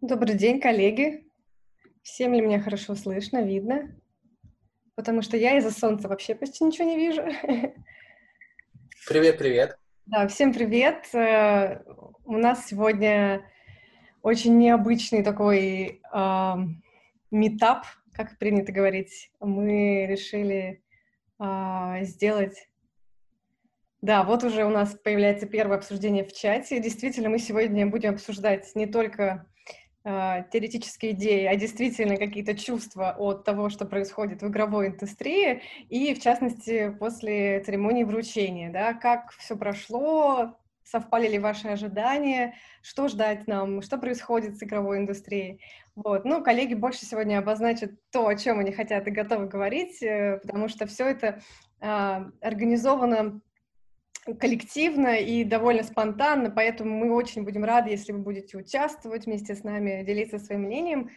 Добрый день, коллеги. Всем ли меня хорошо слышно, видно? Потому что я из-за солнца вообще почти ничего не вижу. Привет, привет. Да, всем привет. Э, у нас сегодня очень необычный такой э, метап, как принято говорить. Мы решили э, сделать да, вот уже у нас появляется первое обсуждение в чате. Действительно, мы сегодня будем обсуждать не только э, теоретические идеи, а действительно какие-то чувства от того, что происходит в игровой индустрии, и в частности после церемонии вручения, да, как все прошло, совпали ли ваши ожидания, что ждать нам, что происходит с игровой индустрией. Вот. Ну, коллеги больше сегодня обозначат то, о чем они хотят и готовы говорить, э, потому что все это э, организовано коллективно и довольно спонтанно, поэтому мы очень будем рады, если вы будете участвовать вместе с нами, делиться своим мнением.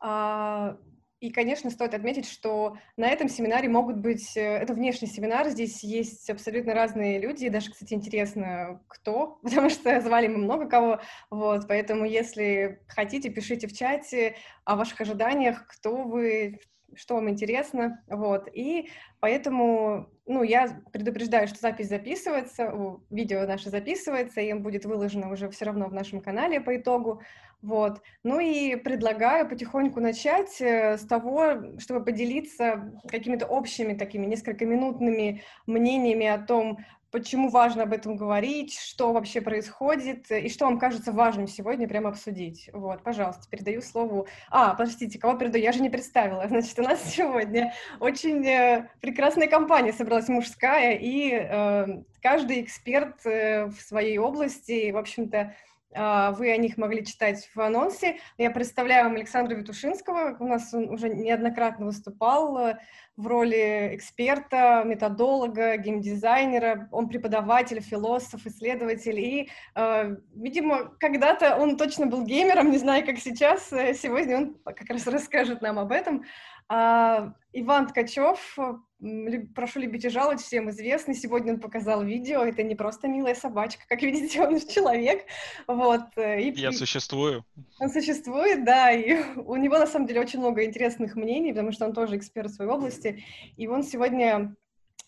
А, и, конечно, стоит отметить, что на этом семинаре могут быть... Э, это внешний семинар, здесь есть абсолютно разные люди, и даже, кстати, интересно, кто, потому что звали мы много кого, вот, поэтому если хотите, пишите в чате о ваших ожиданиях, кто вы, что вам интересно, вот, и поэтому, ну, я предупреждаю, что запись записывается, видео наше записывается, и будет выложено уже все равно в нашем канале по итогу, вот, ну и предлагаю потихоньку начать э, с того, чтобы поделиться какими-то общими такими несколько минутными мнениями о том, почему важно об этом говорить, что вообще происходит и что вам кажется важным сегодня прямо обсудить. Вот, пожалуйста, передаю слово. А, подождите, кого передаю? Я же не представила. Значит, у нас сегодня очень э, прекрасная компания собралась мужская, и э, каждый эксперт э, в своей области, в общем-то, а, вы о них могли читать в анонсе. Я представляю вам Александра Витушинского. У нас он уже неоднократно выступал э, в роли эксперта, методолога, геймдизайнера. Он преподаватель, философ, исследователь. И, э, видимо, когда-то он точно был геймером, не знаю, как сейчас. Э, сегодня он как раз расскажет нам об этом. А, Иван Ткачев, прошу любить и жаловать, всем известный. Сегодня он показал видео. Это не просто милая собачка, как видите, он человек. Вот. Э, и, Я существую. Он существует, да. И у него, на самом деле, очень много интересных мнений, потому что он тоже эксперт в своей области. И он сегодня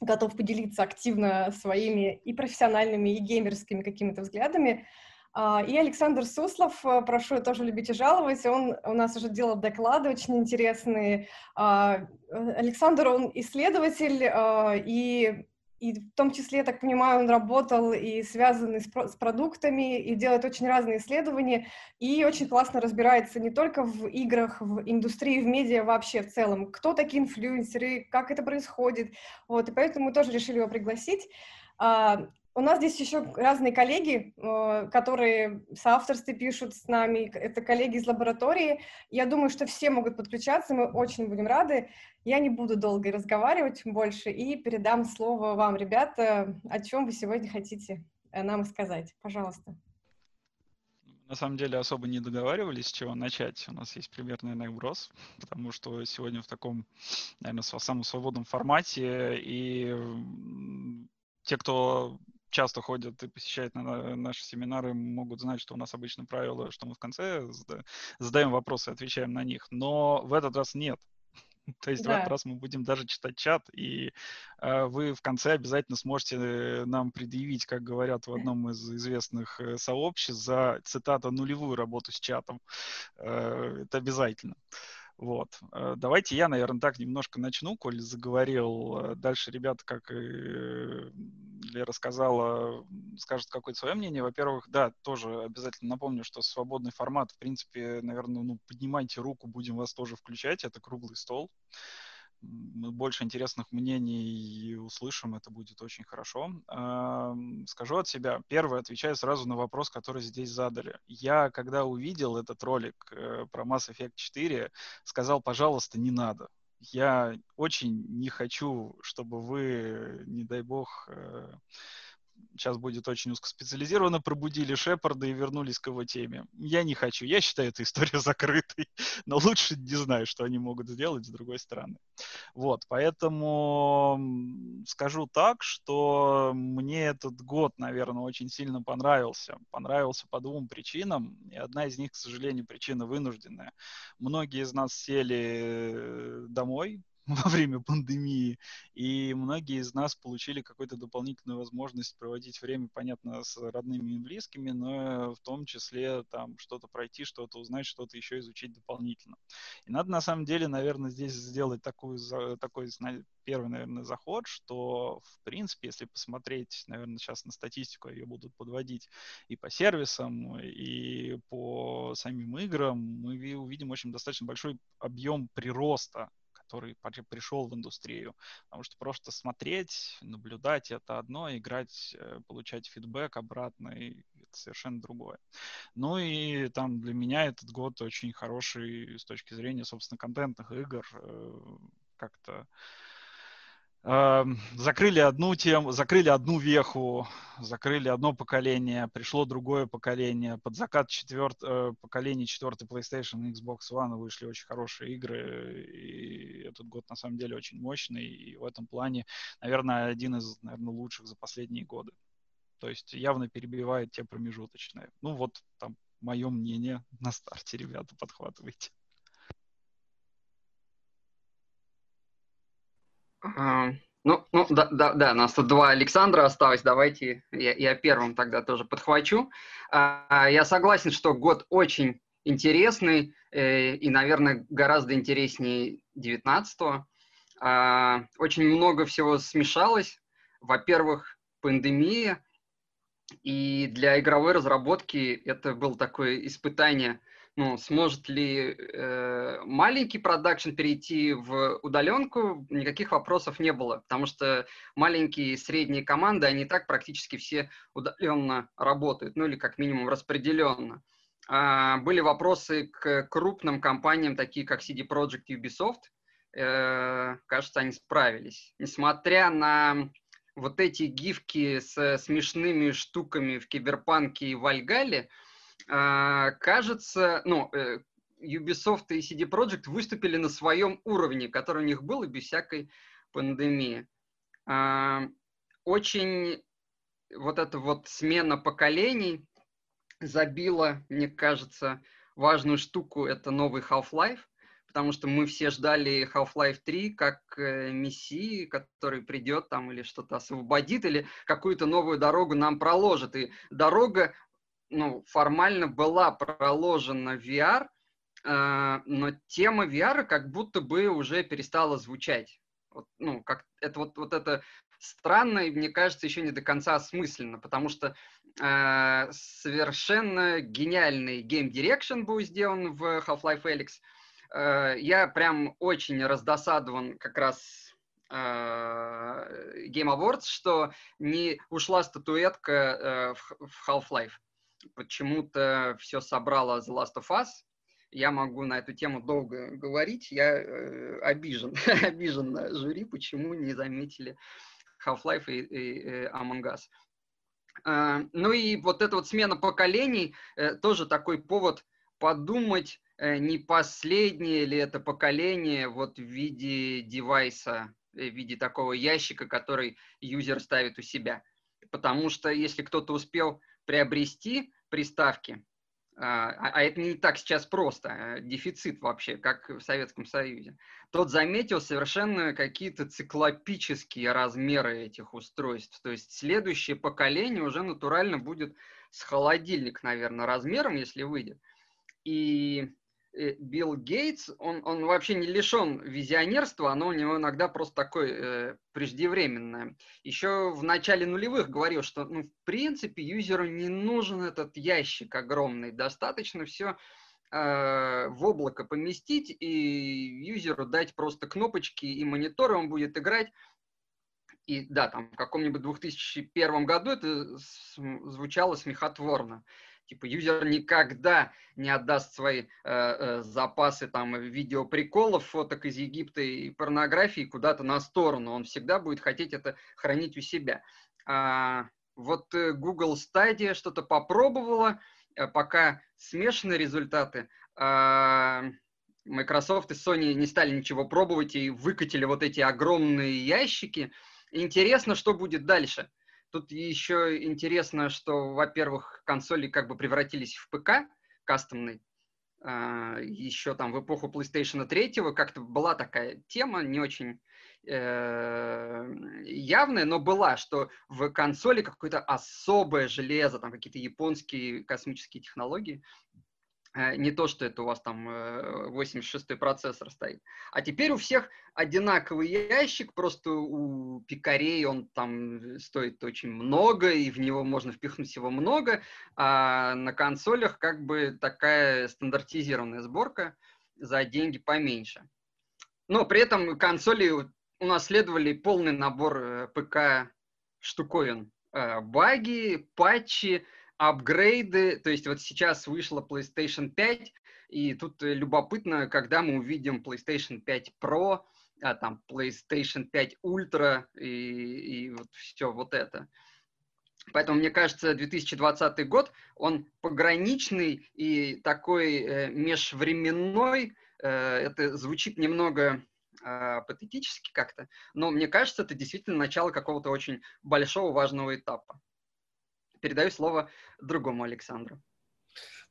готов поделиться активно своими и профессиональными, и геймерскими какими-то взглядами. А, и Александр Суслов, э, прошу тоже любить и жаловать, он у нас уже делал доклады очень интересные. А, э, Александр, он исследователь, а, и, и в том числе, я так понимаю, он работал и связанный с, с продуктами, и делает очень разные исследования, и очень классно разбирается не только в играх, в индустрии, в медиа вообще в целом. Кто такие инфлюенсеры, как это происходит. Вот, и поэтому мы тоже решили его пригласить. У нас здесь еще разные коллеги, э, которые соавторстве пишут с нами, это коллеги из лаборатории. Я думаю, что все могут подключаться, мы очень будем рады. Я не буду долго разговаривать больше и передам слово вам, ребята, о чем вы сегодня хотите э, нам сказать. Пожалуйста. На самом деле особо не договаривались, с чего начать. У нас есть примерный наброс, потому что сегодня в таком, наверное, самом свободном формате, и те, кто часто ходят и посещают на наши семинары, могут знать, что у нас обычно правило, что мы в конце задаем вопросы и отвечаем на них. Но в этот раз нет. То есть да. в этот раз мы будем даже читать чат, и э, вы в конце обязательно сможете нам предъявить, как говорят в одном из известных э, сообществ, за, цитата, нулевую работу с чатом. Э, это обязательно. Вот. Э, давайте я, наверное, так немножко начну, коль заговорил. Э, дальше ребята, как и Лера сказала, скажут какое-то свое мнение. Во-первых, да, тоже обязательно напомню, что свободный формат, в принципе, наверное, ну, поднимайте руку, будем вас тоже включать. Это круглый стол больше интересных мнений услышим, это будет очень хорошо. Скажу от себя. Первое, отвечаю сразу на вопрос, который здесь задали. Я, когда увидел этот ролик э, про Mass Effect 4, сказал, пожалуйста, не надо. Я очень не хочу, чтобы вы, не дай бог, э, сейчас будет очень узкоспециализированно, пробудили Шепарда и вернулись к его теме. Я не хочу. Я считаю эту историю закрытой, но лучше не знаю, что они могут сделать с другой стороны. Вот, поэтому скажу так, что мне этот год, наверное, очень сильно понравился. Понравился по двум причинам, и одна из них, к сожалению, причина вынужденная. Многие из нас сели э, домой, во время пандемии, и многие из нас получили какую-то дополнительную возможность проводить время, понятно, с родными и близкими, но в том числе там что-то пройти, что-то узнать, что-то еще изучить дополнительно. И надо на самом деле, наверное, здесь сделать такую, такой первый, наверное, заход, что, в принципе, если посмотреть, наверное, сейчас на статистику, ее будут подводить и по сервисам, и по самим играм, мы увидим очень достаточно большой объем прироста который пришел в индустрию. Потому что просто смотреть, наблюдать это одно, играть, э, получать фидбэк обратный это совершенно другое. Ну и там для меня этот год очень хороший с точки зрения, собственно, контентных игр. Э, как-то закрыли одну тему, закрыли одну веху, закрыли одно поколение, пришло другое поколение. Под закат четверт, э, четвертый PlayStation и Xbox One вышли очень хорошие игры, и этот год на самом деле очень мощный, и в этом плане, наверное, один из, наверное, лучших за последние годы. То есть явно перебивает те промежуточные. Ну вот там мое мнение на старте, ребята, подхватывайте. Ну, ну да, да, да, нас тут два Александра осталось. Давайте я, я первым тогда тоже подхвачу. А, я согласен, что год очень интересный э, и, наверное, гораздо интереснее 19-го. А, очень много всего смешалось. Во-первых, пандемия. И для игровой разработки это было такое испытание – ну, сможет ли э, маленький продакшн перейти в удаленку, никаких вопросов не было, потому что маленькие и средние команды, они так практически все удаленно работают, ну или как минимум распределенно. А, были вопросы к крупным компаниям, такие как CD Projekt и Ubisoft. Э, кажется, они справились. Несмотря на вот эти гифки с смешными штуками в Киберпанке и Вальгале, а, кажется, ну, э, Ubisoft и CD Projekt выступили на своем уровне, который у них был и без всякой пандемии. А, очень вот эта вот смена поколений забила, мне кажется, важную штуку, это новый Half-Life, потому что мы все ждали Half-Life 3 как э, мессии, который придет там или что-то освободит, или какую-то новую дорогу нам проложит. И дорога ну, формально была проложена VR, э, но тема VR как будто бы уже перестала звучать. Вот, ну, как это вот, вот это странно и, мне кажется, еще не до конца осмысленно, потому что э, совершенно гениальный Direction был сделан в Half-Life Alyx. Э, я прям очень раздосадован как раз э, Game Awards, что не ушла статуэтка э, в Half-Life почему-то все собрала The Last of Us. Я могу на эту тему долго говорить. Я э, обижен, обижен на жюри, почему не заметили Half-Life и, и, и Among Us. Э, ну и вот эта вот смена поколений э, тоже такой повод подумать, э, не последнее ли это поколение вот в виде девайса, э, в виде такого ящика, который юзер ставит у себя. Потому что если кто-то успел приобрести приставки, а, а, а это не так сейчас просто, а дефицит вообще, как в Советском Союзе, тот заметил совершенно какие-то циклопические размеры этих устройств. То есть следующее поколение уже натурально будет с холодильник, наверное, размером, если выйдет. И Билл Гейтс, он, он вообще не лишен визионерства, оно у него иногда просто такое э, преждевременное. Еще в начале нулевых говорил, что ну, в принципе юзеру не нужен этот ящик огромный, достаточно все э, в облако поместить и юзеру дать просто кнопочки и мониторы, он будет играть. И да, там в каком-нибудь 2001 году это звучало смехотворно типа юзер никогда не отдаст свои э, э, запасы там видеоприколов, фоток из Египта и порнографии куда-то на сторону. Он всегда будет хотеть это хранить у себя. А, вот э, Google Stadia что-то попробовала, э, пока смешанные результаты. А, Microsoft и Sony не стали ничего пробовать и выкатили вот эти огромные ящики. Интересно, что будет дальше. Тут еще интересно, что, во-первых, консоли как бы превратились в ПК кастомный. А, еще там в эпоху PlayStation 3 как-то была такая тема, не очень э, явная, но была, что в консоли какое-то особое железо, там какие-то японские космические технологии. Э, не то, что это у вас там 86-й э, процессор стоит. А теперь у всех одинаковый ящик, просто у пикарей он там стоит очень много, и в него можно впихнуть всего много, а на консолях как бы такая стандартизированная сборка за деньги поменьше. Но при этом консоли унаследовали полный набор э, ПК штуковин. Баги, патчи, апгрейды, то есть вот сейчас вышла PlayStation 5, и тут э, любопытно, когда мы увидим PlayStation 5 Pro, а там PlayStation 5 Ultra и, и вот все вот это. Поэтому, мне кажется, 2020 год, он пограничный и такой э, межвременной. Э, это звучит немного э, патетически как-то, но мне кажется, это действительно начало какого-то очень большого важного этапа передаю слово другому Александру.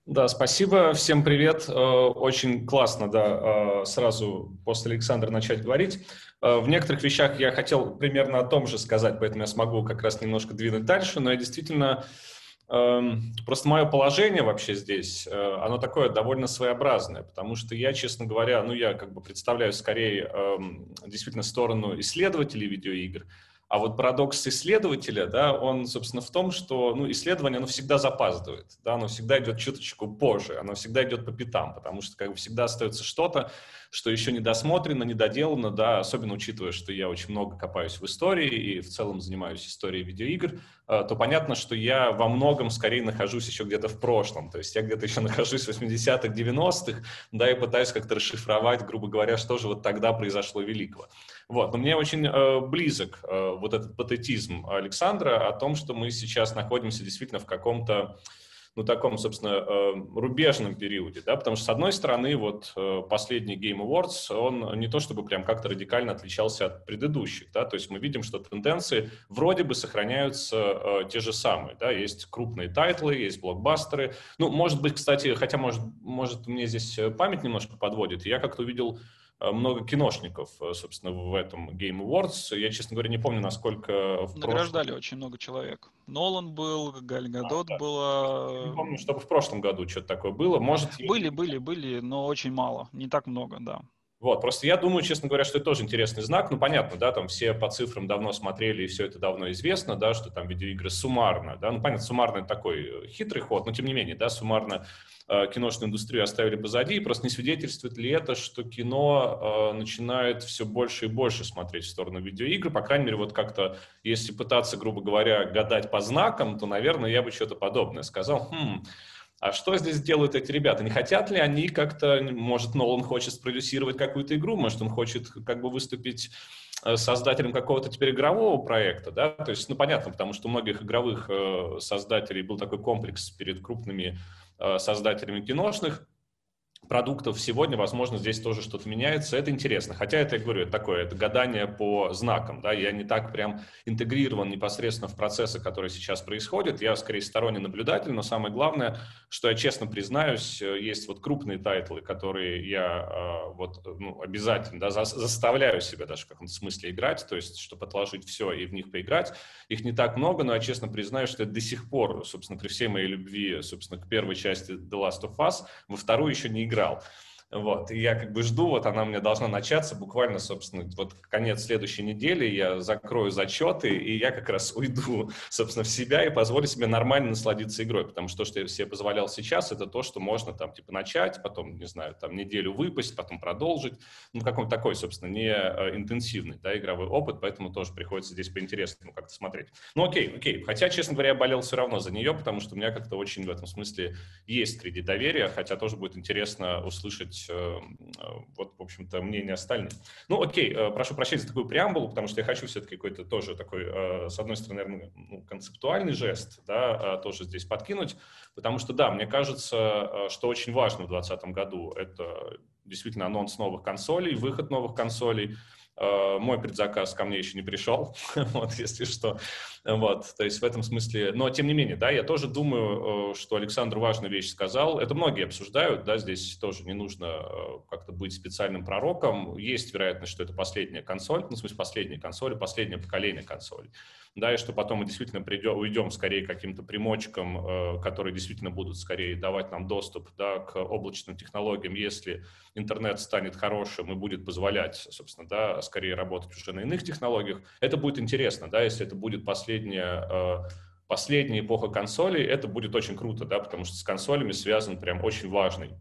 Да, спасибо. Всем привет. Э, очень классно, да, э, сразу после Александра начать говорить. Э, в некоторых вещах я хотел примерно о том же сказать, поэтому я смогу как раз немножко двинуть дальше, но я действительно эм, Просто мое положение вообще здесь, оно такое довольно своеобразное, потому что я, честно говоря, ну я как бы представляю скорее эм, действительно сторону исследователей видеоигр, а вот парадокс исследователя, да, он, собственно, в том, что ну, исследование, оно всегда запаздывает, да, оно всегда идет чуточку позже, оно всегда идет по пятам, потому что как бы всегда остается что-то, что еще не досмотрено, не доделано, да, особенно учитывая, что я очень много копаюсь в истории и в целом занимаюсь историей видеоигр, э, то понятно, что я во многом скорее нахожусь еще где-то в прошлом, то есть я где-то еще нахожусь в 80-х, 90-х, да, и пытаюсь как-то расшифровать, грубо говоря, что же вот тогда произошло великого. Вот. Но мне очень э, близок э, вот этот патетизм Александра о том, что мы сейчас находимся действительно в каком-то ну, таком, собственно, э, рубежном периоде, да, потому что, с одной стороны, вот э, последний Game Awards, он не то чтобы прям как-то радикально отличался от предыдущих, да, то есть мы видим, что тенденции вроде бы сохраняются э, те же самые, да, есть крупные тайтлы, есть блокбастеры, ну, может быть, кстати, хотя, может, может, мне здесь память немножко подводит, я как-то увидел Э, много киношников, э, собственно, в этом Game Awards. Я, честно говоря, не помню, насколько в Награждали прошлом... очень много человек. Нолан был, Галь Гадот а, да. была... Не помню, чтобы в прошлом году что-то такое было. Может, были, были, были, но очень мало. Не так много, да. Вот, просто я думаю, честно говоря, что это тоже интересный знак. Ну, понятно, да, там все по цифрам давно смотрели, и все это давно известно, да, что там видеоигры суммарно, да, ну, понятно, суммарно такой хитрый ход, но тем не менее, да, суммарно Э, киношную индустрию оставили позади, и просто не свидетельствует ли это, что кино э, начинает все больше и больше смотреть в сторону видеоигр, по крайней мере, вот как-то, если пытаться, грубо говоря, гадать по знакам, то, наверное, я бы что-то подобное сказал. Хм, а что здесь делают эти ребята? Не хотят ли они как-то, может, Нолан хочет спродюсировать какую-то игру, может, он хочет как бы выступить э, создателем какого-то теперь игрового проекта, да, то есть, ну, понятно, потому что у многих игровых э, создателей был такой комплекс перед крупными Э, создателями киношных продуктов сегодня, возможно, здесь тоже что-то меняется. Это интересно. Хотя это, я говорю, это такое, это гадание по знакам. Да? Я не так прям интегрирован непосредственно в процессы, которые сейчас происходят. Я скорее сторонний наблюдатель, но самое главное, что я честно признаюсь, э, есть вот крупные тайтлы, которые я э, вот ну, обязательно да, за, заставляю себя даже в каком-то смысле играть, то есть, чтобы отложить все и в них поиграть. Их не так много, но я честно признаюсь, что я до сих пор, собственно, при всей моей любви, собственно, к первой части The Last of Us, во вторую еще не играл играл. Вот, и я как бы жду, вот она у меня должна начаться буквально, собственно, вот конец следующей недели, я закрою зачеты, и я как раз уйду, собственно, в себя и позволю себе нормально насладиться игрой, потому что то, что я себе позволял сейчас, это то, что можно там, типа, начать, потом, не знаю, там, неделю выпасть, потом продолжить, ну, какой-то такой, собственно, не э, интенсивный, да, игровой опыт, поэтому тоже приходится здесь по-интересному как-то смотреть. Ну, окей, окей, хотя, честно говоря, я болел все равно за нее, потому что у меня как-то очень в этом смысле есть кредит доверия, хотя тоже будет интересно услышать услышать э, вот, в общем-то, мнение остальных. Ну, окей, э, прошу прощения за такую преамбулу, потому что я хочу все-таки какой-то тоже такой, э, с одной стороны, наверное, ну, концептуальный жест, да, тоже здесь подкинуть, потому что, да, мне кажется, что очень важно в 2020 году, это действительно анонс новых консолей, выход новых консолей, Э, мой предзаказ ко мне еще не пришел, вот, если что. Вот, то есть в этом смысле, но тем не менее, да, я тоже думаю, э, что Александр важную вещь сказал. Это многие обсуждают, да, здесь тоже не нужно э, как-то быть специальным пророком. Есть вероятность, что это последняя консоль, ну, в смысле, последняя консоль, последнее поколение консолей да, и что потом мы действительно придем, уйдем скорее к каким-то примочкам, э, которые действительно будут скорее давать нам доступ да, к облачным технологиям, если интернет станет хорошим и будет позволять, собственно, да, скорее работать уже на иных технологиях. Это будет интересно, да, если это будет последняя э, последняя эпоха консолей, это будет очень круто, да, потому что с консолями связан прям очень важный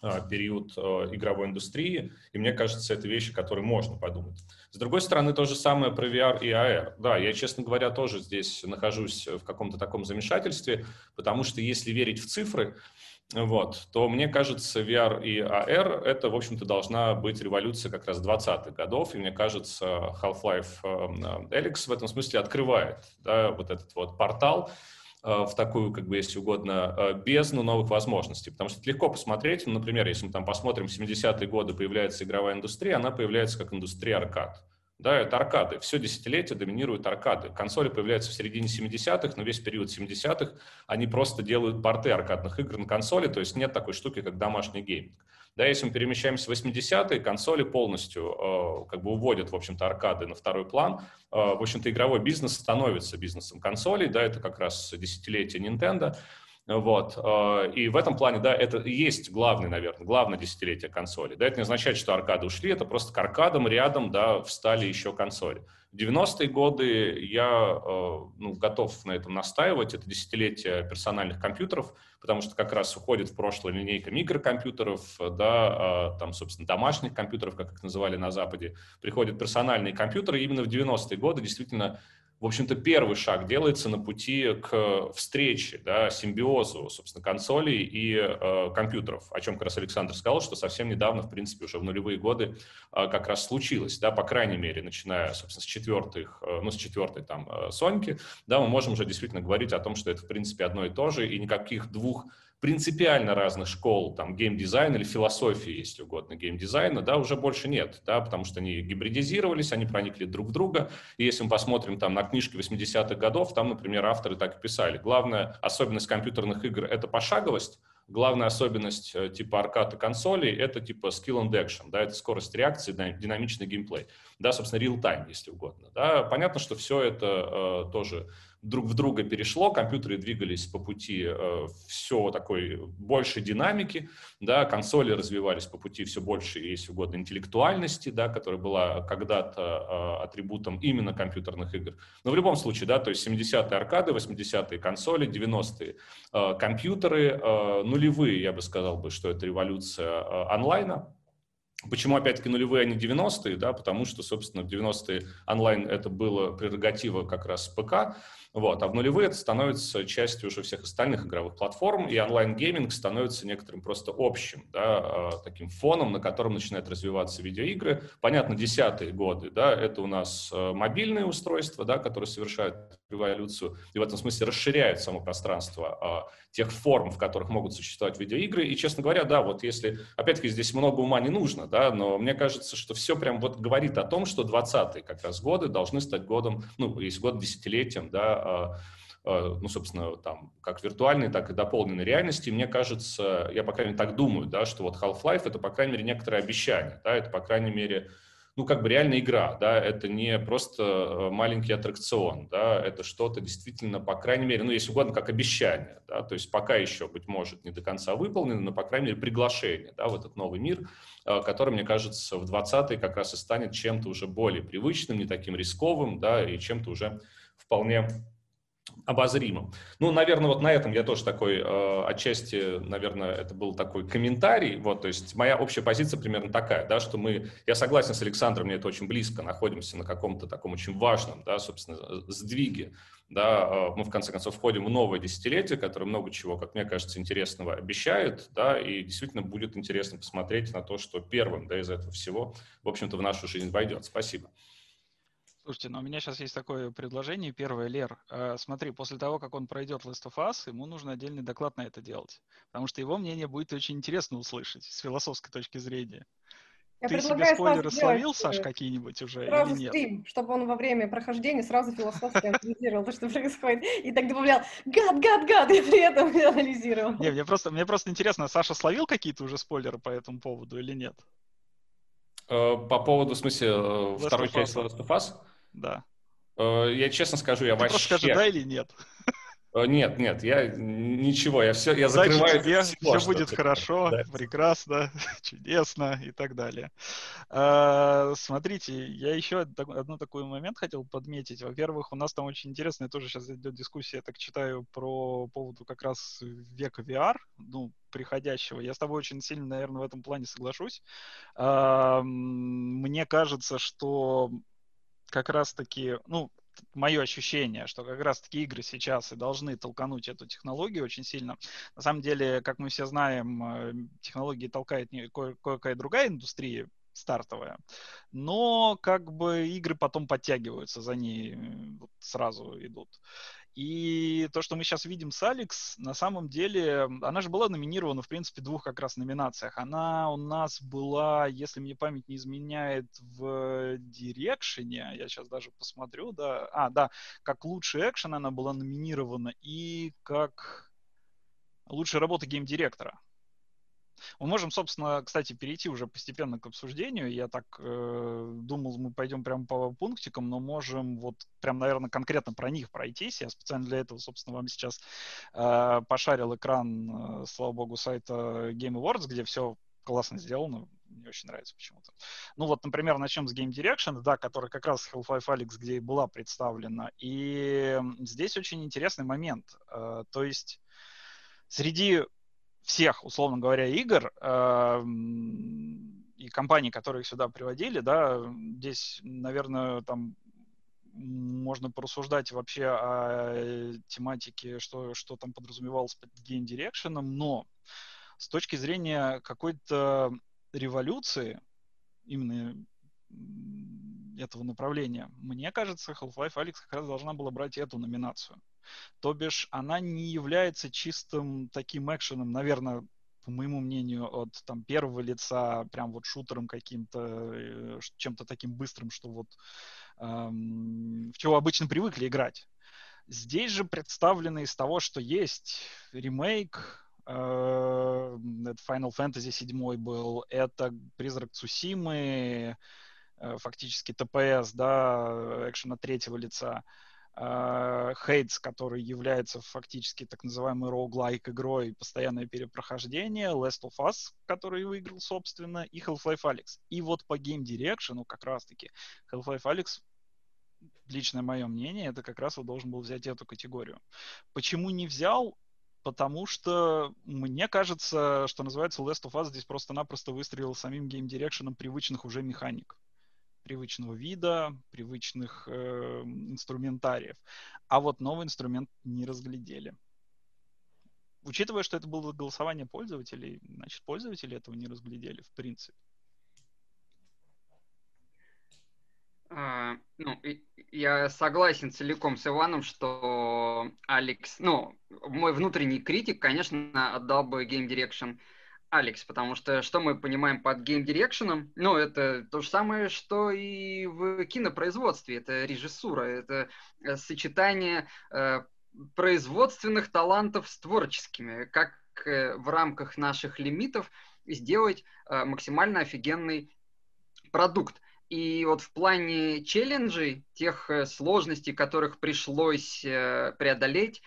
а, период а, игровой индустрии, и мне кажется, это вещи, которые можно подумать. С другой стороны, то же самое про VR и AR. Да, я, честно говоря, тоже здесь нахожусь в каком-то таком замешательстве, потому что если верить в цифры, вот, то мне кажется, VR и AR — это, в общем-то, должна быть революция как раз 20-х годов, и мне кажется, Half-Life Alyx в этом смысле открывает да, вот этот вот портал, Э, в такую, как бы, если угодно, э, бездну новых возможностей. Потому что это легко посмотреть, ну, например, если мы там посмотрим 70-е годы, появляется игровая индустрия, она появляется как индустрия аркад. Да, это аркады. Все десятилетие доминируют аркады. Консоли появляются в середине 70-х, но весь период 70-х они просто делают порты аркадных игр на консоли, то есть нет такой штуки, как домашний гейминг. Да, если мы перемещаемся в 80-е, консоли полностью э, как бы уводят, в общем-то, аркады на второй план. Э, в общем-то, игровой бизнес становится бизнесом консолей, да, это как раз десятилетие Nintendo. Вот. Э, и в этом плане, да, это есть главный, наверное, главное десятилетие консоли. Да, это не означает, что аркады ушли, это просто к аркадам рядом, да, встали еще консоли. В 90-е годы я э, ну, готов на этом настаивать. Это десятилетие персональных компьютеров, потому что как раз уходит в прошлое линейка микрокомпьютеров, да, а, там, собственно, домашних компьютеров, как их называли на Западе. Приходят персональные компьютеры. И именно в 90-е годы действительно в общем-то, первый шаг делается на пути к встрече, да, симбиозу, собственно, консолей и э, компьютеров, о чем как раз Александр сказал, что совсем недавно, в принципе, уже в нулевые годы э, как раз случилось, да, по крайней мере, начиная, собственно, с четвертых, э, ну, с четвертой там э, Соньки, да, мы можем уже действительно говорить о том, что это, в принципе, одно и то же, и никаких двух принципиально разных школ, там, геймдизайна или философии, если угодно, геймдизайна, да, уже больше нет, да, потому что они гибридизировались, они проникли друг в друга, и если мы посмотрим там на книжки 80-х годов, там, например, авторы так и писали, главная особенность компьютерных игр — это пошаговость, главная особенность э, типа аркад и консолей — это типа skill and action, да, это скорость реакции, динамичный геймплей, да, собственно, real-time, если угодно, да, понятно, что все это э, тоже друг в друга перешло, компьютеры двигались по пути э, все такой большей динамики, да, консоли развивались по пути все больше, если угодно, интеллектуальности, да, которая была когда-то э, атрибутом именно компьютерных игр. Но в любом случае, да, то есть 70-е аркады, 80-е консоли, 90-е э, компьютеры, э, нулевые, я бы сказал бы, что это революция э, онлайна, Почему, опять-таки, нулевые, а не 90-е? Да, потому что, собственно, в 90-е онлайн это было прерогатива как раз ПК, вот. А в нулевые это становится частью уже всех остальных игровых платформ, и онлайн-гейминг становится некоторым просто общим, да, а, таким фоном, на котором начинают развиваться видеоигры. Понятно, десятые годы, да, это у нас а, мобильные устройства, да, которые совершают революцию, и в этом смысле расширяют само пространство а, тех форм, в которых могут существовать видеоигры. И, честно говоря, да, вот если, опять-таки, здесь много ума не нужно, да, но мне кажется, что все прям вот говорит о том, что 20-е как раз годы должны стать годом, ну, есть год десятилетием, да, а, а, ну, собственно, там, как виртуальной, так и дополненной реальности. Мне кажется, я, по крайней мере, так думаю, да, что вот Half-Life — это, по крайней мере, некоторое обещание, да, это, по крайней мере, ну, как бы реальная игра, да, это не просто э, маленький аттракцион, да, это что-то действительно, по крайней мере, ну, если угодно, как обещание, да, то есть пока еще, быть может, не до конца выполнено, но, по крайней мере, приглашение, да, в этот новый мир, э, который, мне кажется, в 20-е как раз и станет чем-то уже более привычным, не таким рисковым, да, и чем-то уже вполне обозримым. Ну, наверное, вот на этом я тоже такой, э, отчасти, наверное, это был такой комментарий, вот, то есть моя общая позиция примерно такая, да, что мы, я согласен с Александром, мне это очень близко, находимся на каком-то таком очень важном, да, собственно, сдвиге, да, э, мы в конце концов входим в новое десятилетие, которое много чего, как мне кажется, интересного обещает, да, и действительно будет интересно посмотреть на то, что первым, да, из этого всего, в общем-то, в нашу жизнь войдет. Спасибо. Слушайте, ну у меня сейчас есть такое предложение. Первое, Лер, э, смотри, после того, как он пройдет Last of Us, ему нужно отдельный доклад на это делать. Потому что его мнение будет очень интересно услышать с философской точки зрения. Я Ты себе спойлеры словил, Саш, э, какие-нибудь уже Сразу или нет? стрим, чтобы он во время прохождения сразу философски анализировал то, что происходит, и так добавлял «гад, гад, гад», и при этом анализировал. Не, мне просто, мне просто интересно, Саша словил какие-то уже спойлеры по этому поводу или нет? Э, По поводу, в смысле, Last второй of части Us. Last of Us, Да. э, я честно скажу, я Ты просто скажи, вообще... да или нет. Э, Нет, нет, я ничего, я все, я Удачи закрываю тебе, всего, все будет хорошо, да. прекрасно, чудесно и так далее. А, Смотрите, я еще одну такой момент хотел подметить. Во-первых, у нас там очень интересная тоже сейчас идет дискуссия, я так читаю, про поводу как раз века VR, ну, приходящего. Я с тобой очень сильно, наверное, в этом плане соглашусь. А, м, Мне кажется, что как раз-таки, ну, мое ощущение, что как раз-таки игры сейчас и должны толкануть эту технологию очень сильно. На самом деле, как мы все знаем, э, технологии толкает кое- кое-какая другая индустрия, стартовая, но как бы игры потом подтягиваются за ней, э, вот сразу идут. И то, что мы сейчас видим с Алекс, на самом деле, она же была номинирована, в принципе, в двух как раз номинациях. Она у нас была, если мне память не изменяет, в Дирекшене, я сейчас даже посмотрю, да, а, да, как лучший экшен она была номинирована и как лучшая работа гейм-директора. Мы можем, собственно, кстати, перейти уже постепенно к обсуждению. Я так э, думал, мы пойдем прямо по пунктикам, но можем вот прям, наверное, конкретно про них пройтись. Я специально для этого, собственно, вам сейчас э, пошарил экран, э, слава богу, сайта Game Awards, где все классно сделано. Мне очень нравится почему-то. Ну вот, например, начнем с Game Direction, да, который как раз Half-Life Alyx, где и была представлена. И здесь очень интересный момент. Э, то есть среди всех, условно говоря, игр э, и компаний, которые их сюда приводили, да, здесь, наверное, там можно порассуждать вообще о тематике, что, что там подразумевалось под Game Direction, но с точки зрения какой-то революции, именно этого направления, мне кажется, Half-Life Alyx как раз должна была брать эту номинацию. То бишь, она не является чистым таким экшеном, наверное, по моему мнению, от там первого лица, прям вот шутером каким-то, чем-то таким быстрым, что вот эм, в чего обычно привыкли играть. Здесь же представлено из того, что есть ремейк, э, это Final Fantasy 7 был, это Призрак Цусимы, э, фактически ТПС, да, экшена третьего лица. Хейтс, который является фактически так называемой roguelike игрой, постоянное перепрохождение, Last of Us, который выиграл, собственно, и Half-Life Alyx. И вот по Game Direction, ну, как раз-таки, Half-Life Alyx, личное мое мнение, это как раз вот должен был взять эту категорию. Почему не взял? Потому что мне кажется, что называется Last of Us здесь просто-напросто выстрелил самим Game Direction привычных уже механик привычного вида, привычных э, инструментариев. А вот новый инструмент не разглядели. Учитывая, что это было голосование пользователей, значит, пользователи этого не разглядели, в принципе. А, ну, я согласен целиком с Иваном, что Алекс, ну, мой внутренний критик, конечно, отдал бы Game Direction Алекс, потому что что мы понимаем под гейм-дирекшеном? Ну, это то же самое, что и в кинопроизводстве. Это режиссура, это э, сочетание э, производственных талантов с творческими. Как э, в рамках наших лимитов сделать э, максимально офигенный продукт. И вот в плане челленджей, тех э, сложностей, которых пришлось э, преодолеть,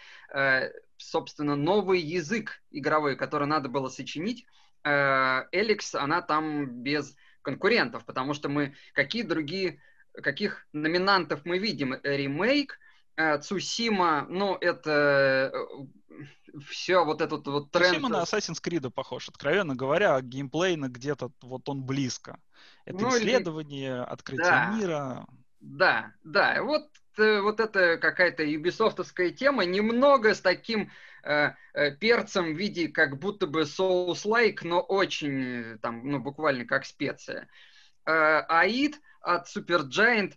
собственно, новый язык игровой, который надо было сочинить, Эликс, она там без конкурентов, потому что мы какие другие, каких номинантов мы видим? Ремейк, Цусима, ну, это все вот этот вот тренд. Цусима на Assassin's Creed похож, откровенно говоря, геймплейно где-то вот он близко. Это ну, исследование, или... открытие да. мира. Да, да, вот вот это какая-то юбисофтовская тема, немного с таким э, э, перцем в виде как будто бы соус-лайк, но очень там, ну, буквально как специя. Э, Аид от Supergiant,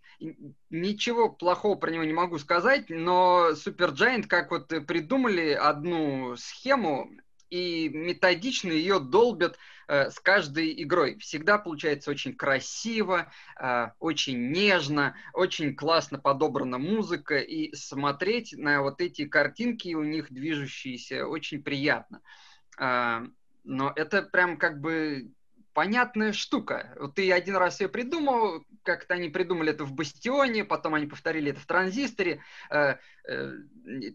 ничего плохого про него не могу сказать, но Supergiant, как вот придумали одну схему, и методично ее долбят э, с каждой игрой. Всегда получается очень красиво, э, очень нежно, очень классно подобрана музыка, и смотреть на вот эти картинки у них движущиеся очень приятно. Э, но это прям как бы понятная штука. Вот ты один раз ее придумал, как-то они придумали это в Бастионе, потом они повторили это в Транзисторе. Э, э,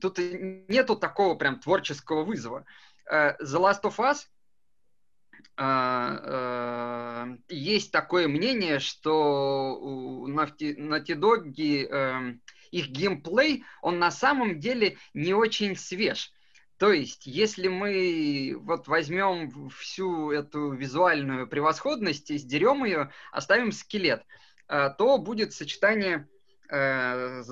тут нету такого прям творческого вызова. Э, The Last of Us есть такое мнение, что у Naughty Dog их геймплей, он на самом деле не очень свеж. То есть, если мы вот возьмем всю эту визуальную превосходность, сдерем ее, оставим скелет, э, то будет сочетание э,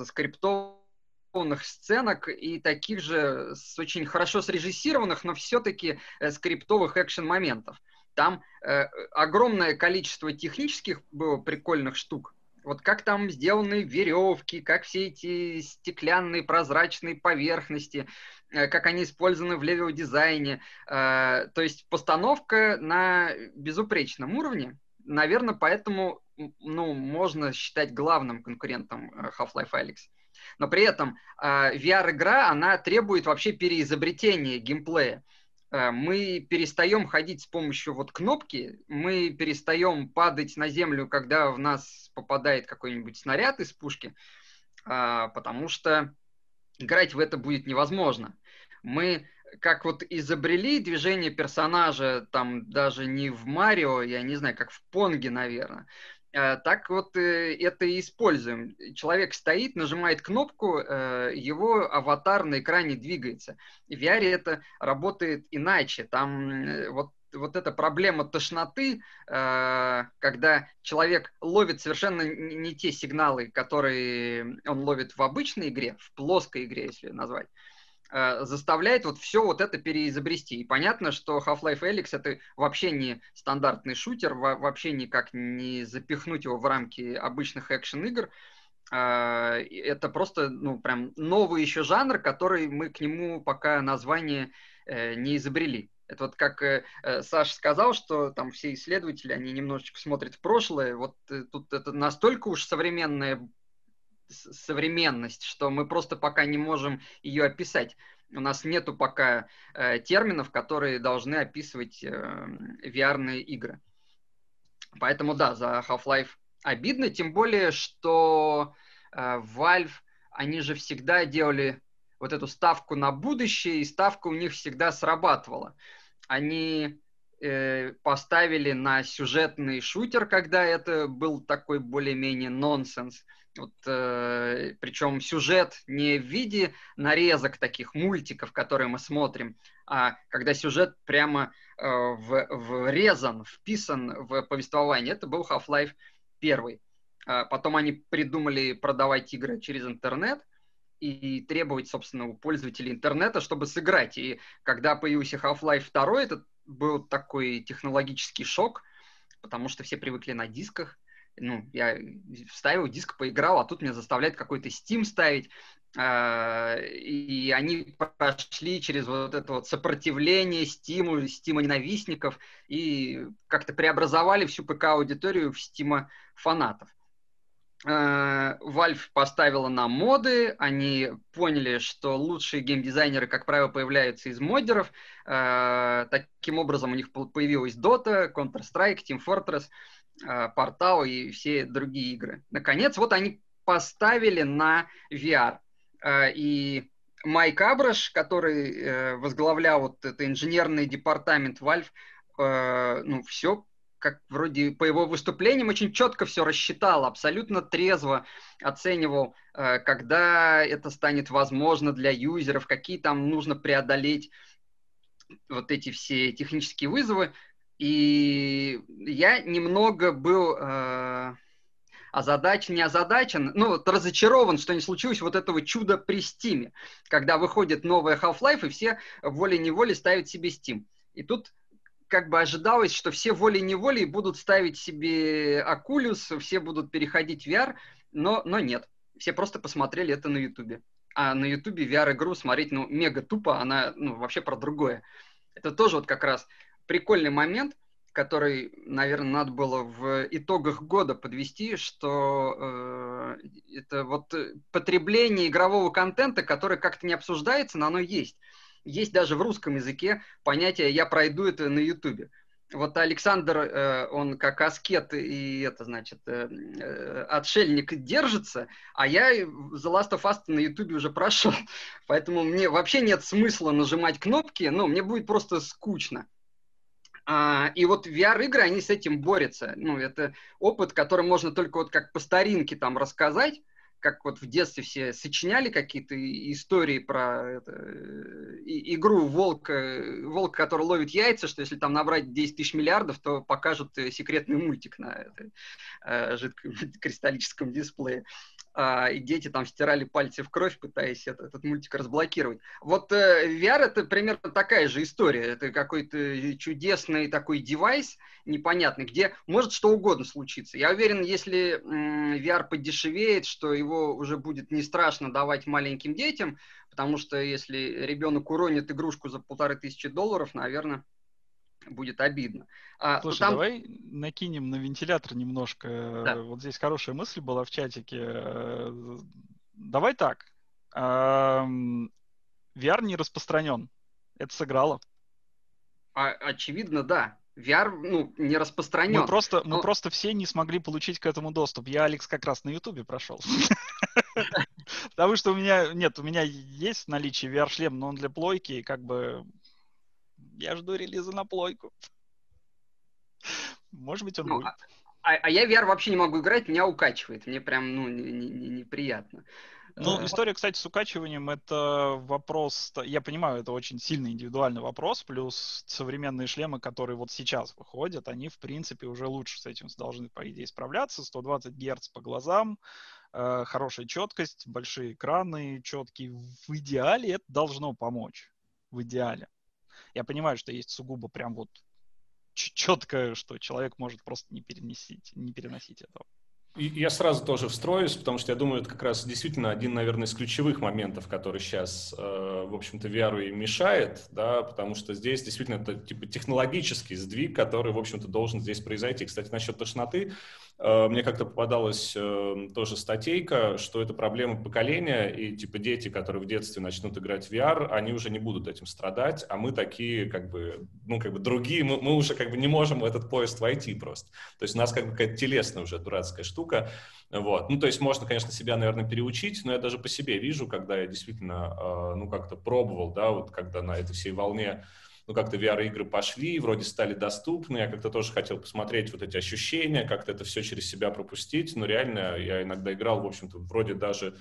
заскриптованных сценок и таких же с очень хорошо срежиссированных, но все-таки э, скриптовых экшен-моментов. Там э, огромное количество технических было прикольных штук. Вот как там сделаны веревки, как все эти стеклянные прозрачные поверхности, Э, как они использованы в левел-дизайне. Э, то есть постановка на безупречном уровне. Наверное, поэтому ну, можно считать главным конкурентом э, Half-Life Alyx. Но при этом VR-игра, она требует вообще переизобретения геймплея. Мы перестаем ходить с помощью вот кнопки, мы перестаем падать на землю, когда в нас попадает какой-нибудь снаряд из пушки, потому что играть в это будет невозможно мы как вот изобрели движение персонажа, там даже не в Марио, я не знаю, как в Понге, наверное, так вот э, это и используем. Человек стоит, нажимает кнопку, э, его аватар на экране двигается. В VR это работает иначе. Там вот вот эта проблема тошноты, когда человек ловит совершенно не те сигналы, которые он ловит в обычной игре, в плоской игре, если назвать, Э, заставляет вот все вот это переизобрести. И понятно, что Half-Life Alyx это вообще не стандартный шутер, вообще никак не запихнуть его в рамки обычных экшен-игр. Э, это просто, ну, прям новый еще жанр, который мы к нему пока название э, не изобрели. Это вот как э, Саша сказал, что там все исследователи, они немножечко смотрят в прошлое. Вот э, тут это настолько уж современное современность, что мы просто пока не можем ее описать. У нас нету пока э, терминов, которые должны описывать э, VR игры. Поэтому да, за Half-Life обидно, тем более, что э, Valve, они же всегда делали вот эту ставку на будущее, и ставка у них всегда срабатывала. Они э, поставили на сюжетный шутер, когда это был такой более-менее нонсенс. Вот, э, причем сюжет не в виде нарезок таких мультиков, которые мы смотрим, а когда сюжет прямо э, в, врезан, вписан в повествование. Это был Half-Life 1. А потом они придумали продавать игры через интернет и требовать, собственно, у пользователей интернета, чтобы сыграть. И когда появился Half-Life 2, это был такой технологический шок, потому что все привыкли на дисках, ну, я вставил диск, поиграл, а тут меня заставляет какой-то Steam ставить. А, и они прошли через вот это вот сопротивление Steam, Steam ненавистников и как-то преобразовали всю ПК-аудиторию в Steam фанатов. А, Valve поставила на моды, они поняли, что лучшие геймдизайнеры, как правило, появляются из модеров. А, таким образом, у них появилась Dota, Counter-Strike, Team Fortress – портал и все другие игры. Наконец, вот они поставили на VR. Э, и Майк Абраш, который э, возглавлял вот это инженерный департамент Valve, ну, все как вроде по его выступлениям очень четко все рассчитал, абсолютно трезво оценивал, когда это станет возможно для юзеров, какие там нужно преодолеть вот эти все технические вызовы. И я немного был э, озадачен, не озадачен, ну, вот разочарован, что не случилось вот этого чуда при Стиме, когда выходит новая Half-Life, и все волей-неволей ставят себе Steam. И тут как бы ожидалось, что все волей-неволей будут ставить себе Oculus, все будут переходить в VR, но, но нет. Все просто посмотрели это на Ютубе. А на Ютубе VR-игру смотреть, ну, мега тупо, она, ну, вообще про другое. Это тоже вот как раз прикольный момент, который, наверное, надо было в итогах года подвести, что э, это вот потребление игрового контента, которое как-то не обсуждается, но оно есть. Есть даже в русском языке понятие «я пройду это на Ютубе». Вот Александр, э, он как аскет и это, значит, э, э, отшельник держится, а я The Last of Us на Ютубе уже прошел. Поэтому мне вообще нет смысла нажимать кнопки, ну, мне будет просто скучно. А, и вот VR-игры, они с этим борются. Ну, это опыт, который можно только вот как по старинке там рассказать, как вот в детстве все сочиняли какие-то истории про это, и, игру волк, волк, который ловит яйца, что если там набрать 10 тысяч миллиардов, то покажут секретный мультик на это, э, жидком кристаллическом дисплее а, и дети там стирали пальцы в кровь, пытаясь этот, этот мультик разблокировать. Вот э, VR это примерно такая же история. Это какой-то чудесный такой девайс непонятный, где может что угодно случиться. Я уверен, если э, VR подешевеет, что его уже будет не страшно давать маленьким детям, потому что если ребенок уронит игрушку за полторы тысячи долларов, наверное, будет обидно. А, Слушай, там... давай накинем на вентилятор немножко. Да. Вот здесь хорошая мысль была в чатике. Давай так. VR не распространен. Это сыграло. А, очевидно, да. VR ну, не распространен. Мы просто, но... мы просто все не смогли получить к этому доступ. Я, Алекс, как раз на Ютубе прошел. Потому что у меня, нет, у меня есть наличие VR-шлем, но он для плойки, как бы я жду релиза на плойку. Может быть, он ну, будет. А, а я VR вообще не могу играть, меня укачивает. Мне прям, ну, неприятно. Не, не ну, э, история, кстати, с укачиванием это вопрос, я понимаю, это очень сильный индивидуальный вопрос, плюс современные шлемы, которые вот сейчас выходят, они, в принципе, уже лучше с этим должны, по идее, справляться. 120 Гц по глазам, э, хорошая четкость, большие экраны четкие. В идеале это должно помочь. В идеале. Я понимаю, что есть сугубо прям вот четко, что человек может просто не переносить, не переносить этого. Я сразу тоже встроюсь, потому что я думаю, это как раз действительно один, наверное, из ключевых моментов, который сейчас, э, в общем-то, VR и мешает, да, потому что здесь действительно это типа технологический сдвиг, который, в общем-то, должен здесь произойти. Кстати, насчет тошноты, мне как-то попадалась э, тоже статейка, что это проблема поколения, и типа дети, которые в детстве начнут играть в VR, они уже не будут этим страдать, а мы такие, как бы, ну, как бы другие, мы, мы уже как бы не можем в этот поезд войти просто. То есть у нас как бы какая-то телесная уже дурацкая штука. Вот. Ну, то есть можно, конечно, себя, наверное, переучить, но я даже по себе вижу, когда я действительно, э, ну, как-то пробовал, да, вот когда на этой всей волне ну, как-то VR-игры пошли, вроде стали доступны, я как-то тоже хотел посмотреть вот эти ощущения, как-то это все через себя пропустить, но реально я иногда играл, в общем-то, вроде даже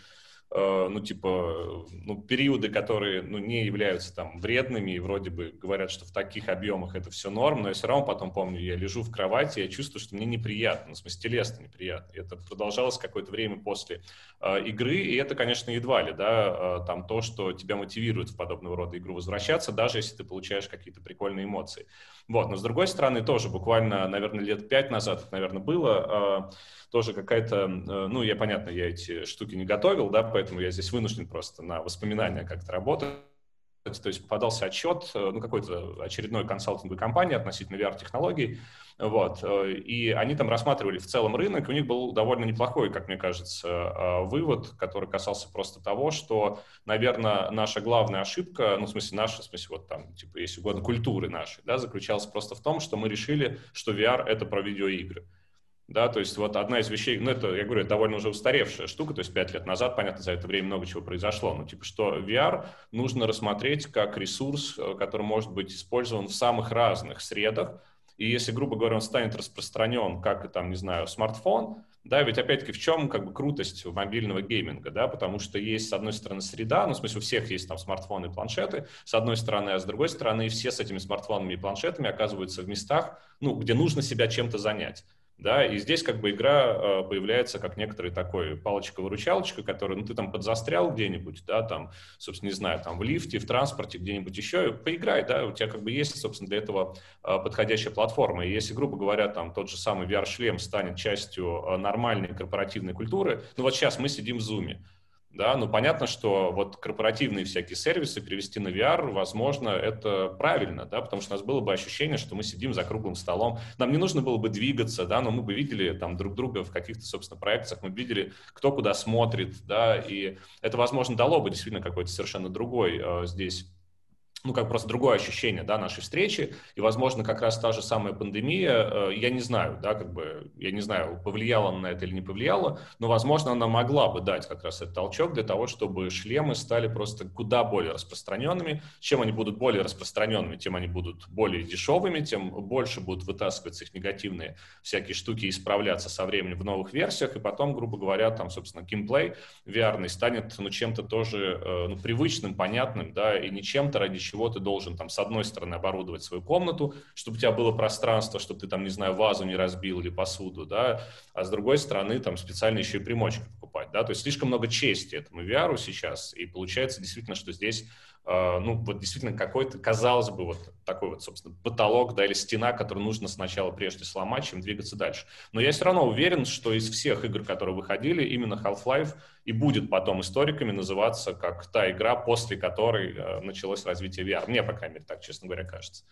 ну, типа, ну, периоды, которые, ну, не являются там вредными, и вроде бы говорят, что в таких объемах это все норм, но я все равно потом помню, я лежу в кровати, я чувствую, что мне неприятно, ну, в смысле, телесно неприятно. Это продолжалось какое-то время после э, игры, и это, конечно, едва ли, да, э, там то, что тебя мотивирует в подобного рода игру возвращаться, даже если ты получаешь какие-то прикольные эмоции. Вот, но с другой стороны, тоже буквально, наверное, лет пять назад, наверное, было, э, тоже какая-то, э, ну, я, понятно, я эти штуки не готовил, да, поэтому я здесь вынужден просто на воспоминания как-то работать. То есть попадался отчет, э, ну, какой-то очередной консалтинговой компании относительно VR-технологий, вот, э, и они там рассматривали в целом рынок, у них был довольно неплохой, как мне кажется, вывод, который касался просто того, что, наверное, наша главная ошибка, ну, в смысле, наша, в смысле, вот там, типа, если угодно, культуры нашей, да, заключалась просто в том, что мы решили, что VR — это про видеоигры. Да, то есть вот одна из вещей, ну это, я говорю, довольно уже устаревшая штука, то есть пять лет назад, понятно, за это время много чего произошло, но типа что VR нужно рассмотреть как ресурс, э, который может быть использован в самых разных средах, и если, грубо говоря, он станет распространен, как, там, не знаю, смартфон, да, ведь опять-таки в чем как бы крутость мобильного гейминга, да, потому что есть, с одной стороны, среда, ну, в смысле, у всех есть там смартфоны и планшеты, с одной стороны, а с другой стороны, все с этими смартфонами и планшетами оказываются в местах, ну, где нужно себя чем-то занять да, и здесь как бы игра э, появляется как некоторый такой палочка-выручалочка, который, ну, ты там подзастрял где-нибудь, да, там, собственно, не знаю, там в лифте, в транспорте, где-нибудь еще, поиграй, да, у тебя как бы есть, собственно, для этого э, подходящая платформа, и если, грубо говоря, там тот же самый VR-шлем станет частью э, нормальной корпоративной культуры, ну, вот сейчас мы сидим в Zoom, да, ну понятно, что вот корпоративные всякие сервисы перевести на VR, возможно, это правильно, да, потому что у нас было бы ощущение, что мы сидим за круглым столом, нам не нужно было бы двигаться, да, но мы бы видели там друг друга в каких-то, собственно, проекциях, мы видели, кто куда смотрит, да, и это, возможно, дало бы действительно какой-то совершенно другой э, здесь ну, как просто другое ощущение, да, нашей встречи, и, возможно, как раз та же самая пандемия, э, я не знаю, да, как бы, я не знаю, повлияла она на это или не повлияла, но, возможно, она могла бы дать как раз этот толчок для того, чтобы шлемы стали просто куда более распространенными. Чем они будут более распространенными, тем они будут более дешевыми, тем больше будут вытаскиваться их негативные всякие штуки и исправляться со временем в новых версиях, и потом, грубо говоря, там, собственно, геймплей VR станет, ну, чем-то тоже, э, ну, привычным, понятным, да, и не чем-то, ради ты должен там с одной стороны оборудовать свою комнату, чтобы у тебя было пространство, чтобы ты там, не знаю, вазу не разбил или посуду, да, а с другой стороны там специально еще и примочки покупать, да, то есть слишком много чести этому VR сейчас, и получается действительно, что здесь ну, вот действительно какой-то, казалось бы, вот такой вот, собственно, потолок, да, или стена, которую нужно сначала прежде сломать, чем двигаться дальше. Но я все равно уверен, что из всех игр, которые выходили, именно Half-Life и будет потом историками называться как та игра, после которой uh, началось развитие VR. Мне, по крайней мере, так, честно говоря, кажется.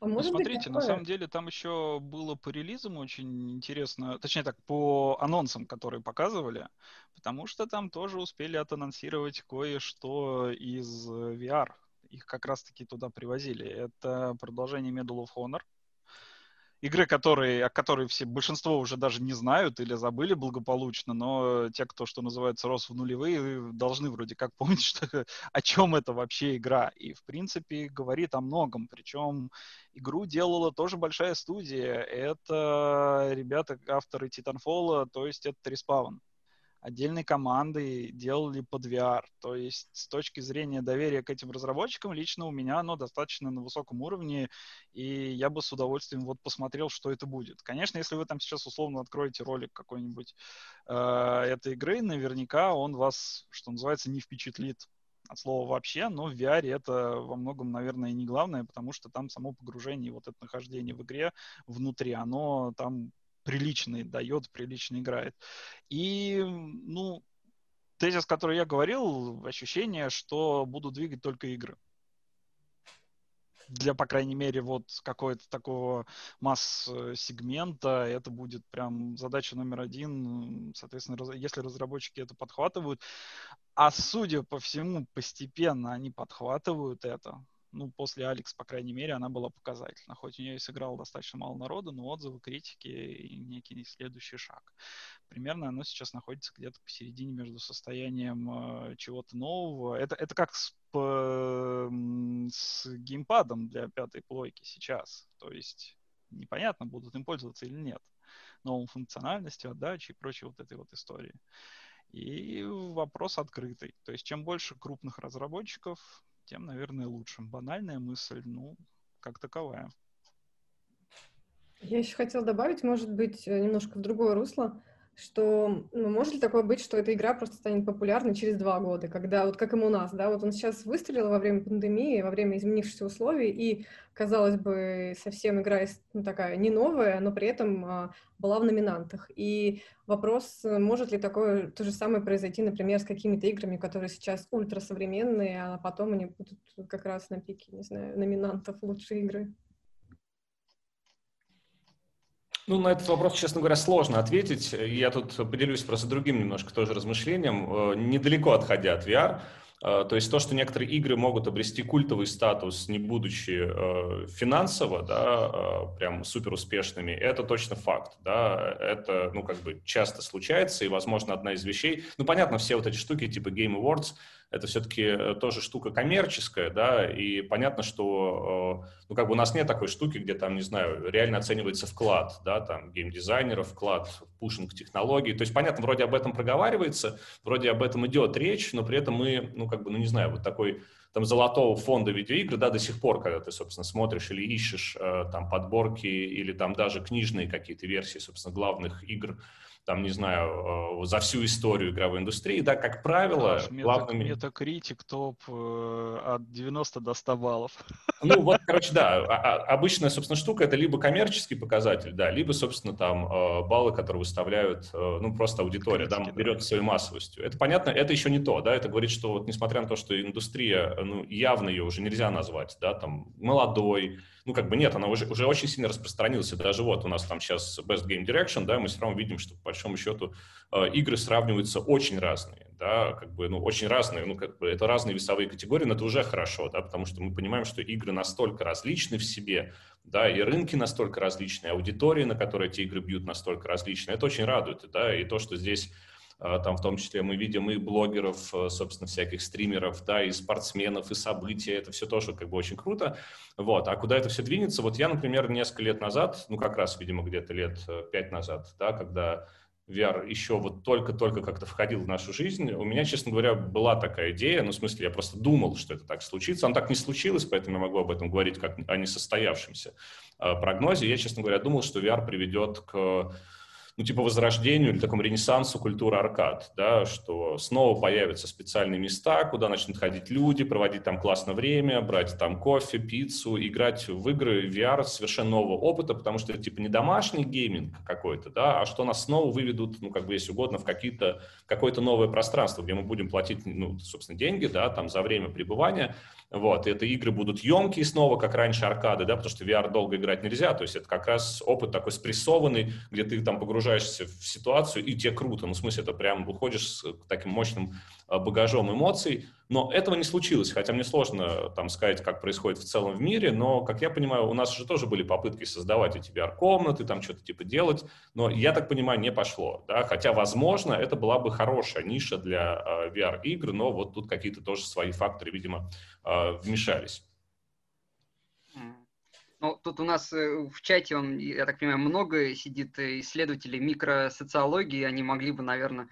А ну, смотрите, на самом деле там еще было по релизам очень интересно, точнее так, по анонсам, которые показывали, потому что там тоже успели оtanонсировать кое-что из VR. Их как раз-таки туда привозили. Это продолжение Medal of Honor, игры, которые, о которой все, большинство уже даже не знают или забыли благополучно, но те, кто, что называется, рос в нулевые, должны вроде как помнить, что, о чем это вообще игра. И, в принципе, говорит о многом. Причем игру делала тоже большая студия. Это ребята, авторы Titanfall, то есть это Respawn отдельной командой делали под VR. То есть с точки зрения доверия к этим разработчикам, лично у меня оно достаточно на высоком уровне, и я бы с удовольствием вот посмотрел, что это будет. Конечно, если вы там сейчас условно откроете ролик какой-нибудь э, этой игры, наверняка он вас, что называется, не впечатлит от слова вообще, но в VR это во многом, наверное, не главное, потому что там само погружение, вот это нахождение в игре внутри, оно там приличный дает, прилично играет. И, ну, тезис, который я говорил, ощущение, что буду двигать только игры. Для, по крайней мере, вот какого-то такого масс-сегмента это будет прям задача номер один. Соответственно, если разработчики это подхватывают, а судя по всему, постепенно они подхватывают это, ну, после Алекс, по крайней мере, она была показательна. Хоть у нее и сыграло достаточно мало народу, но отзывы, критики и некий следующий шаг. Примерно оно сейчас находится где-то посередине между состоянием э, чего-то нового. Это, это как с, по, с геймпадом для пятой плойки сейчас. То есть непонятно, будут им пользоваться или нет. Новым функциональностью, отдачей и прочей вот этой вот истории. И вопрос открытый. То есть чем больше крупных разработчиков, тем, наверное, лучше. Банальная мысль, ну, как таковая. Я еще хотела добавить, может быть, э, немножко в другое русло что ну, может ли такое быть, что эта игра просто станет популярной через два года, когда вот как и у нас, да, вот он сейчас выстрелил во время пандемии, во время изменившихся условий, и, казалось бы, совсем игра ну, такая не новая, но при этом а, была в номинантах. И вопрос, может ли такое то же самое произойти, например, с какими-то играми, которые сейчас ультрасовременные, а потом они будут как раз на пике, не знаю, номинантов лучшие игры. Ну, на этот вопрос, честно говоря, сложно ответить. Я тут поделюсь просто другим немножко тоже размышлением, э, недалеко отходя от VR. Э, то есть то, что некоторые игры могут обрести культовый статус, не будучи э, финансово, да, э, прям супер успешными, это точно факт, да, это, ну, как бы часто случается, и, возможно, одна из вещей, ну, понятно, все вот эти штуки типа Game Awards, это все-таки э, тоже штука коммерческая, да, и понятно, что, э, ну, как бы у нас нет такой штуки, где там, не знаю, реально оценивается вклад, да, там, геймдизайнеров, вклад в пушинг технологий, то есть, понятно, вроде об этом проговаривается, вроде об этом идет речь, но при этом мы, ну, как бы, ну, не знаю, вот такой там золотого фонда видеоигр, да, до сих пор, когда ты, собственно, смотришь или ищешь э, там подборки или там даже книжные какие-то версии, собственно, главных игр, там, не знаю, э, за всю историю игровой индустрии, да, как правило, Наш главными... Метакритик топ э, от 90 до 100 баллов. Ну, вот, короче, да, а, а, обычная, собственно, штука — это либо коммерческий показатель, да, либо, собственно, там э, баллы, которые выставляют, ну, просто аудитория, да, берет своей массовостью. Это понятно, это еще не то, да, это говорит, что вот несмотря на то, что индустрия, ну, явно ее уже нельзя назвать, да, там, молодой, ну, как бы нет, она уже, уже очень сильно распространилась. Даже вот у нас там сейчас Best Game Direction, да, мы все равно видим, что по большому счету э, игры сравниваются очень разные, да, как бы, ну, очень разные, ну, как бы это разные весовые категории, но это уже хорошо, да, потому что мы понимаем, что игры настолько различны в себе, да, и рынки настолько различные, аудитории, на которые эти игры бьют, настолько различные. Это очень радует, да, и то, что здесь там в том числе мы видим и блогеров, э, собственно, всяких стримеров, да, и спортсменов, и события, это все тоже как бы очень круто. Вот, а куда это все двинется? Вот я, например, несколько лет назад, ну как раз, видимо, где-то лет э, пять назад, да, когда VR еще вот только-только как-то входил в нашу жизнь, у меня, честно говоря, была такая идея, ну, в смысле, я просто думал, что это так случится. Он так не случилось, поэтому я могу об этом говорить как о несостоявшемся э, прогнозе. Я, честно говоря, думал, что VR приведет к ну, типа возрождению или такому ренессансу культуры аркад, да, что снова появятся специальные места, куда начнут ходить люди, проводить там классное время, брать там кофе, пиццу, играть в игры VR совершенно нового опыта, потому что это типа не домашний гейминг какой-то, да, а что нас снова выведут, ну, как бы, если угодно, в какие-то, какое-то новое пространство, где мы будем платить, ну, собственно, деньги, да, там, за время пребывания, вот, и это игры будут емкие снова, как раньше аркады, да, потому что VR долго играть нельзя, то есть это как раз опыт такой спрессованный, где ты там погружаешься в ситуацию, и тебе круто, ну, в смысле, это прям выходишь с таким мощным багажом эмоций, но этого не случилось, хотя мне сложно там сказать, как происходит в целом в мире, но, как я понимаю, у нас же тоже были попытки создавать эти VR-комнаты, там что-то типа делать, но, я так понимаю, не пошло, да, хотя, возможно, это была бы хорошая ниша для э, VR-игр, но вот тут какие-то тоже свои факторы, видимо, э, вмешались. Ну, тут у нас э, в чате, он, я так понимаю, много сидит исследователей микросоциологии, они могли бы, наверное, Э,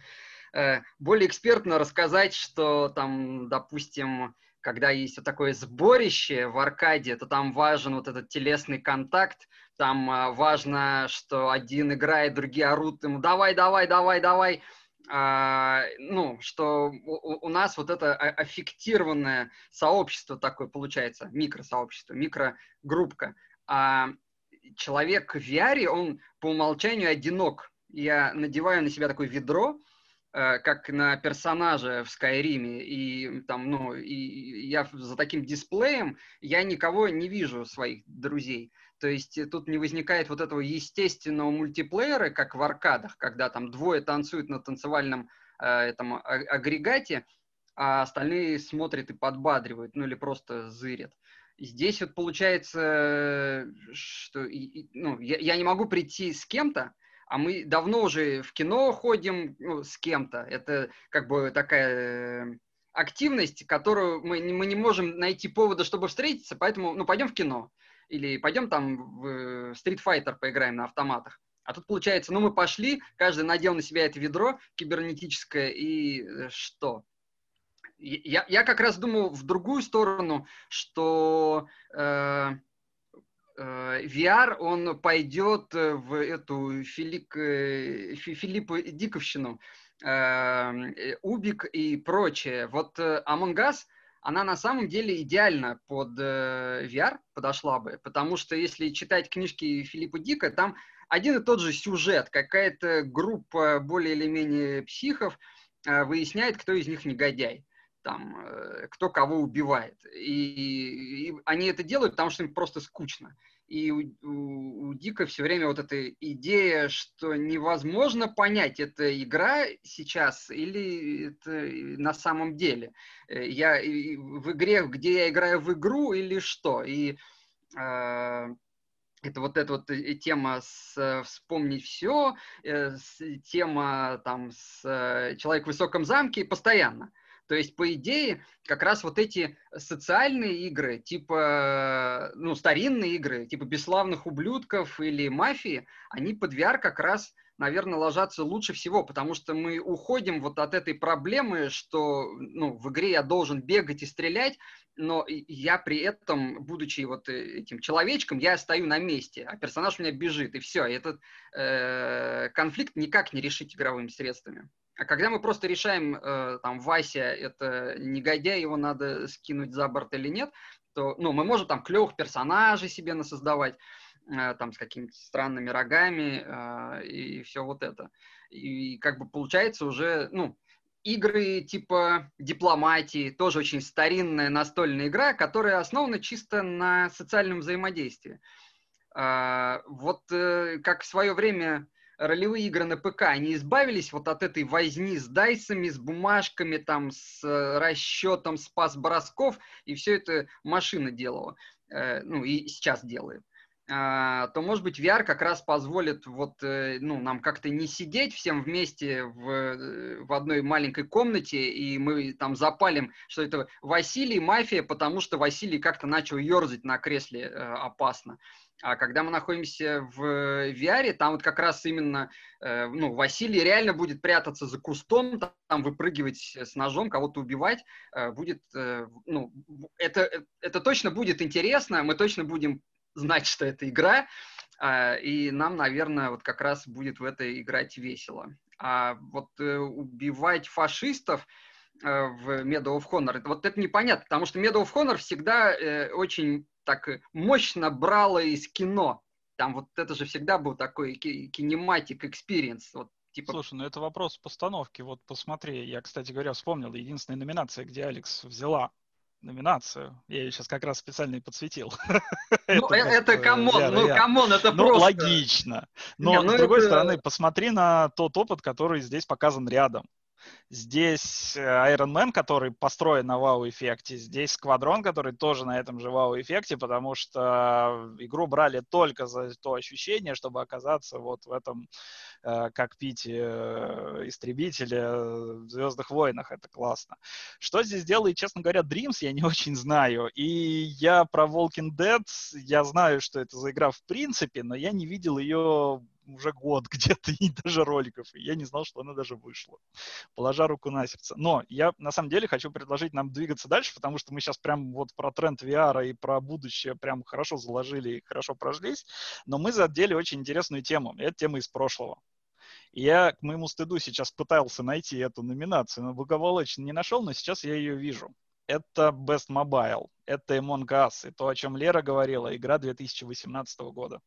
более экспертно рассказать, что там, допустим, когда есть вот такое сборище в аркаде, то там важен вот этот телесный контакт, там э, важно, что один играет, другие орут ему «давай, давай, давай, давай», а, ну, что у, у нас вот это аффектированное сообщество такое получается, микросообщество, микрогруппка. А человек в VR, он по умолчанию одинок. Я надеваю на себя такое ведро, Э, как на персонажа в Скайриме, и там, ну, и я за таким дисплеем, я никого не вижу своих друзей. То есть э, тут не возникает вот этого естественного мультиплеера, как в аркадах, когда там двое танцуют на танцевальном э, этом а, агрегате, а остальные смотрят и подбадривают, ну или просто зырят. Здесь вот получается, что ну, я, я не могу прийти с кем-то, а мы давно уже в кино ходим ну, с кем-то. Это как бы такая э, активность, которую мы, мы не можем найти повода, чтобы встретиться, поэтому, ну, пойдем в кино. Или пойдем там в Street Fighter поиграем на автоматах. А тут получается, ну, мы пошли, каждый надел на себя это ведро кибернетическое, и э, что? Я, я как раз думаю в другую сторону, что э, Э, VR, он пойдет э, в эту Филик, э, Филиппу Диковщину, Убик и прочее. Вот Among Us, она на самом деле идеально под VR подошла бы, потому что если читать книжки Филиппа Дика, там один и тот же сюжет, какая-то группа более или менее психов выясняет, кто из них негодяй там, кто кого убивает. И, и они это делают, потому что им просто скучно. И у, у, у Дика все время вот эта идея, что невозможно понять, это игра сейчас или это на самом деле. Э, я в игре, где я играю в игру или что. И э, это вот эта вот э, тема с «Вспомнить все», э, с, тема там с э, «Человек в высоком замке» постоянно. То есть, по идее, как раз вот эти социальные игры, типа, ну, старинные игры, типа «Бесславных ублюдков» или «Мафии», они под VR как раз наверное, ложатся лучше всего, потому что мы уходим вот от этой проблемы, что ну, в игре я должен бегать и стрелять, но я при этом, будучи вот э, этим человечком, я стою на месте, а персонаж у меня бежит, и все. Этот э, конфликт никак не решить игровыми средствами. А когда мы просто решаем, э, там, Вася, это негодяй, его надо скинуть за борт или нет, то, ну, мы можем там клевых персонажей себе насоздавать, там, с какими-то странными рогами э, и все вот это. И как бы получается уже, ну, игры типа дипломатии, тоже очень старинная настольная игра, которая основана чисто на социальном взаимодействии. Э, вот э, как в свое время ролевые игры на ПК, они избавились вот от этой возни с дайсами, с бумажками, там, с э, расчетом, спас бросков, и все это машина делала, э, ну, и сейчас делает а, то, может быть, VR как раз позволит вот, э, ну, нам как-то не сидеть всем вместе в, в одной маленькой комнате, и мы там запалим, что это Василий, мафия, потому что Василий как-то начал ерзать на кресле э, опасно. А когда мы находимся в VR, там вот как раз именно, э, ну, Василий реально будет прятаться за кустом, там выпрыгивать с ножом, кого-то убивать, э, будет, э, ну, это, это точно будет интересно, мы точно будем знать, что это игра, и нам, наверное, вот как раз будет в это играть весело. А вот убивать фашистов, в Medal of Honor. Вот это непонятно, потому что Medal of Honor всегда э, очень так мощно брало из кино. Там вот это же всегда был такой cinematic experience. Вот, типа... Слушай, ну это вопрос постановки. Вот посмотри, я, кстати говоря, вспомнил, единственная номинация, где Алекс взяла номинацию. Я ее сейчас как раз специально и подсветил. Ну, это э, come on, ну, come on, это ну, просто... логично. Но, ну, с другой стороны, посмотри на тот опыт, который здесь показан рядом. Здесь э, Iron Man, который построен на вау-эффекте. Здесь Squadrons, который тоже на этом же вау-эффекте, потому что игру брали только за то ощущение, чтобы оказаться вот в этом э, кокпите э, истребителя в Звездных войнах. Это классно. Что здесь делает, честно говоря, Dreams, я не очень знаю. И я про Walking Dead, я знаю, что это за игра в принципе, но я не видел ее уже год где-то, и даже роликов, и я не знал, что она даже вышла. Положа руку на сердце. Но я на самом деле хочу предложить нам двигаться дальше, потому что мы сейчас прям вот про тренд VR и про будущее прям хорошо заложили и хорошо прошлись, но мы задели очень интересную тему. Это тема из прошлого. И я, к моему стыду, сейчас пытался найти эту номинацию, но благополучно не нашел, но сейчас я ее вижу. Это Best Mobile, это Among Us, и то, о чем Лера говорила, игра 2018 года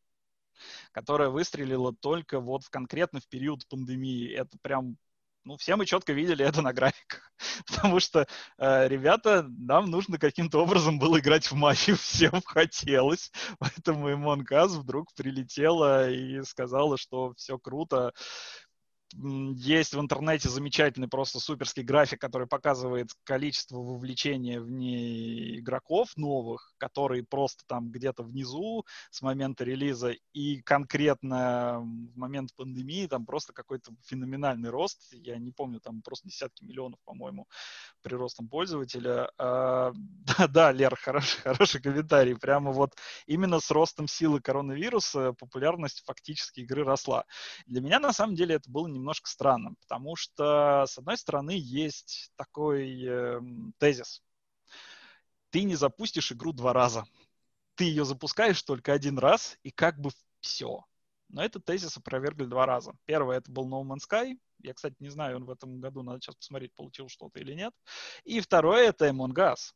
которая выстрелила только вот в конкретно в период пандемии. Это прям ну, все мы четко видели это на графиках, потому что э, ребята, нам нужно каким-то образом было играть в мафию, всем хотелось, поэтому Among Us вдруг прилетела и сказала, что все круто, есть в интернете замечательный просто суперский график, который показывает количество вовлечения в ней игроков новых, которые просто там где-то внизу с момента релиза и конкретно в момент пандемии там просто какой-то феноменальный рост. Я не помню, там просто десятки миллионов, по-моему, приростом пользователя. А, да, да, Лер, хороший, хороший комментарий. Прямо вот именно с ростом силы коронавируса популярность фактически игры росла. Для меня на самом деле это было не немножко странным, потому что, с одной стороны, есть такой э, тезис. Ты не запустишь игру два раза. Ты ее запускаешь только один раз, и как бы все. Но этот тезис опровергли два раза. Первое, это был No Man's Sky. Я, кстати, не знаю, он в этом году, надо сейчас посмотреть, получил что-то или нет. И второе, это Among Us.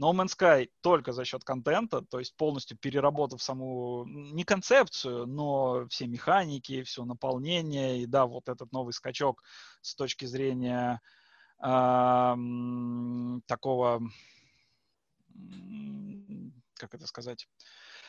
No Man's Sky только за счет контента, то есть полностью переработав саму, не концепцию, но все механики, все наполнение, и да, вот этот новый скачок с точки зрения э, такого, как это сказать,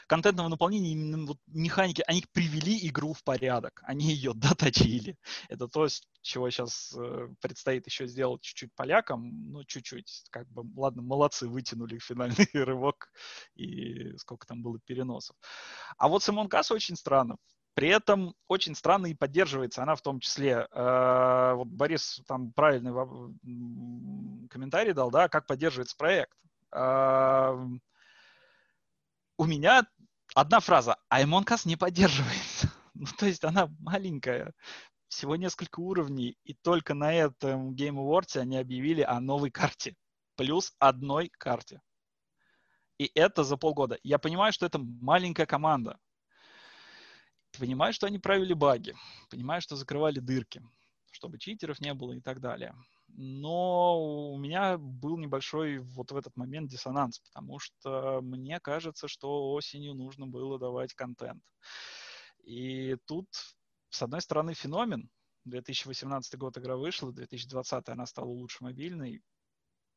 контентного наполнения, именно вот механики, они привели игру в порядок, они ее доточили. Это то, чего сейчас э, предстоит еще сделать чуть-чуть полякам, ну, чуть-чуть, как бы, ладно, молодцы, вытянули финальный рывок, и сколько там было переносов. А вот с Among Us очень странно. При этом очень странно и поддерживается она в том числе. Э, вот Борис там правильный комментарий дал, да, как поддерживается проект. Э, у меня одна фраза. А Us не поддерживается. Ну, то есть она маленькая, всего несколько уровней, и только на этом Game Awards они объявили о новой карте. Плюс одной карте. И это за полгода. Я понимаю, что это маленькая команда. Понимаю, что они правили баги. Понимаю, что закрывали дырки, чтобы читеров не было и так далее. Но у меня был небольшой вот в этот момент диссонанс, потому что мне кажется, что осенью нужно было давать контент. И тут с одной стороны, феномен. 2018 год игра вышла, 2020 она стала лучше мобильной,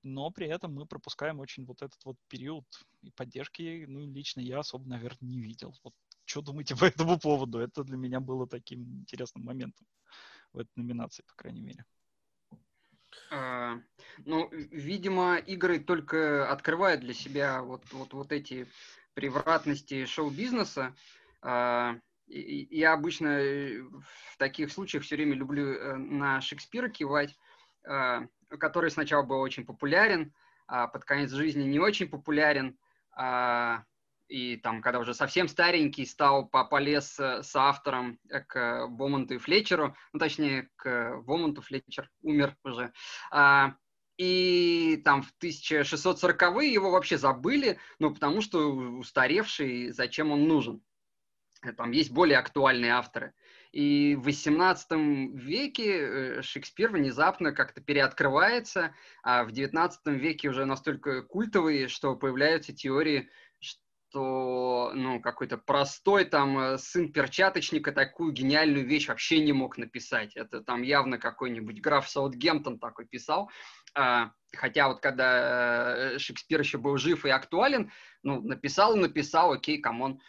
но при этом мы пропускаем очень вот этот вот период и поддержки, ну, лично я особо, наверное, не видел. Вот что думаете по этому поводу? Это для меня было таким интересным моментом в этой номинации, по крайней мере. А, ну, видимо, игры только открывают для себя вот, вот, вот эти превратности шоу-бизнеса. А, я обычно э, в таких случаях все время люблю э, на Шекспира кивать, э, который сначала был очень популярен, а под конец жизни не очень популярен, а, и там, когда уже совсем старенький, стал полез с автором к Бомонту и Флетчеру, ну, точнее, к Бомонту Флетчер умер уже, а, и там в 1640-е его вообще забыли, ну, потому что устаревший, зачем он нужен. Э, там есть более актуальные авторы. И в XVIII веке э, Шекспир внезапно как-то переоткрывается, а в XIX веке уже настолько культовые, что появляются теории, что ну, какой-то простой там э, сын перчаточника такую гениальную вещь вообще не мог написать. Это там явно какой-нибудь граф Саутгемптон такой писал. А, хотя вот когда Шекспир еще был жив и актуален, ну, написал, написал, окей, come on.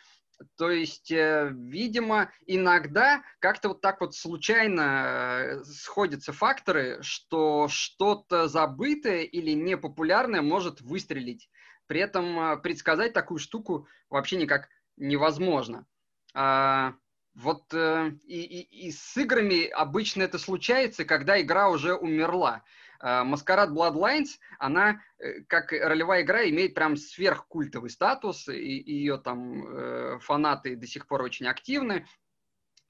То есть, э, видимо, иногда как-то вот так вот случайно э, сходятся факторы, что что-то забытое или непопулярное может выстрелить. При этом э, предсказать такую штуку вообще никак невозможно. А, вот и, и, и с играми обычно это случается, когда игра уже умерла. А, Маскарад Bloodlines, она, э, как ролевая игра, имеет прям сверхкультовый статус, и ее там э, фанаты до сих пор очень активны.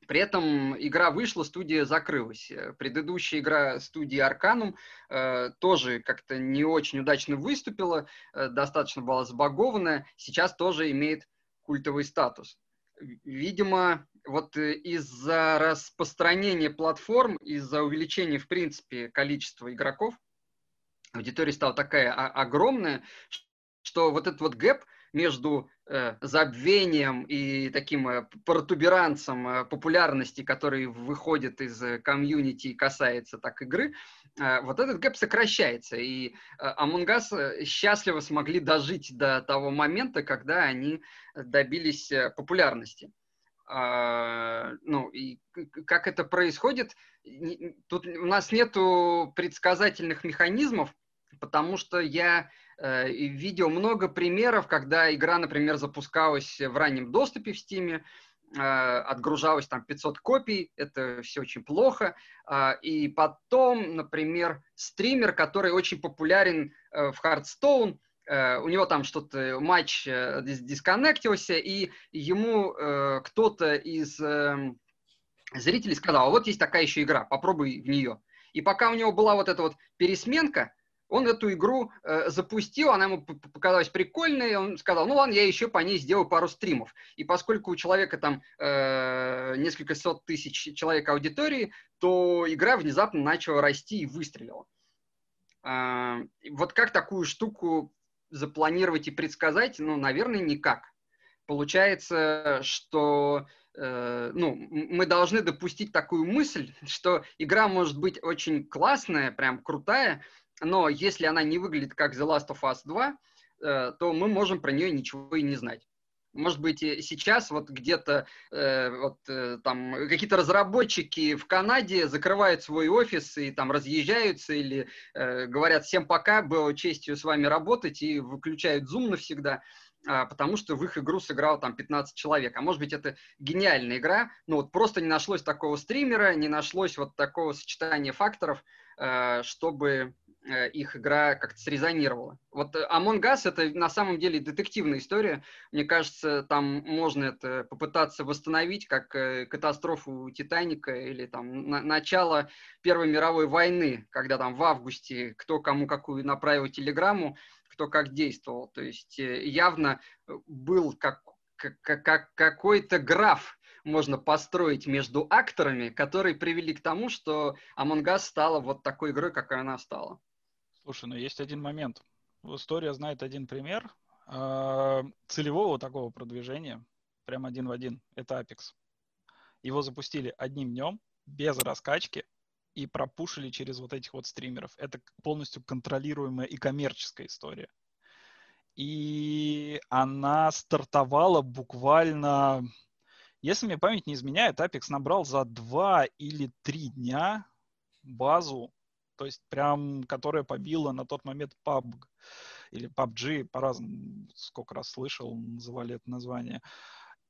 При этом игра вышла, студия закрылась. Предыдущая игра студии Arcanum э, тоже как-то не очень удачно выступила, э, достаточно была забагованная, сейчас тоже имеет культовый статус. Видимо, вот э, из-за распространения платформ, из-за увеличения, в принципе, количества игроков, аудитория стала такая огромная, что вот этот вот gap между э, забвением и таким э, протуберанцем э, популярности, который выходит из комьюнити и касается так игры, вот этот gap сокращается. И Among Us счастливо смогли дожить до того момента, когда они добились популярности. А, ну, и как это происходит, тут у нас нету предсказательных механизмов, потому что я э, видел много примеров, когда игра, например, запускалась в раннем доступе в Steam, э, отгружалось там 500 копий, это все очень плохо. Э, и потом, например, стример, который очень популярен э, в Hearthstone, у него там что-то, матч дисконнектился, и ему кто-то из эм, зрителей сказал, «А вот есть такая еще игра, попробуй в нее. И пока у него была вот эта вот пересменка, он эту игру э, запустил, она ему показалась прикольной, он сказал, ну ладно, я еще по ней сделаю пару стримов. И поскольку у человека там э, несколько сот тысяч человек аудитории, то игра внезапно начала расти и выстрелила. Э, вот как такую штуку запланировать и предсказать, ну, наверное, никак. Получается, что э, ну, мы должны допустить такую мысль, что игра может быть очень классная, прям крутая, но если она не выглядит как The Last of Us 2, э, то мы можем про нее ничего и не знать. Может быть, сейчас вот где-то э, вот, э, там какие-то разработчики в Канаде закрывают свой офис и там разъезжаются или э, говорят всем пока, было честью с вами работать и выключают Zoom навсегда, э, потому что в их игру сыграл там 15 человек. А может быть, это гениальная игра, но вот просто не нашлось такого стримера, не нашлось вот такого сочетания факторов, э, чтобы их игра как-то срезонировала. Вот э, Among Us это на самом деле детективная история. Мне кажется, там можно это попытаться восстановить как катастрофу Титаника или там на начало Первой мировой войны, когда там в августе кто кому какую направил телеграмму, кто как действовал. То есть явно был как, как, как какой-то граф, можно построить между акторами, которые привели к тому, что Among Us стала вот такой игрой, какой она стала. Слушай, ну есть один момент. История знает один пример э, целевого такого продвижения, прям один в один. Это Apex. Его запустили одним днем, без раскачки, и пропушили через вот этих вот стримеров. Это полностью контролируемая и коммерческая история. И она стартовала буквально если мне память не изменяет, Apex набрал за два или три дня базу, то есть прям, которая побила на тот момент PUBG или PUBG, по-разному, сколько раз слышал, называли это название.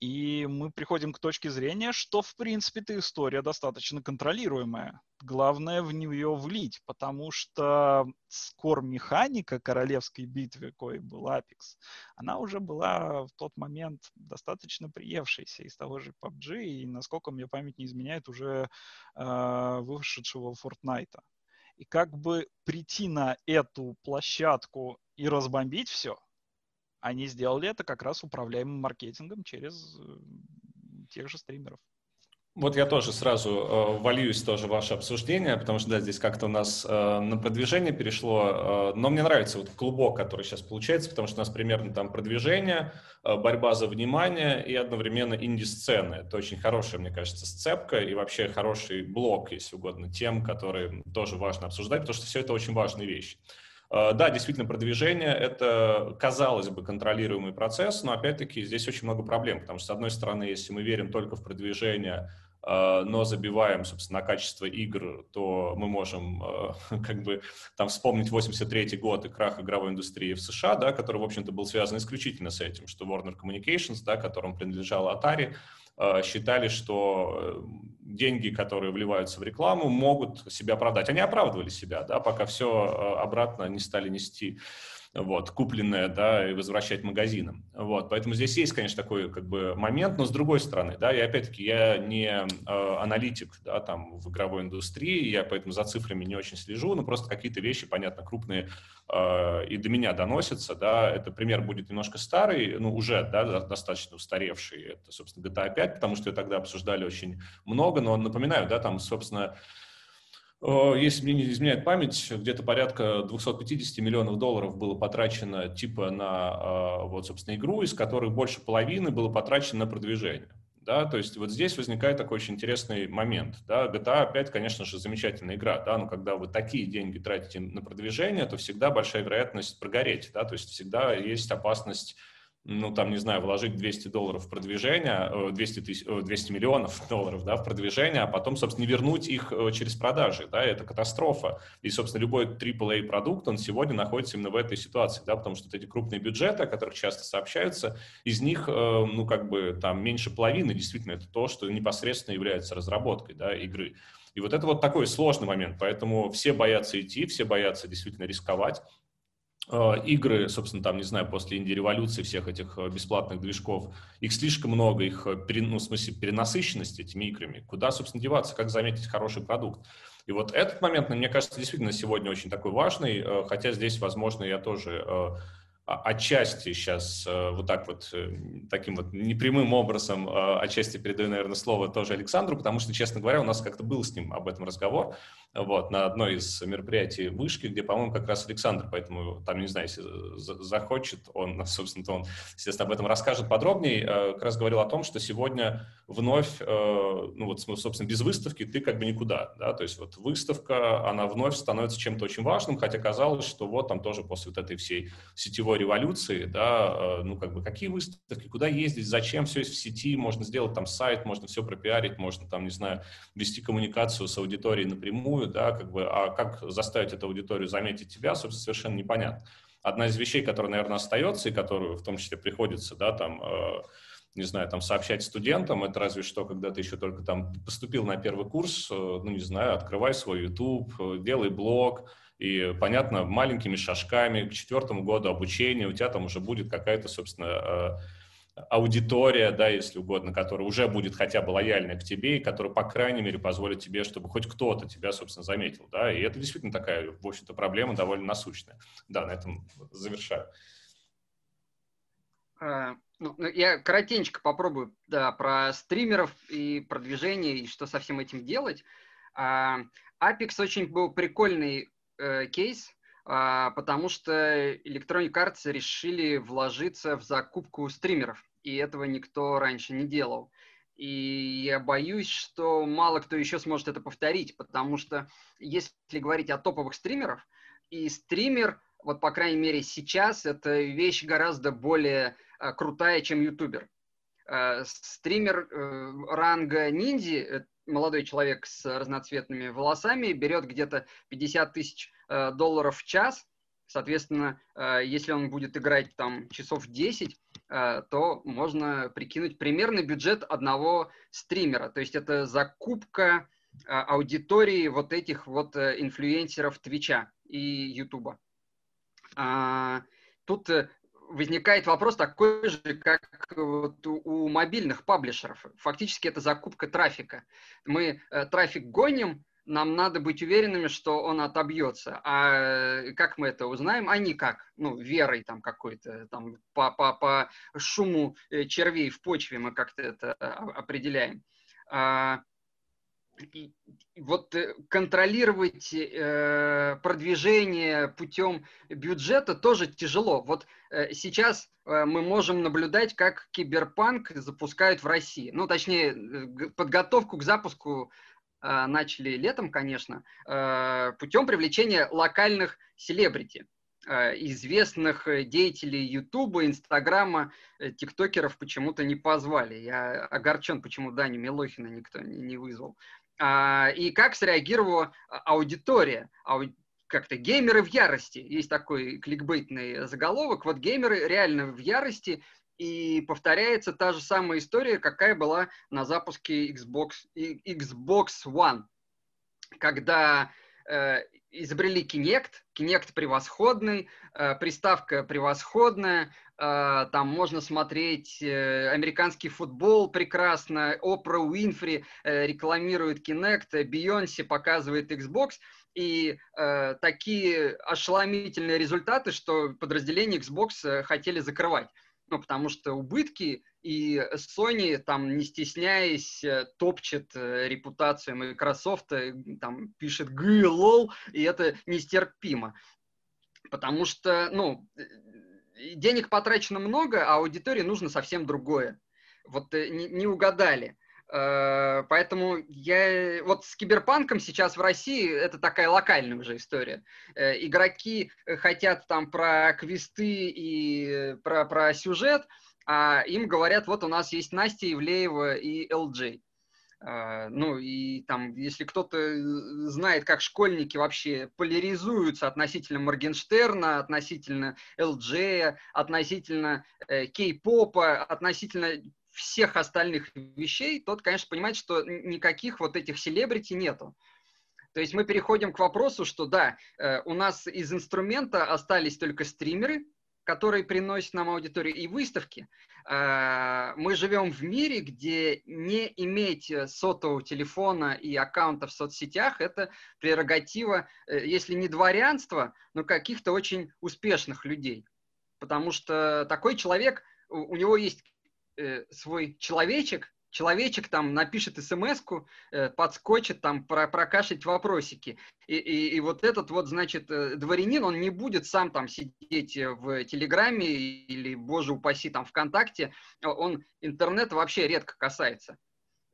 И мы приходим к точке зрения, что, в принципе, эта история достаточно контролируемая. Главное в нее влить, потому что скор-механика королевской битвы, кое был Apex, она уже была в тот момент достаточно приевшейся из того же PUBG, и, насколько мне память не изменяет, уже э, вышедшего Fortnite. И как бы прийти на эту площадку и разбомбить все – они сделали это как раз управляемым маркетингом через э, тех же стримеров. Вот я тоже сразу э, вольюсь тоже в ваше обсуждение, потому что, да, здесь как-то у нас э, на продвижение перешло, э, но мне нравится вот клубок, который сейчас получается, потому что у нас примерно там продвижение, э, борьба за внимание и одновременно инди-сцены. Это очень хорошая, мне кажется, сцепка и вообще хороший блок, если угодно, тем, которые тоже важно обсуждать, потому что все это очень важные вещи. Э, да, действительно, продвижение – это, казалось бы, контролируемый процесс, но, опять-таки, здесь очень много проблем, потому что, с одной стороны, если мы верим только в продвижение, э, но забиваем, собственно, на качество игр, то мы можем э, как бы там вспомнить 83 год и крах игровой индустрии в США, да, который, в общем-то, был связан исключительно с этим, что Warner Communications, да, которому принадлежала Atari, считали, что э, деньги, которые вливаются в рекламу, могут себя оправдать. Они оправдывали себя, да, пока все э, обратно не стали нести вот, купленное, да, и возвращать магазинам. Вот, поэтому здесь есть, конечно, такой как бы момент, но с другой стороны, да, и опять-таки я не э, аналитик, да, там, в игровой индустрии, я поэтому за цифрами не очень слежу, но просто какие-то вещи, понятно, крупные э, и до меня доносятся, да, это пример будет немножко старый, ну, уже, да, достаточно устаревший, это, собственно, GTA 5, потому что ее тогда обсуждали очень много, но напоминаю, да, там, собственно, если мне не изменяет память, где-то порядка 250 миллионов долларов было потрачено типа на, э, вот, собственно, игру, из которых больше половины было потрачено на продвижение. Да, то есть вот здесь возникает такой очень интересный момент. Да, GTA 5, конечно же, замечательная игра, да, но когда вы такие деньги тратите на продвижение, то всегда большая вероятность прогореть, да, то есть всегда есть опасность ну, там, не знаю, вложить 200 долларов в продвижение, 200, тысяч, 200 миллионов долларов, да, в продвижение, а потом, собственно, не вернуть их э, через продажи, да, это катастрофа. И, собственно, любой AAA продукт, он сегодня находится именно в этой ситуации, да, потому что вот эти крупные бюджеты, о которых часто сообщаются, из них, э, ну, как бы, там, меньше половины действительно это то, что непосредственно является разработкой, да, игры. И вот это вот такой сложный момент, поэтому все боятся идти, все боятся действительно рисковать, игры, собственно, там, не знаю, после инди-революции всех этих э, бесплатных движков, их слишком много, их, э, ну, в смысле, перенасыщенность этими играми. Куда, собственно, деваться, как заметить хороший продукт? И вот этот момент, мне кажется, действительно сегодня очень такой важный, хотя здесь, возможно, я тоже отчасти сейчас вот так вот, таким вот непрямым образом, отчасти передаю, наверное, слово тоже Александру, потому что, честно говоря, у нас как-то был с ним об этом разговор вот, на одной из мероприятий вышки, где, по-моему, как раз Александр, поэтому там, не знаю, если захочет, он, собственно, он, естественно, об этом расскажет подробнее, э, как раз говорил о том, что сегодня вновь, э, ну вот, собственно, без выставки ты как бы никуда, да, то есть вот выставка, она вновь становится чем-то очень важным, хотя казалось, что вот там тоже после вот этой всей сетевой революции, да, э, ну как бы какие выставки, куда ездить, зачем все есть в сети, можно сделать там сайт, можно все пропиарить, можно там, не знаю, вести коммуникацию с аудиторией напрямую, да, как бы, а как заставить эту аудиторию заметить тебя, собственно, совершенно непонятно. Одна из вещей, которая, наверное, остается, и которую в том числе приходится, да, там, э, не знаю, там, сообщать студентам, это разве что, когда ты еще только там поступил на первый курс, э, ну, не знаю, открывай свой YouTube, делай блог, И, понятно, маленькими шажками к четвертому году обучения у тебя там уже будет какая-то, собственно, аудитория, да, если угодно, которая уже будет хотя бы лояльна к тебе и которая, по крайней мере, позволит тебе, чтобы хоть кто-то тебя, собственно, заметил, да, и это действительно такая, в общем-то, проблема довольно насущная. Да, на этом завершаю. А, ну, ну, я коротенько попробую да, про стримеров и продвижение, и что со всем этим делать. А, Apex очень был прикольный э, кейс, а, потому что Electronic Arts решили вложиться в закупку стримеров, и этого никто раньше не делал. И я боюсь, что мало кто еще сможет это повторить, потому что если говорить о топовых стримерах, и стример, вот по крайней мере сейчас, это вещь гораздо более а, крутая, чем ютубер. А, стример э, ранга ниндзи, молодой человек с разноцветными волосами, берет где-то 50 тысяч Э, долларов в час. Соответственно, э, если он будет играть там часов 10, э, то можно прикинуть примерный бюджет одного стримера. То есть это закупка аудитории вот этих вот инфлюенсеров Твича и Ютуба. А, тут возникает вопрос такой же, как вот у мобильных паблишеров. Фактически это закупка трафика. Мы трафик гоним, нам надо быть уверенными, что он отобьется. А как мы это узнаем? А никак. Ну, верой там какой-то, там, по, по, по шуму э, червей в почве мы как-то это определяем. А, вот э, контролировать э, продвижение путем бюджета тоже тяжело. Вот э, сейчас э, мы можем наблюдать, как киберпанк запускают в России. Ну, точнее, э, подготовку к запуску Э, начали летом, конечно, э, путем привлечения локальных селебрити э, известных деятелей Ютуба, Инстаграма, тиктокеров почему-то не позвали. Я огорчен, почему Даню Милохина никто не вызвал. А, и как среагировала аудитория? Как-то геймеры в ярости. Есть такой кликбейтный заголовок. Вот геймеры реально в ярости и повторяется та же самая история, какая была на запуске Xbox, Xbox One, когда э, изобрели Kinect, Kinect превосходный, э, приставка превосходная, э, там можно смотреть э, американский футбол прекрасно, Опра Уинфри рекламирует Kinect, Бейонсе показывает Xbox, и э, такие ошеломительные результаты, что подразделение Xbox хотели закрывать ну, потому что убытки, и Sony, там, не стесняясь, э, топчет э, репутацию Microsoft, э, там, пишет «ГЛОЛ», и это нестерпимо. Потому что, ну, денег потрачено много, а аудитории нужно совсем другое. Вот не, не угадали. Э, поэтому я вот с киберпанком сейчас в России это такая локальная уже история. Э, игроки хотят там про квесты и про, про сюжет, а им говорят, вот у нас есть Настя Ивлеева и. Э, ну и там, если кто-то знает, как школьники вообще поляризуются относительно Моргенштерна, относительно LJ, относительно кей-попа, относительно всех остальных вещей, тот, конечно, понимает, что никаких вот этих селебрити нету. То есть мы переходим к вопросу, что да, э, у нас из инструмента остались только стримеры, которые приносят нам аудиторию, и выставки. Э, мы живем в мире, где не иметь сотового телефона и аккаунта в соцсетях – это прерогатива, э, если не дворянства, но каких-то очень успешных людей. Потому что такой человек, у него есть э, свой человечек, человечек там напишет смс э, подскочит там про, прокашить вопросики. И, и, и вот этот вот, значит, э, дворянин, он не будет сам там сидеть в Телеграме или, боже упаси, там ВКонтакте. Он интернет вообще редко касается.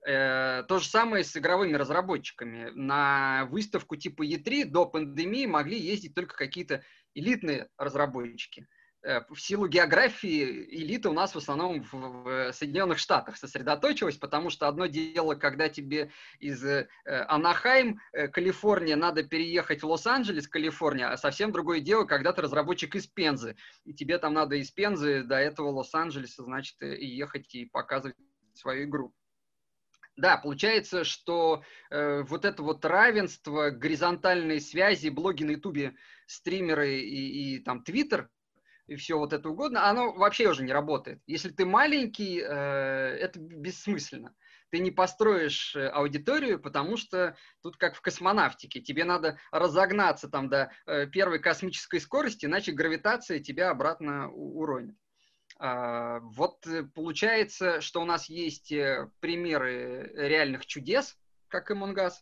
Э, то же самое с игровыми разработчиками. На выставку типа E3 до пандемии могли ездить только какие-то элитные разработчики. Э, в силу географии элита у нас в основном в Соединенных Штатах сосредоточилась, потому что одно дело, когда тебе из э, Анахайм, э, Калифорния, надо переехать в Лос-Анджелес, Калифорния, а совсем другое дело, когда ты разработчик из Пензы, и тебе там надо из Пензы до этого Лос-Анджелеса, значит, и ехать и показывать свою игру. Да, получается, что э, вот это вот равенство, горизонтальные связи, блоги на Ютубе, стримеры и, и там Твиттер, и все вот это угодно, оно вообще уже не работает. Если ты маленький, э, это бессмысленно. Ты не построишь э, аудиторию, потому что тут как в космонавтике. Тебе надо разогнаться там до э, первой космической скорости, иначе гравитация тебя обратно уронит. А, вот получается, что у нас есть примеры реальных чудес, как Among Us,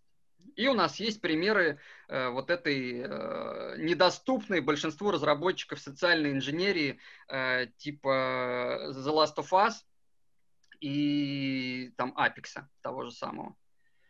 и у нас есть примеры э, вот этой э, недоступной большинству разработчиков социальной инженерии э, типа The Last of Us и там Apex того же самого.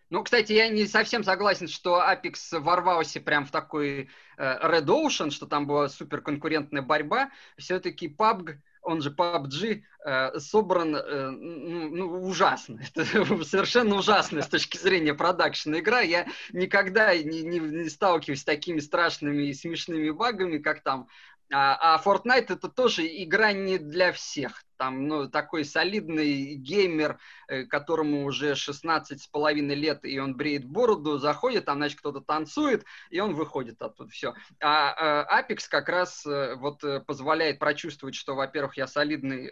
Ну, кстати, я не совсем согласен, что Apex ворвался прям в такой э, Red Ocean, что там была суперконкурентная борьба. Все-таки PUBG он же PUBG, э, собран э, ну, ну, ужасно. Это совершенно ужасно с точки зрения продакшена игра. Я никогда не, не, не сталкиваюсь с такими страшными и смешными багами, как там а, а Fortnite это тоже игра не для всех. Там, ну, такой солидный геймер, э, которому уже 16 с половиной лет, и он бреет бороду, заходит, там, значит, кто-то танцует, и он выходит оттуда, все. А, а Apex как раз э, вот э, позволяет прочувствовать, что, во-первых, я солидный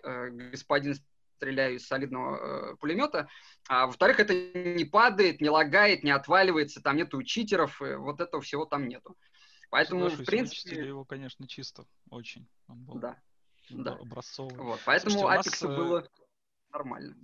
господин, стреляю из солидного э, пулемета, а во-вторых, это не падает, не лагает, не отваливается, там нету читеров, вот этого всего там нету. Поэтому, Соглашусь, в принципе... его, конечно, чисто, очень. Он был да. Да. образцовый. Вот, поэтому Слушайте, Apex нас, было нормально.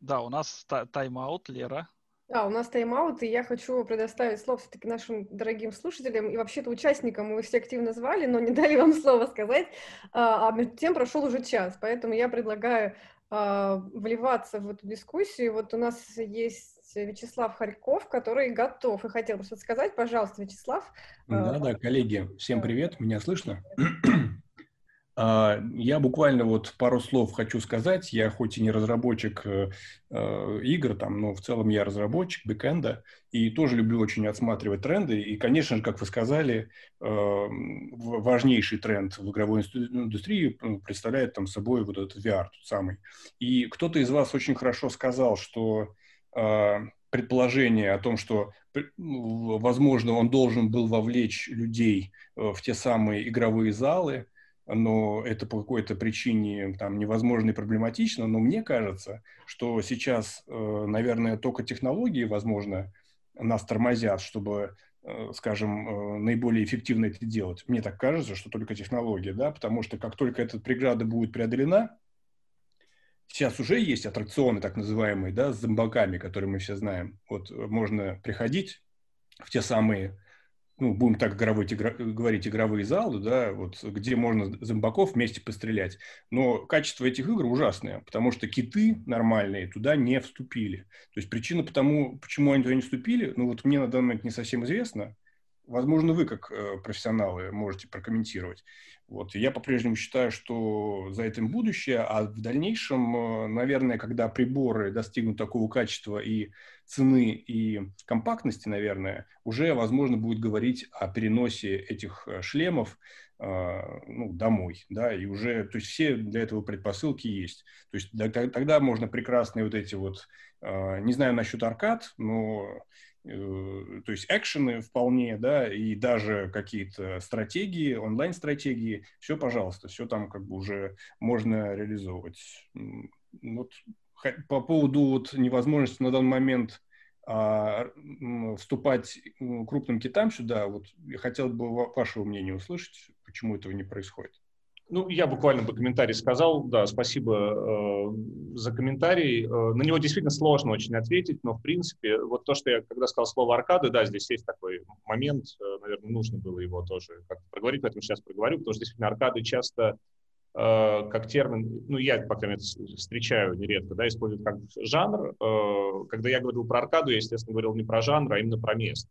Да, у нас тайм-аут, Лера. Да, у нас тайм-аут, и я хочу предоставить слово все-таки нашим дорогим слушателям и вообще-то участникам. Мы все активно звали, но не дали вам слово сказать. А, а между тем прошел уже час, поэтому я предлагаю а, вливаться в эту дискуссию. Вот у нас есть Вячеслав Харьков, который готов и хотел бы что-то сказать. Пожалуйста, Вячеслав. Да, да, коллеги, всем привет, меня слышно? А, я буквально вот пару слов хочу сказать. Я хоть и не разработчик э, э, игр, там, но в целом я разработчик бэкэнда и тоже люблю очень отсматривать тренды. И, конечно же, как вы сказали, э, важнейший тренд в игровой индустрии представляет там собой вот этот VR тот самый. И кто-то из вас очень хорошо сказал, что предположение о том, что, возможно, он должен был вовлечь людей в те самые игровые залы, но это по какой-то причине там невозможно и проблематично, но мне кажется, что сейчас, э, наверное, только технологии, возможно, нас тормозят, чтобы, э, скажем, э, наиболее эффективно это делать. Мне так кажется, что только технология, да, потому что как только эта преграда будет преодолена, сейчас уже есть аттракционы так называемые, да, с зомбаками, которые мы все знаем. Вот можно приходить в те самые ну, будем так игровой, игра, говорить, игровые залы, да, вот, где можно зомбаков вместе пострелять. Но качество этих игр ужасное, потому что киты нормальные туда не вступили. То есть причина потому, почему они туда не вступили, ну вот мне на данный момент не совсем известно. Возможно, вы как э, профессионалы можете прокомментировать. Вот. Я по-прежнему считаю, что за этим будущее, а в дальнейшем, э, наверное, когда приборы достигнут такого качества и цены, и компактности, наверное, уже возможно будет говорить о переносе этих э, шлемов ну, домой, да, и уже, то есть все для этого предпосылки есть. То есть тогда можно прекрасные вот эти вот, не знаю насчет аркад, но то есть экшены вполне, да, и даже какие-то стратегии, онлайн-стратегии, все, пожалуйста, все там как бы уже можно реализовывать. Вот по поводу вот невозможности на данный момент а, вступать крупным китам сюда, вот я хотел бы вашего мнения услышать, почему этого не происходит. Ну, я буквально бы комментарий сказал. Да, спасибо э, за комментарий. Э, на него действительно сложно очень ответить, но, в принципе, вот то, что я когда сказал слово «аркады», да, здесь есть такой момент, э, наверное, нужно было его тоже как-то проговорить, поэтому сейчас проговорю, потому что действительно аркады часто э, как термин, ну, я, по крайней мере, встречаю нередко, да, используют как жанр. Э, когда я говорил про аркаду, я, естественно, говорил не про жанр, а именно про место.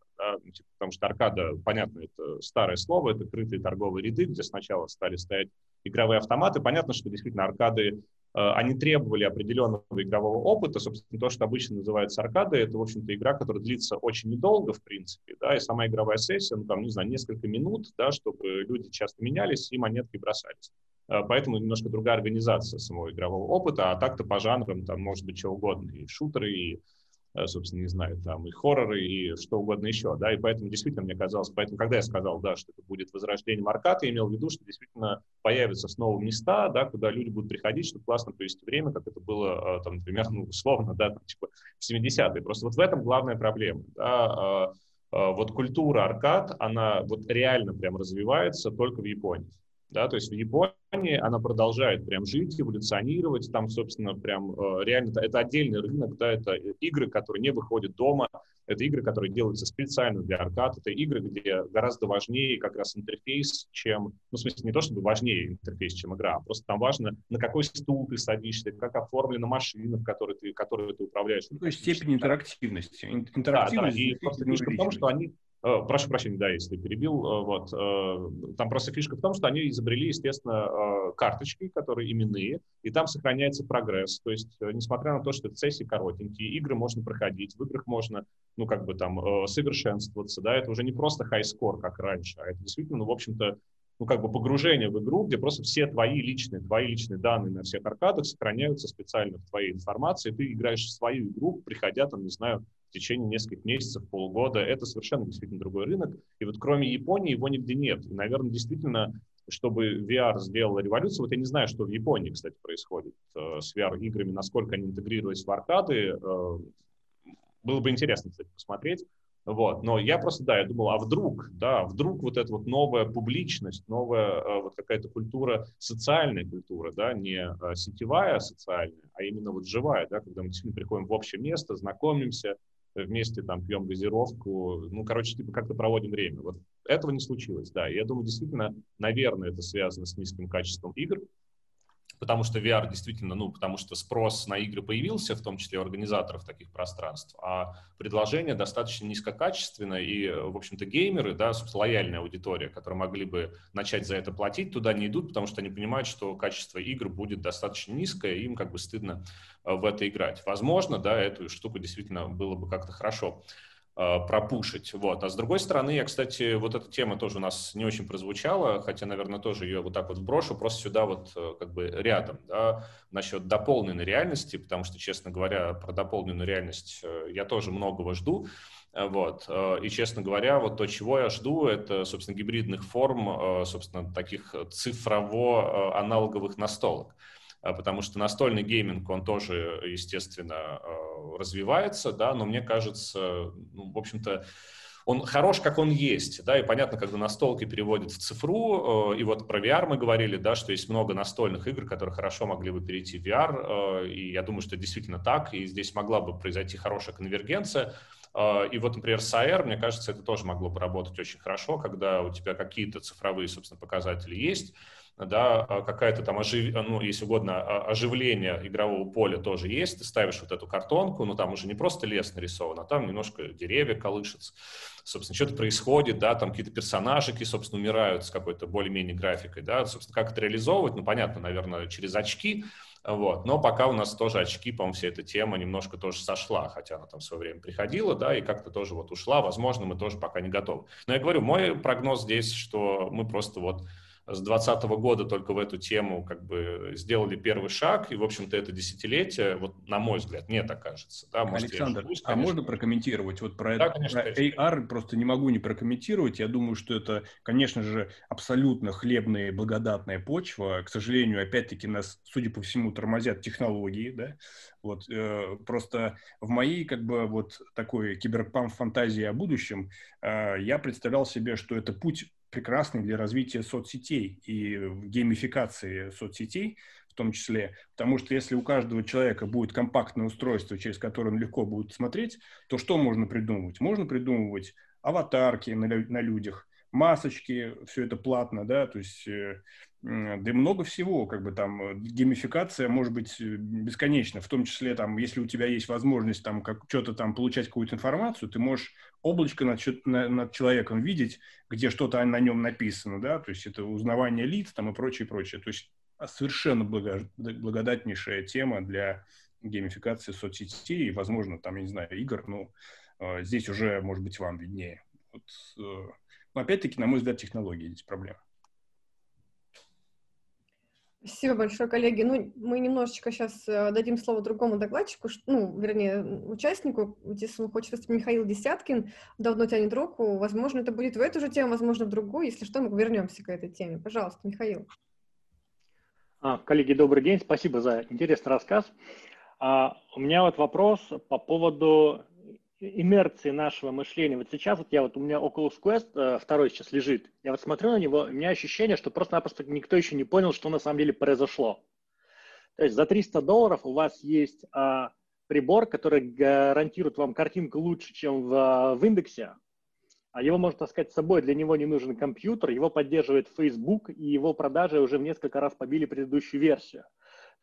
Типа, потому что аркада, понятно, это старое слово, это крытые торговые ряды, где сначала стали стоять игровые автоматы. Понятно, что действительно аркады, э, они требовали определенного игрового опыта. Собственно, то, что обычно называется аркадой, это, в общем-то, игра, которая длится очень недолго, в принципе, да, и сама игровая сессия, ну, там, не знаю, несколько минут, да, чтобы люди часто менялись и монетки бросались. Э, поэтому немножко другая организация самого игрового опыта, а так-то по жанрам там может быть что угодно, и шутеры, и собственно, не знаю, там и хорроры, и что угодно еще, да, и поэтому действительно мне казалось, поэтому, когда я сказал, да, что это будет возрождение аркад, я имел в виду, что действительно появятся снова места, да, куда люди будут приходить, чтобы классно провести время, как это было, э, там, например, ну, условно, да, там, типа в 70-е. Просто вот в этом главная проблема, да, э, вот культура аркад, она вот реально прям развивается только в Японии. Да, то есть в Японии она продолжает прям жить, эволюционировать. Там, собственно, прям э, реально это отдельный рынок, да, это игры, которые не выходят дома, это игры, которые делаются специально для аркад, это игры, где гораздо важнее как раз интерфейс, чем, ну, в смысле, не то чтобы важнее интерфейс, чем игра, а просто там важно, на какой стул ты садишься, как оформлена машина, в которой ты, которой ты управляешь. Ну, то есть степень интерактивности. Интерактивность да, да, и просто фишка в том, что они прошу прощения, да, если перебил. Э, вот. Э, там просто фишка в том, что они изобрели, естественно, карточки, которые именные, и там сохраняется прогресс. То есть, несмотря на то, что сессии коротенькие, игры можно проходить, в играх можно, ну, как бы там, совершенствоваться, да, это уже не просто хай-скор, как раньше, а это действительно, ну, в общем-то, ну, как бы погружение в игру, где просто все твои личные, твои личные данные на всех аркадах сохраняются специально в твоей информации, ты играешь в свою игру, приходя там, не знаю, в течение нескольких месяцев, полгода. Это совершенно действительно другой рынок. И вот кроме Японии его нигде нет. И, наверное, действительно, чтобы VR сделала революцию, вот я не знаю, что в Японии, кстати, происходит э, с VR-играми, насколько они интегрировались в аркады. Э, было бы интересно, кстати, посмотреть. Вот. Но я просто, да, я думал, а вдруг, да, вдруг вот эта вот новая публичность, новая э, вот какая-то культура, социальная культура, да, не э, сетевая социальная, а именно вот живая, да, когда мы действительно приходим в общее место, знакомимся, вместе там пьем газировку, ну, короче, типа как-то проводим время. Вот этого не случилось, да. И я думаю, действительно, наверное, это связано с низким качеством игр, потому что VR действительно, ну, потому что спрос на игры появился, в том числе у организаторов таких пространств, а предложение достаточно низкокачественное, и, в общем-то, геймеры, да, собственно, лояльная аудитория, которые могли бы начать за это платить, туда не идут, потому что они понимают, что качество игр будет достаточно низкое, и им как бы стыдно э, в это играть. Возможно, да, эту штуку действительно было бы как-то хорошо Э, пропушить. Вот. А с другой стороны, я, кстати, вот эта тема тоже у нас не очень прозвучала, хотя, наверное, тоже ее вот так вот брошу, просто сюда вот э, как бы рядом, да, насчет дополненной реальности, потому что, честно говоря, про дополненную реальность э, я тоже многого жду. Вот. И, честно говоря, вот то, чего я жду, это, собственно, гибридных форм, собственно, таких цифрово-аналоговых настолок. А, потому что настольный гейминг, он тоже, естественно, а, развивается, да, но мне кажется, ну, в общем-то, он хорош, как он есть, да, и понятно, когда настолки переводят в цифру, а, и вот про VR мы говорили, да, что есть много настольных игр, которые хорошо могли бы перейти в VR, и я думаю, что действительно так, и здесь могла бы произойти хорошая конвергенция, и вот, например, с AR, мне кажется, это тоже могло бы работать очень хорошо, когда у тебя какие-то цифровые, собственно, показатели есть, да, а какая-то там, ожив... ну, если угодно, а, оживление игрового поля тоже есть, ты ставишь вот эту картонку, но там уже не просто лес нарисован, а там немножко деревья колышутся, собственно, что-то происходит, да, там какие-то персонажики, собственно, умирают с какой-то более-менее графикой, да, собственно, как это реализовывать, ну, понятно, наверное, через очки, вот. Но пока у нас тоже очки, по-моему, вся эта тема немножко тоже сошла, хотя она там в свое время приходила, да, и как-то тоже вот ушла. Возможно, мы тоже пока не готовы. Но я говорю, мой прогноз здесь, что мы просто вот с 2020 года только в эту тему как бы сделали первый шаг, и, в общем-то, это десятилетие, вот на мой взгляд, мне так кажется. Да, может, Александр, ошибусь, а можно прокомментировать? Вот про, да, это, конечно, про AR просто не могу не прокомментировать. Я думаю, что это, конечно же, абсолютно хлебная и благодатная почва. К сожалению, опять-таки нас, судя по всему, тормозят технологии, да, вот, э, просто в моей, как бы, вот такой киберпанк-фантазии о будущем э, я представлял себе, что это путь прекрасный для развития соцсетей и геймификации соцсетей в том числе. Потому что если у каждого человека будет компактное устройство, через которое он легко будет смотреть, то что можно придумывать? Можно придумывать аватарки на, на людях, масочки, все это платно, да, то есть э, да и много всего, как бы там э, геймификация может быть э, бесконечна, в том числе там, если у тебя есть возможность там как что-то там получать какую-то информацию, ты можешь облачко над, над человеком видеть, где что-то на нем написано, да, то есть это узнавание лиц там и прочее, прочее. То есть совершенно благодатнейшая тема для геймификации соцсетей возможно, там, я не знаю, игр, ну, э, здесь уже, может быть, вам виднее. Вот, но опять-таки, на мой взгляд, технологии здесь проблема. Спасибо большое, коллеги. Ну, мы немножечко сейчас э, дадим слово другому докладчику, ну, вернее, участнику. Здесь он хочет Михаил Десяткин, давно тянет руку. Возможно, это будет в эту же тему, возможно, в другую. Если что, мы вернемся к этой теме. Пожалуйста, Михаил. А, коллеги, добрый день. Спасибо за интересный рассказ. А, у меня вот вопрос по поводу инерции нашего мышления. Вот сейчас вот я вот у меня Oculus Quest э, второй сейчас лежит. Я вот смотрю на него, у меня ощущение, что просто-напросто никто еще не понял, что на самом деле произошло. То есть за 300 долларов у вас есть а, прибор, который гарантирует вам картинку лучше, чем в, в индексе. А его можно таскать с собой, для него не нужен компьютер, его поддерживает Facebook, и его продажи уже в несколько раз побили предыдущую версию.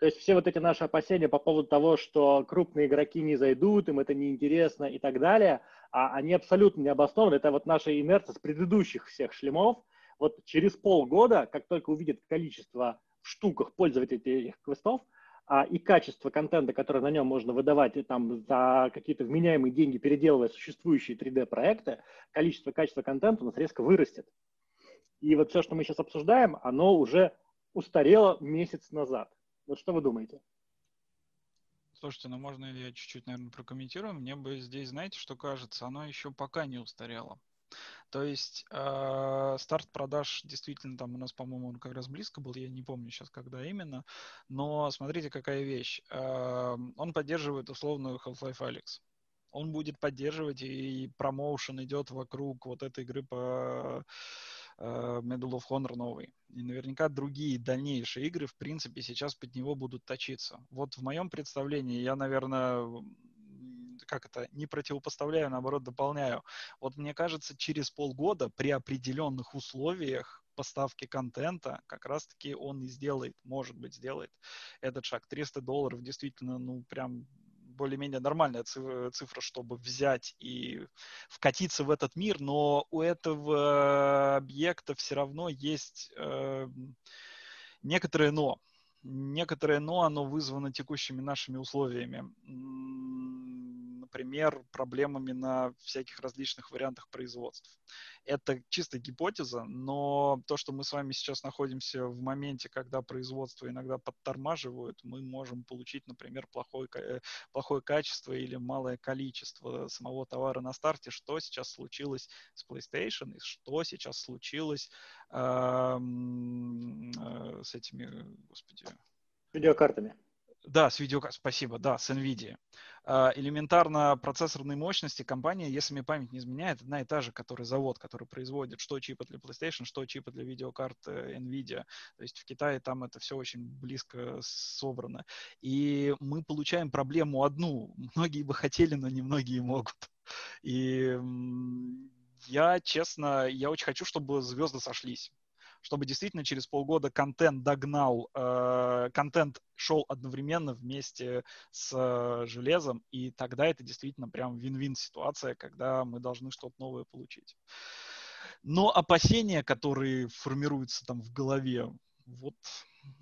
То есть все вот эти наши опасения по поводу того, что крупные игроки не зайдут, им это неинтересно и так далее, а они абсолютно не обоснованы. Это вот наша инерция с предыдущих всех шлемов. Вот через полгода, как только увидят количество в штуках пользователей этих квестов, а, и качество контента, который на нем можно выдавать и там за какие-то вменяемые деньги, переделывая существующие 3D-проекты, количество качества контента у нас резко вырастет. И вот все, что мы сейчас обсуждаем, оно уже устарело месяц назад. Вот что вы думаете? Слушайте, ну можно я чуть-чуть, наверное, прокомментирую? Мне бы здесь, знаете, что кажется, оно еще пока не устарело. То есть э, старт продаж действительно там у нас, по-моему, он как раз близко был, я не помню сейчас, когда именно. Но смотрите, какая вещь. Э, он поддерживает условную Half-Life Alyx. Он будет поддерживать, и промоушен идет вокруг вот этой игры по Medal of Honor новый. И наверняка другие дальнейшие игры, в принципе, сейчас под него будут точиться. Вот в моем представлении я, наверное, как это, не противопоставляю, а наоборот, дополняю. Вот мне кажется, через полгода при определенных условиях поставки контента как раз-таки он и сделает, может быть, сделает этот шаг. 300 долларов действительно, ну, прям более-менее нормальная цифра, чтобы взять и вкатиться в этот мир, но у этого объекта все равно есть э, некоторые но. Некоторое но, оно вызвано текущими нашими условиями например, проблемами на всяких различных вариантах производств. Это чисто гипотеза, но то, что мы с вами сейчас находимся в моменте, когда производство иногда подтормаживают, мы можем получить, например, плохое, э, плохое качество или малое количество самого товара на старте, что сейчас случилось с PlayStation и что сейчас случилось э, э, с этими, господи... Видеокартами. Да, с видеокартами, спасибо, да, с NVIDIA. А, элементарно процессорной мощности компания, если мне память не изменяет, одна и та же, который завод, который производит что чипы для PlayStation, что чипы для видеокарт э, NVIDIA. То есть в Китае там это все очень близко собрано. И мы получаем проблему одну. Многие бы хотели, но не многие могут. И я, честно, я очень хочу, чтобы звезды сошлись чтобы действительно через полгода контент догнал, э, контент шел одновременно вместе с э, железом, и тогда это действительно прям вин-вин ситуация, когда мы должны что-то новое получить. Но опасения, которые формируются там в голове, вот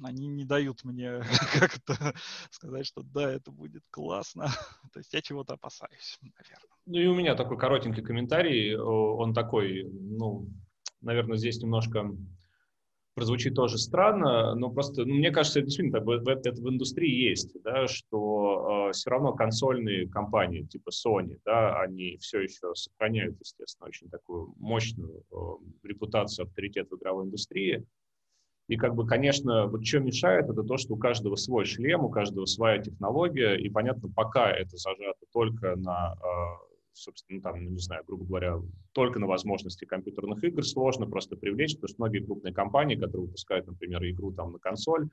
они не дают мне как это сказать, что да, это будет классно. То есть я чего-то опасаюсь, наверное. Ну и у меня такой коротенький комментарий. Он такой, ну, наверное, здесь немножко прозвучит тоже странно, но просто, ну, мне кажется, это действительно в, в, это в индустрии есть, да, что э, все равно консольные компании типа Sony, да, они все еще сохраняют, естественно, очень такую мощную э, репутацию, авторитет в игровой индустрии. И как бы, конечно, вот что мешает, это то, что у каждого свой шлем, у каждого своя технология, и понятно, пока это зажато только на э, собственно, ну, там, ну, не знаю, грубо говоря, только на возможности компьютерных игр сложно просто привлечь, потому что многие крупные компании, которые выпускают, например, игру там на консоль,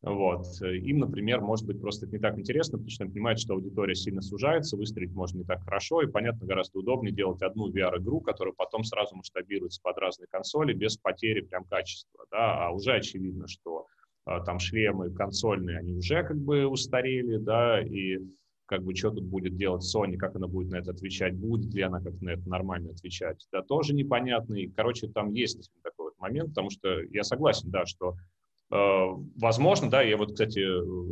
вот, им, например, может быть просто не так интересно, потому что они понимают, что аудитория сильно сужается, выстрелить можно не так хорошо, и, понятно, гораздо удобнее делать одну VR-игру, которая потом сразу масштабируется под разные консоли без потери прям качества, да, а уже очевидно, что а, там шлемы консольные, они уже как бы устарели, да, и как бы что тут будет делать Sony, как она будет на это отвечать, будет ли она как на это нормально отвечать, да, тоже непонятно. И, короче, там есть такой вот момент, потому что я согласен, да, что э, возможно, да, я вот, кстати,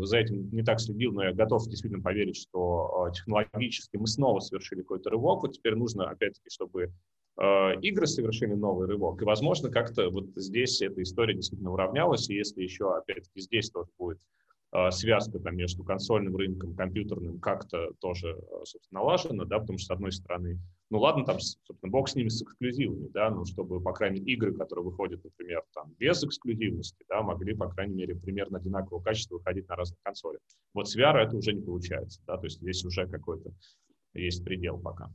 за этим не так следил, но я готов действительно поверить, что э, технологически мы снова совершили какой-то рывок, вот теперь нужно, опять-таки, чтобы э, игры совершили новый рывок. И, возможно, как-то вот здесь эта история действительно уравнялась. И если еще, опять-таки, здесь тоже будет связка там, между консольным рынком, компьютерным как-то тоже, э, собственно, налажена, да, потому что, с одной стороны, ну ладно, там, собственно, бог с ними с эксклюзивами, да, ну, чтобы, по крайней мере, игры, которые выходят, например, там, без эксклюзивности, да, могли, по крайней мере, примерно одинакового качества выходить на разных консолях. Вот с VR это уже не получается, да, то есть здесь уже какой-то есть предел пока.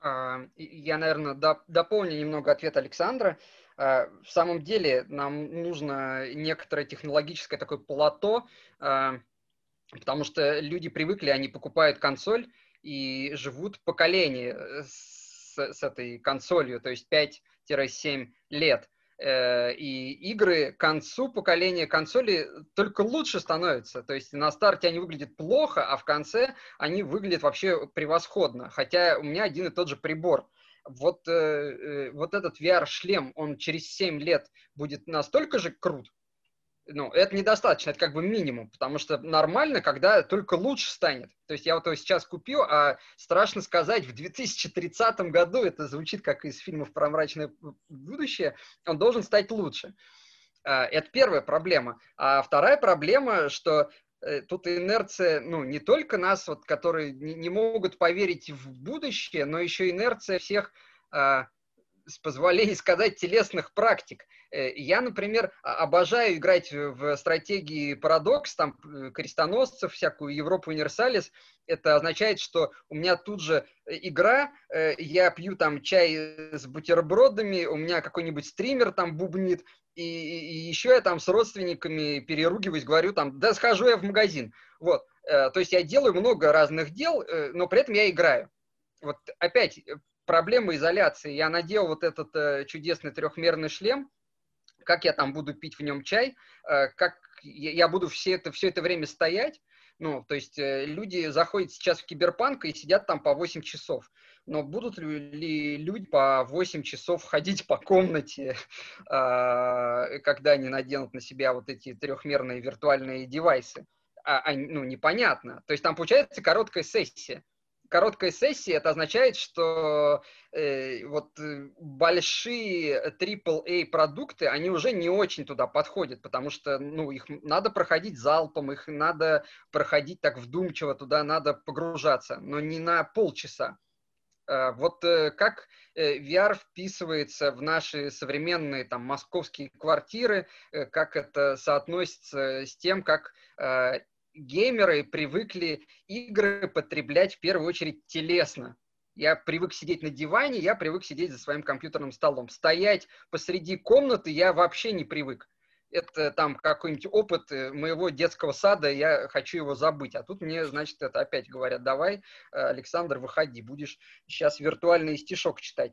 А, я, наверное, дополню немного ответ Александра. А, в самом деле нам нужно некоторое технологическое такое плато, а, потому что люди привыкли, они покупают консоль и живут поколение э, с, с этой консолью, то есть 5-7 лет. Э, и игры к концу поколения консоли только лучше становятся. То есть на старте они выглядят плохо, а в конце они выглядят вообще превосходно. Хотя у меня один и тот же прибор. Вот, э, вот этот VR-шлем, он через 7 лет будет настолько же крут, ну, это недостаточно, это как бы минимум, потому что нормально, когда только лучше станет. То есть я вот его сейчас купил, а страшно сказать, в 2030 году, это звучит как из фильмов про мрачное будущее, он должен стать лучше. А, это первая проблема. А вторая проблема, что э, тут инерция, ну, не только нас, вот, которые не, могут поверить в будущее, но еще инерция всех а, с позволения сказать, телесных практик. Э, я, например, обожаю играть в стратегии парадокс, там э, крестоносцев, всякую Европу Универсалис. Это означает, что у меня тут же э, игра, я пью там чай с бутербродами, у меня какой-нибудь стример там бубнит, и, и еще я там с родственниками переругиваюсь, говорю там, да схожу я в магазин. Вот, то есть я делаю много разных дел, но при этом я играю. Вот опять проблема изоляции. Я надел вот этот э, чудесный трехмерный шлем, как я там буду пить в нем чай, э, как я буду все это, все это время стоять. Ну, то есть э, люди заходят сейчас в киберпанк и сидят там по 8 часов. Но будут ли люди по 8 часов ходить по комнате, э, когда они наденут на себя вот эти трехмерные виртуальные девайсы? А, а, ну, непонятно. То есть там получается короткая сессия короткая сессия, это означает, что э, вот э, большие AAA продукты, они уже не очень туда подходят, потому что, ну, их надо проходить залпом, их надо проходить так вдумчиво, туда надо погружаться, но не на полчаса. Э, вот э, как VR вписывается в наши современные там московские квартиры, как это соотносится с тем, как геймеры привыкли игры потреблять в первую очередь телесно. Я привык сидеть на диване, я привык сидеть за своим компьютерным столом. Стоять посреди комнаты я вообще не привык. Это там какой-нибудь опыт э, моего детского сада, я хочу его забыть. А тут мне, значит, это опять говорят, давай, э, Александр, выходи, будешь сейчас виртуальный стишок читать.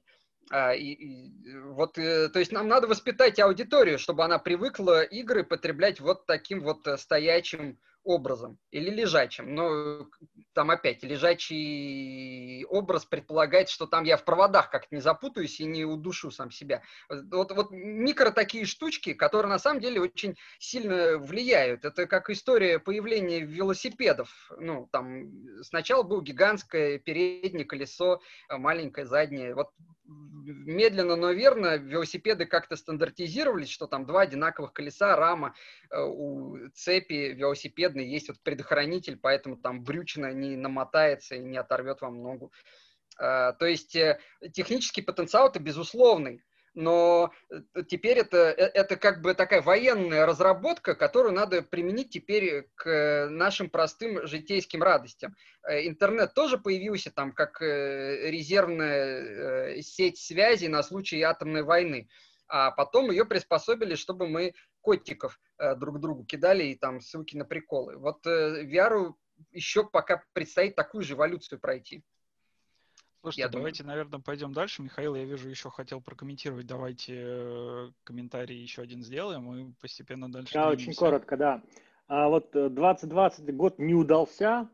А, и, и, вот, э, то есть нам надо воспитать аудиторию, чтобы она привыкла игры потреблять вот таким вот стоячим образом или лежачим. Но там опять лежачий образ предполагает, что там я в проводах как-то не запутаюсь и не удушу сам себя. Вот, вот микро такие штучки, которые на самом деле очень сильно влияют. Это как история появления велосипедов. Ну, там сначала было гигантское переднее колесо, маленькое заднее. Вот медленно, но верно велосипеды как-то стандартизировались, что там два одинаковых колеса, рама, э, у цепи велосипедной есть вот предохранитель, поэтому там брючина не намотается и не оторвет вам ногу. Э, то есть э, технический потенциал это безусловный но э, теперь это, э, это как бы такая военная разработка, которую надо применить теперь к нашим простым житейским радостям. Э, интернет тоже появился там как резервная сеть связи на случай атомной войны, а потом ее приспособили, чтобы мы котиков друг другу кидали и там ссылки на приколы. Вот VR еще пока предстоит такую же эволюцию пройти. Слушайте, я давайте, думаю... наверное, пойдем дальше. Михаил, я вижу, еще хотел прокомментировать. Давайте э, комментарий еще один сделаем и постепенно дальше. Да, двинемся. очень коротко, да. А вот 2020 э, год не удался,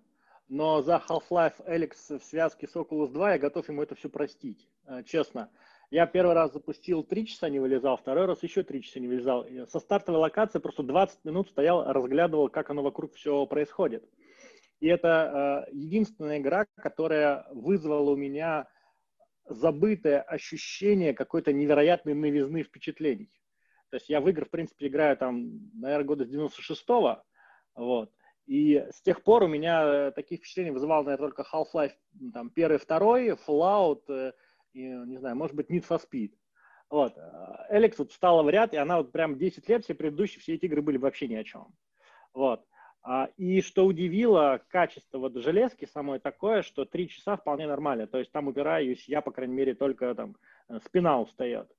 но за Half-Life Alyx в связке с Oculus 2 я готов ему это все простить, э, честно. Я первый раз запустил 3 часа не вылезал, второй раз еще 3 часа не вылезал. Со стартовой локации просто 20 минут стоял, разглядывал, как оно вокруг все происходит. И это э, единственная игра, которая вызвала у меня забытое ощущение какой-то невероятной новизны впечатлений. То есть я в игры, в принципе, играю там, наверное, года с 96-го, вот, и с тех пор у меня такие впечатления вызывал, наверное, только Half-Life там, первый, второй, Fallout, э, и, не знаю, может быть, Need for Speed. Вот. Эликс вот встала в ряд, и она вот прям 10 лет, все предыдущие, все эти игры были вообще ни о чем. Вот. А, и что удивило, качество вот железки самое такое, что 3 часа вполне нормально. То есть там упираюсь я, по крайней мере, только там э, спина устает.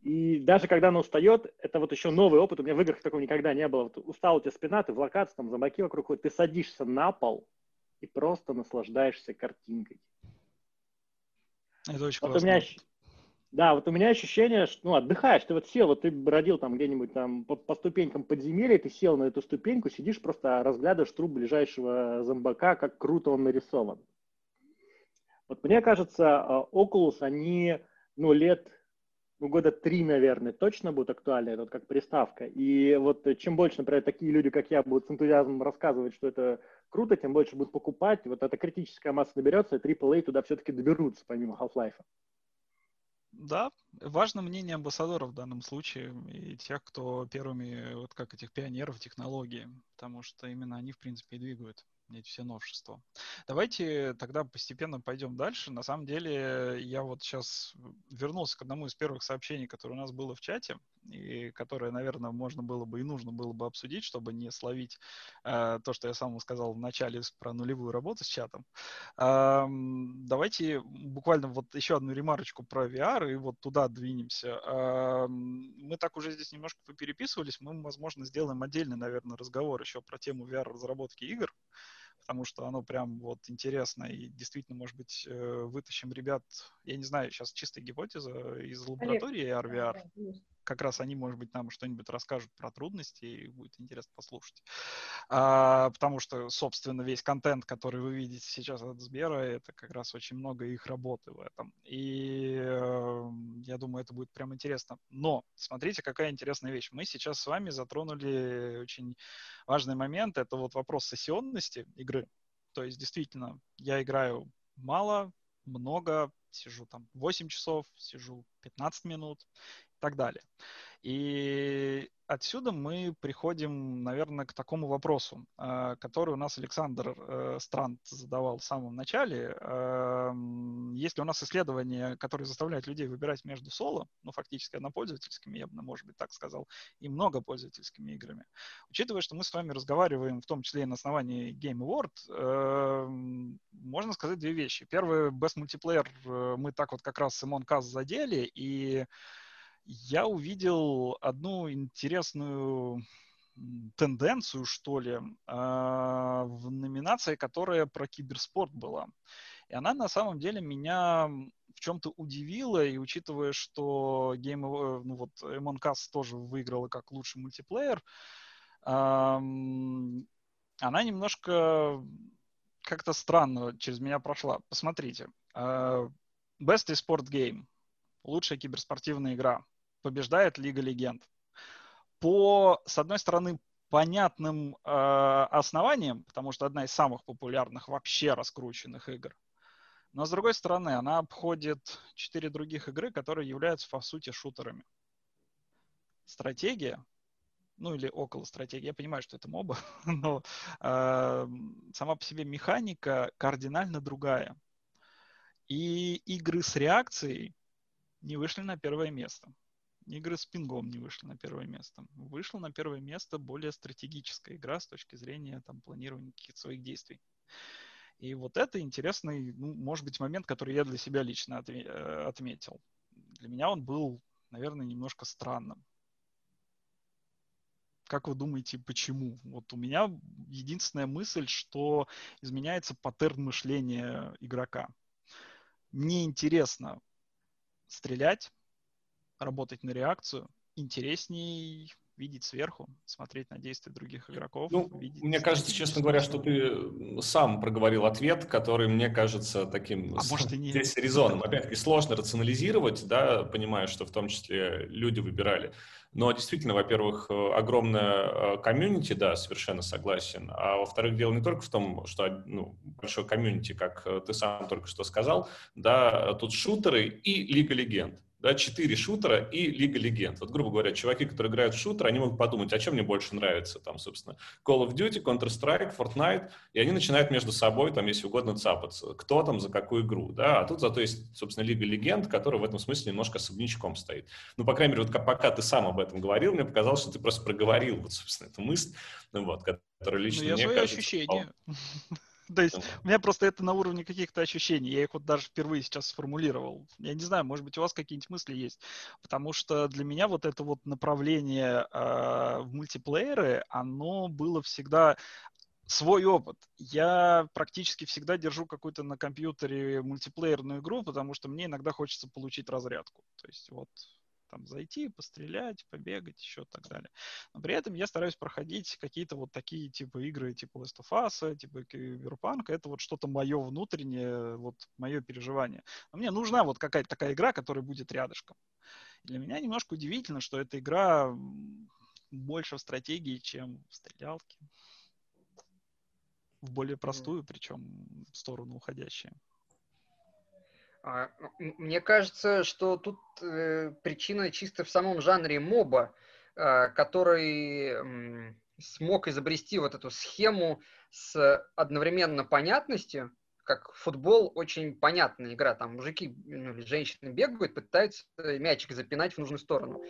И даже когда она устает, это вот еще новый опыт. У меня в играх такого никогда не было. Вот устал у тебя спина, ты в локации, там замоки вокруг ходят, ты садишься на пол и просто наслаждаешься картинкой. Это очень вот классно. У меня, да, вот у меня ощущение, что ну, отдыхаешь, ты вот сел, вот ты бродил там где-нибудь там по, по ступенькам подземелья, ты сел на эту ступеньку, сидишь, просто разглядываешь труп ближайшего зомбака, как круто он нарисован. Вот мне кажется, а, Oculus, они, ну, лет, ну, года три, наверное, точно будут актуальны, вот как приставка. И вот чем больше, например, такие люди, как я, будут с энтузиазмом рассказывать, что это круто, тем больше будут покупать. Вот эта критическая масса наберется, и AAA туда все-таки доберутся, помимо Half-Life. Да, важно мнение амбассадоров в данном случае и тех, кто первыми, вот как этих пионеров технологии, потому что именно они, в принципе, и двигают эти все новшества. Давайте тогда постепенно пойдем дальше. На самом деле, я вот сейчас вернулся к одному из первых сообщений, которое у нас было в чате, и которое, наверное, можно было бы и нужно было бы обсудить, чтобы не словить э, то, что я сам сказал в начале про нулевую работу с чатом. Э, давайте буквально вот еще одну ремарочку про VR, и вот туда двинемся. Э, мы так уже здесь немножко попереписывались, мы, возможно, сделаем отдельный, наверное, разговор еще про тему VR-разработки игр потому что оно прям вот интересно и действительно, может быть, э, вытащим ребят, я не знаю, сейчас чистая гипотеза из лаборатории RVR, как раз они, может быть, нам что-нибудь расскажут про трудности, и будет интересно послушать. А, потому что, собственно, весь контент, который вы видите сейчас от Сбера, это как раз очень много их работы в этом. И э, я думаю, это будет прям интересно. Но смотрите, какая интересная вещь. Мы сейчас с вами затронули очень важный момент. Это вот вопрос сессионности игры. То есть, действительно, я играю мало, много, сижу там 8 часов, сижу 15 минут и так далее. И отсюда мы приходим, наверное, к такому вопросу, э, который у нас Александр э, Странт задавал в самом начале. Эм, есть ли у нас исследования, которые заставляют людей выбирать между соло, ну, фактически однопользовательскими, я бы, может быть, так сказал, и многопользовательскими играми? Учитывая, что мы с вами разговариваем, в том числе и на основании Game Award, эм, можно сказать две вещи. Первое, Best Multiplayer э, мы так вот как раз с Among задели, и я увидел одну интересную тенденцию, что ли, а, в номинации, которая про киберспорт была. И она на самом деле меня в чем-то удивила, и учитывая, что Game of, ну вот Among Us тоже выиграла как лучший мультиплеер, она немножко как-то странно через меня прошла. Посмотрите. А, Best Sport Game. Лучшая киберспортивная игра побеждает Лига Легенд. По, с одной стороны, понятным э, основаниям, потому что одна из самых популярных вообще раскрученных игр. Но с другой стороны, она обходит четыре других игры, которые являются по сути шутерами. Стратегия, ну или около стратегии, я понимаю, что это моба, но э, сама по себе механика кардинально другая. И игры с реакцией не вышли на первое место игры с пингом не вышли на первое место. Вышла на первое место более стратегическая игра с точки зрения там, планирования каких-то своих действий. И вот это интересный, ну, может быть, момент, который я для себя лично э, отметил. Для меня он был, наверное, немножко странным. Как вы думаете, почему? Вот у меня единственная мысль, что изменяется паттерн мышления игрока. Мне интересно стрелять, работать на реакцию, интересней видеть сверху, смотреть на действия других игроков. Ну, мне кажется, честно говоря, что ты сам проговорил ответ, который мне кажется таким а может, и нет. здесь резоном. Опять-таки сложно рационализировать, да, понимая, что в том числе люди выбирали. Но действительно, во-первых, огромная э, комьюнити, да, совершенно согласен. А во-вторых, дело не только в том, что ну, большой комьюнити, как э, ты сам только что сказал, да, тут шутеры и Лига Легенд да, четыре шутера и Лига Легенд. Вот, грубо говоря, чуваки, которые играют в шутер, они могут подумать, а чем мне больше нравится, там, собственно, Call of Duty, Counter-Strike, Fortnite, и они начинают между собой, там, если угодно, цапаться, кто там за какую игру, да, а тут зато есть, собственно, Лига Легенд, которая в этом смысле немножко особнячком стоит. Ну, по крайней мере, вот пока ты сам об этом говорил, мне показалось, что ты просто проговорил, вот, собственно, эту мысль, вот, которая лично ну, я мне кажется... ощущение. То есть у меня просто это на уровне каких-то ощущений. Я их вот даже впервые сейчас сформулировал. Я не знаю, может быть, у вас какие-нибудь мысли есть. Потому что для меня вот это вот направление э, в мультиплееры, оно было всегда свой опыт. Я практически всегда держу какую-то на компьютере мультиплеерную игру, потому что мне иногда хочется получить разрядку. То есть вот там зайти, пострелять, побегать, еще так далее. Но при этом я стараюсь проходить какие-то вот такие типа игры, типа Last of Us, типа Cyberpunk. Это вот что-то мое внутреннее, вот мое переживание. Но мне нужна вот какая-то такая игра, которая будет рядышком. И для меня немножко удивительно, что эта игра больше в стратегии, чем в стрелялке. В более простую, причем в сторону уходящую. А, мне кажется, что тут э, причина чисто в самом жанре моба, э, который смог изобрести вот эту схему с одновременно понятностью, как футбол очень понятная игра. Там мужики ну, или женщины бегают, пытаются мячик запинать в нужную сторону.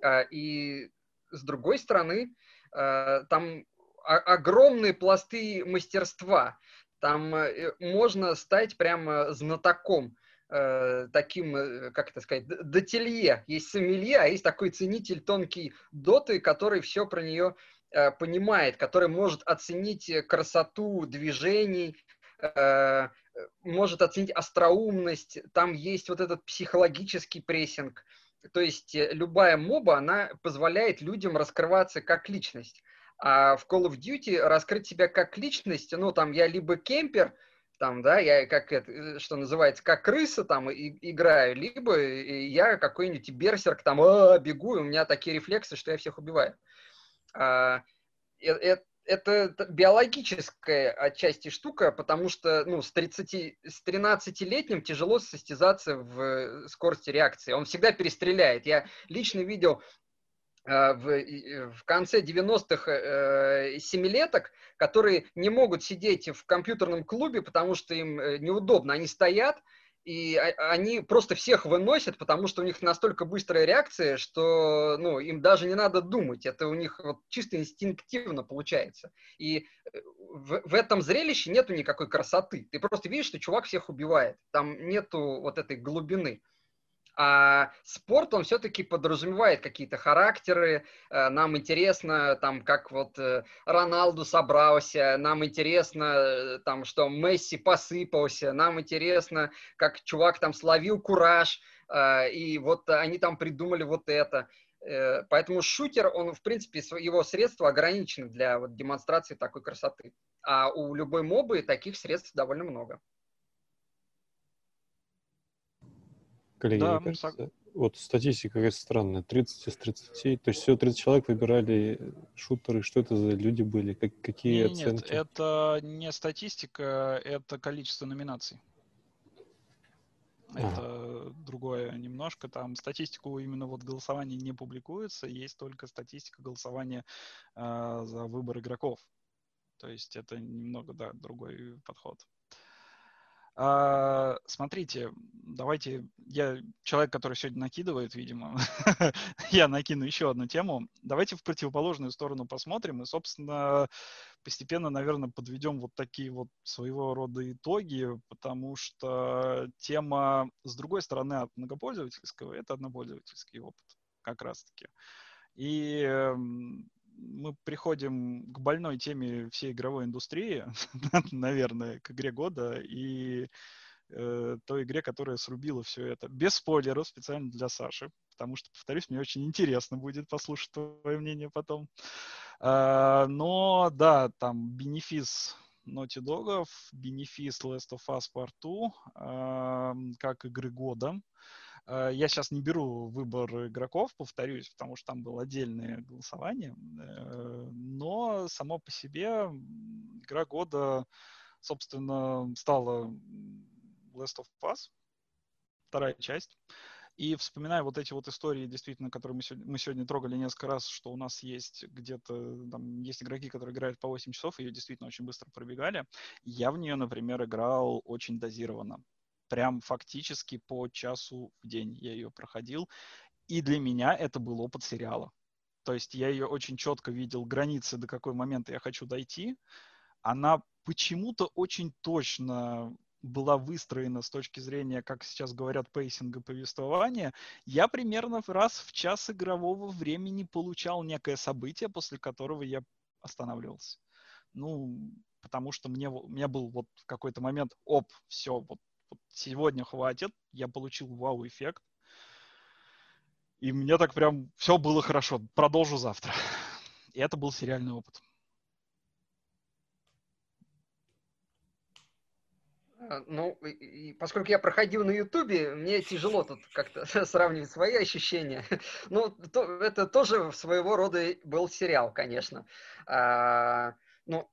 Э, и с другой стороны, там огромные пласты мастерства. Там э, можно стать прямо знатоком э, таким, э, как это сказать, дотелье. Есть сомелье, а есть такой ценитель тонкий доты, который все про нее э, понимает, который может оценить красоту движений, может оценить остроумность. Там есть вот этот психологический прессинг. То есть любая моба, она позволяет людям раскрываться как личность. А в Call of Duty раскрыть себя как личность, ну, там, я либо кемпер, там, да, я как это, э, что называется, как крыса там и, играю, либо я какой-нибудь берсерк там а, бегу, и у меня такие рефлексы, что я всех убиваю. А, это, это биологическая отчасти штука, потому что ну, с, 30, с 13-летним тяжело состязаться в скорости реакции. Он всегда перестреляет. Я лично видел Э, в, э, в конце 90-х э, семилеток, которые не могут сидеть в компьютерном клубе, потому что им неудобно. Они стоят, и они просто всех выносят, потому что у них настолько быстрая реакция, что ну, им даже не надо думать. Это у них вот чисто инстинктивно получается. И в, в этом зрелище нету никакой красоты. Ты просто видишь, что чувак всех убивает. Там нету вот этой глубины. А спорт, он все-таки подразумевает какие-то характеры. Э, нам интересно, там, как вот э, Роналду собрался, нам интересно, э, там, что Месси посыпался, нам интересно, как чувак там словил кураж, и вот они там придумали вот это. Поэтому шутер, он, в принципе, его средства ограничены для вот, демонстрации такой красоты. А у любой мобы таких средств довольно много. Коллеги, да, мне кажется, сог... вот статистика какая-то странная. 30 из 30, то есть всего 30 человек выбирали шутеры. Что это за люди были? Как, какие нет, оценки? Нет, это не статистика, это количество номинаций. Это ага. другое немножко. Там статистику именно вот голосования не публикуется, есть только статистика голосования э, за выбор игроков. То есть это немного, да, другой подход. А, смотрите, давайте, я человек, который сегодня накидывает, видимо, я накину еще одну тему. Давайте в противоположную сторону посмотрим и, собственно, постепенно, наверное, подведем вот такие вот своего рода итоги, потому что тема с другой стороны от многопользовательского – это однопользовательский опыт как раз-таки. И эм, мы приходим к больной теме всей игровой индустрии, наверное, к игре года и э, той игре, которая срубила все это. Без спойлеров, специально для Саши, потому что, повторюсь, мне очень интересно будет послушать твое мнение потом. А, но, да, там бенефис Naughty Dog, бенефис Last of Us Part 2, как игры года. А, я сейчас не беру выбор игроков, повторюсь, потому что там было отдельное голосование. Э, но само по себе игра года, собственно, стала Last of Us, вторая часть. И вспоминая вот эти вот истории, действительно, которые мы сегодня, мы сегодня трогали несколько раз, что у нас есть где-то, там, есть игроки, которые играют по 8 часов, ее действительно очень быстро пробегали. Я в нее, например, играл очень дозированно. Прям фактически по часу в день я ее проходил. И для меня это был опыт сериала. То есть я ее очень четко видел, границы, до какой момента я хочу дойти. Она почему-то очень точно была выстроена с точки зрения, как сейчас говорят, пейсинга повествования, я примерно раз в час игрового времени получал некое событие, после которого я останавливался. Ну, потому что мне, у меня был вот в какой-то момент, оп, все, вот, вот сегодня хватит, я получил вау-эффект, и мне так прям все было хорошо, продолжу завтра. И это был сериальный опыт. А, ну, и, поскольку я проходил на Ютубе, мне тяжело тут как-то сравнивать свои ощущения. Ну, то, это тоже своего рода был сериал, конечно. А, ну,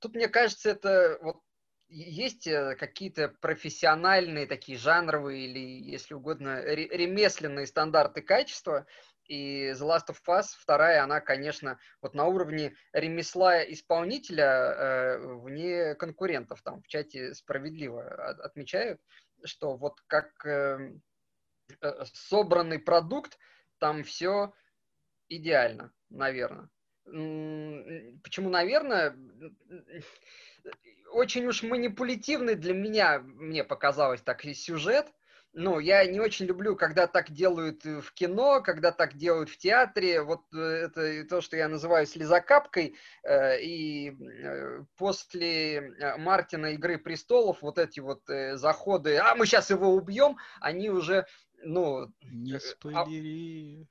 тут, мне кажется, это вот есть э, какие-то профессиональные такие жанровые или, если угодно, ремесленные стандарты качества, и The Last of Us, вторая, она, конечно, вот на уровне ремесла исполнителя э, вне конкурентов. Там в чате справедливо отмечают, что вот как э, э, собранный продукт, там все идеально, наверное. Почему, наверное? Очень уж манипулятивный для меня, мне показалось так, и сюжет – ну, я не очень люблю, когда так делают в кино, когда так делают в театре. Вот э, это то, что я называю слезокапкой. Э, и э, после Мартина «Игры престолов» вот эти вот заходы, а мы сейчас его убьем, они уже ну... Не спойлери.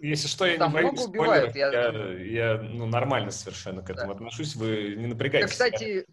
Если что, я Там не боюсь убивают, я... Я, я ну, нормально совершенно к этому да. отношусь, вы не напрягайтесь. кстати,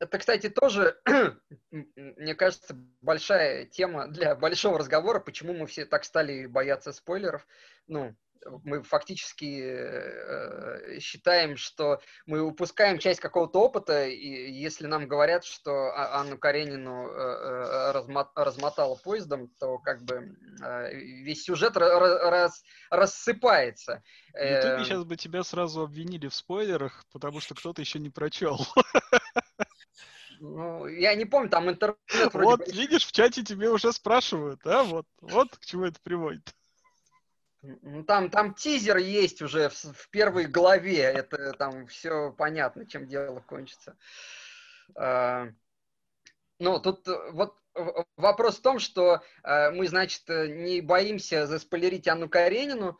это, кстати, тоже, мне кажется, большая тема для большого разговора, почему мы все так стали бояться спойлеров. Ну, мы фактически э, считаем, что мы упускаем часть какого-то опыта, и если нам говорят, что а, Анну Каренину э, э размо размотала поездом, то как бы э, весь сюжет раз рассыпается. В Ютубе сейчас эм. бы тебя сразу обвинили в спойлерах, потому что кто-то еще не прочел. Ну, я не помню, там интернет вроде Вот, бы... видишь, в чате тебе уже спрашивают, а? Вот, вот к чему это приводит. Ну, там, там тизер есть уже в, в первой главе. Это там все понятно, чем дело кончится. А, ну, тут э, вот вопрос в том, что а, мы, значит, не боимся заспойлерить Анну Каренину,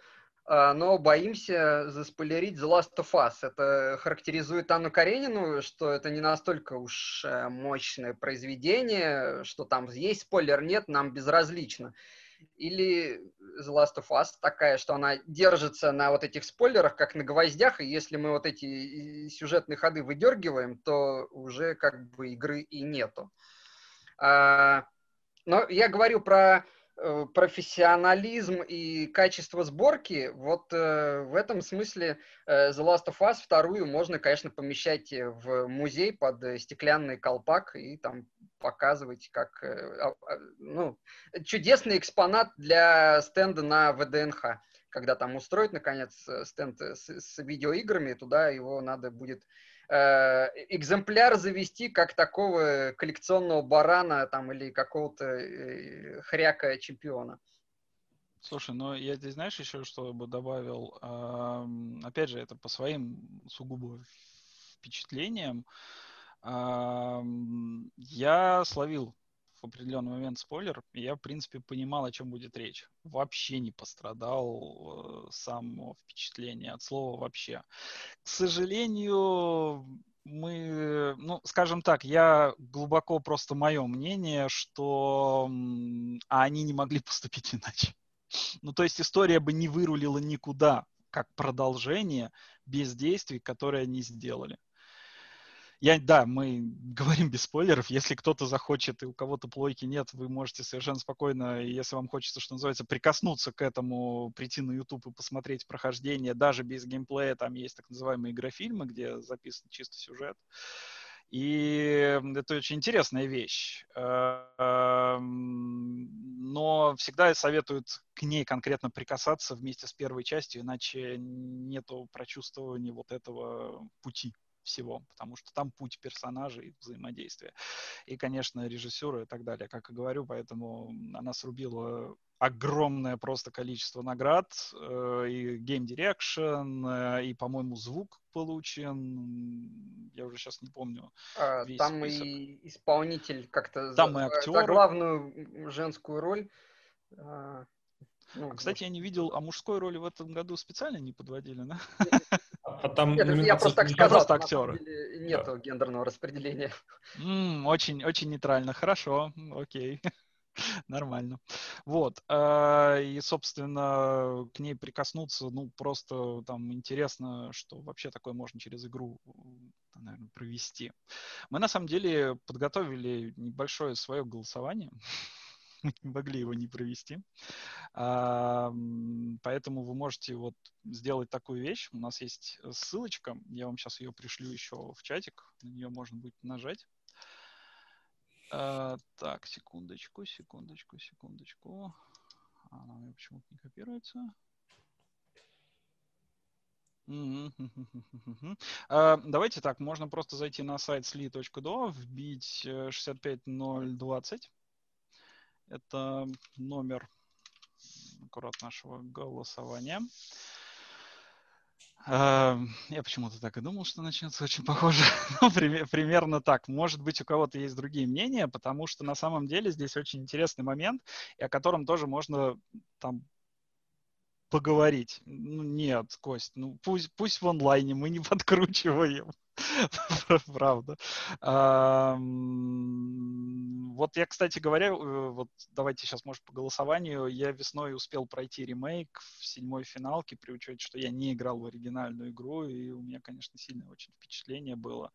но боимся заспойлерить The Last of Us. Это характеризует Анну Каренину, что это не настолько уж э, мощное произведение, что там есть спойлер, нет, нам безразлично. Или The Last of Us такая, что она держится на вот этих спойлерах, как на гвоздях, и если мы вот эти сюжетные ходы выдергиваем, то уже как бы игры и нету. А, но я говорю про профессионализм и качество сборки, вот э, в этом смысле э, The Last of Us вторую можно, конечно, помещать в музей под э, стеклянный колпак и там показывать как э, ну, чудесный экспонат для стенда на ВДНХ. Когда там устроить, наконец, э, стенд с, с видеоиграми, туда его надо будет Э, экземпляр завести как такого коллекционного барана там или какого-то э, хряка чемпиона. Слушай, ну я здесь знаешь еще что бы добавил? Опять же, это по своим сугубо впечатлениям. Я словил в определенный момент спойлер, я, в принципе, понимал, о чем будет речь. Вообще не пострадал э, само впечатление от слова вообще. К сожалению, мы, ну, скажем так, я глубоко просто мое мнение, что а они не могли поступить иначе. Ну, то есть история бы не вырулила никуда, как продолжение без действий, которые они сделали. Я, да, мы говорим без спойлеров. Если кто-то захочет и у кого-то плойки нет, вы можете совершенно спокойно, если вам хочется, что называется, прикоснуться к этому, прийти на YouTube и посмотреть прохождение, даже без геймплея. Там есть так называемые игрофильмы, где записан чисто сюжет. И это очень интересная вещь. Эм, но всегда советуют к ней конкретно прикасаться вместе с первой частью, иначе нету прочувствования вот этого пути всего, потому что там путь персонажей, взаимодействия. И, конечно, режиссеры и так далее, как и говорю, поэтому она срубила огромное просто количество наград, э, и Game Direction, э, и, по-моему, звук получен, я уже сейчас не помню. А, там список. и исполнитель как-то там за, и актеры. за главную женскую роль. Ну, а, кстати, я не видел, а мужской роли в этом году специально не подводили, да? А там Нет, я просто так сказал, просто актеры. Нет да. гендерного распределения. Mm, очень, очень нейтрально. Хорошо, окей. Нормально. Вот. А, и, собственно, к ней прикоснуться, ну, просто там интересно, что вообще такое можно через игру, наверное, провести. Мы, на самом деле, подготовили небольшое свое голосование мы не могли его не провести. А, поэтому вы можете вот сделать такую вещь. У нас есть ссылочка, я вам сейчас ее пришлю еще в чатик, на нее можно будет нажать. А, так, секундочку, секундочку, секундочку. Она у меня почему-то не копируется. Uh, давайте так, можно просто зайти на сайт sli.do, вбить 65020 это номер аккурат нашего голосования. Эм, я почему-то так и думал, что начнется очень похоже. ну, примерно так. Может быть, у кого-то есть другие мнения, потому что на самом деле здесь очень интересный момент, и о котором тоже можно там поговорить. Ну, нет, Кость, ну пусть, пусть в онлайне, мы не подкручиваем. Правда. Вот я, кстати говоря, э, вот давайте сейчас, может, по голосованию. Я весной успел пройти ремейк в седьмой финалке, при учете, что я не играл в оригинальную игру, и у меня, конечно, сильное очень впечатление было.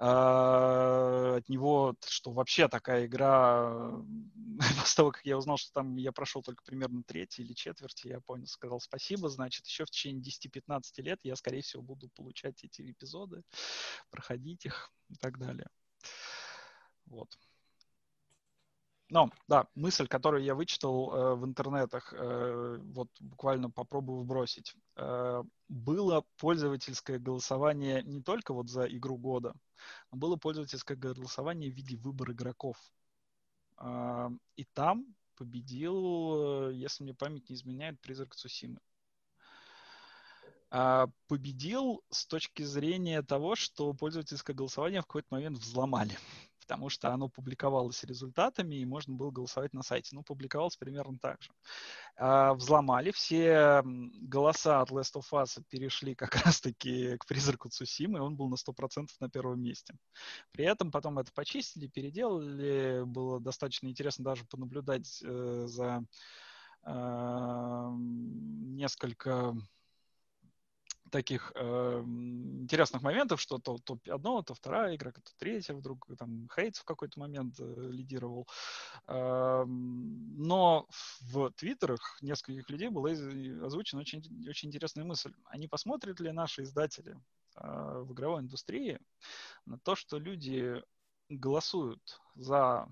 От него, что вообще такая игра, после того, как я узнал, что там я прошел только примерно третий или четверти, я понял, сказал спасибо, значит, еще в течение 10-15 лет я, скорее всего, буду получать эти эпизоды, проходить их и так далее. Вот. Но, да, мысль, которую я вычитал э, в интернетах, э, вот буквально попробую вбросить. Э, было пользовательское голосование не только вот за игру года, было пользовательское голосование в виде выбора игроков. Э, и там победил, если мне память не изменяет, призрак Цусимы. А победил с точки зрения того, что пользовательское голосование в какой-то момент взломали потому что оно публиковалось результатами, и можно было голосовать на сайте. Ну, публиковалось примерно так же. А, взломали, все голоса от Last of Us перешли как раз-таки к призраку Цусимы, и он был на 100% на первом месте. При этом потом это почистили, переделали, было достаточно интересно даже понаблюдать э, за э, несколько таких э, интересных моментов, что то, то одно, то вторая игра, то третья вдруг, там Хейтс в какой-то момент э, лидировал. Э, но в твиттерах нескольких людей была озвучена очень, очень интересная мысль. Они посмотрят ли наши издатели э, в игровой индустрии на то, что люди голосуют за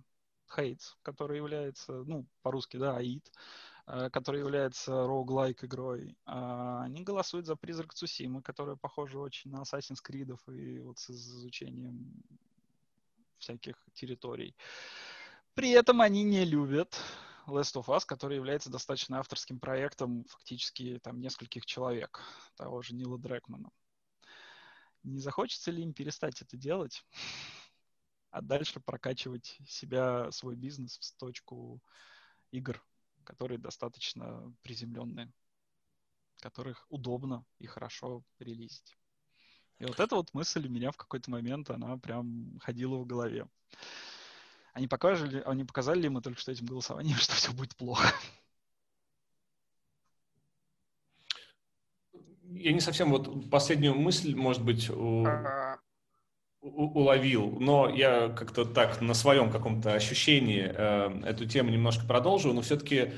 Хейтс, который является, ну, по-русски, да, АИД, Э, который является roguelike игрой, а, они голосуют за Призрак Цусимы, которая похожа очень на Assassin's Creed и вот с изучением всяких территорий. При этом они не любят Last of Us, который является достаточно авторским проектом фактически там нескольких человек, того же Нила Дрекмана. Не захочется ли им перестать это делать, а дальше прокачивать себя, свой бизнес в точку игр? Которые достаточно приземленные, которых удобно и хорошо релизить. И вот эта вот мысль у меня в какой-то момент, она прям ходила в голове. Они показали, они показали ли мы только что этим голосованием, что все будет плохо? Я не совсем вот последнюю мысль, может быть, у... уловил, но я как-то так на своем каком-то ощущении э, эту тему немножко продолжу, но все-таки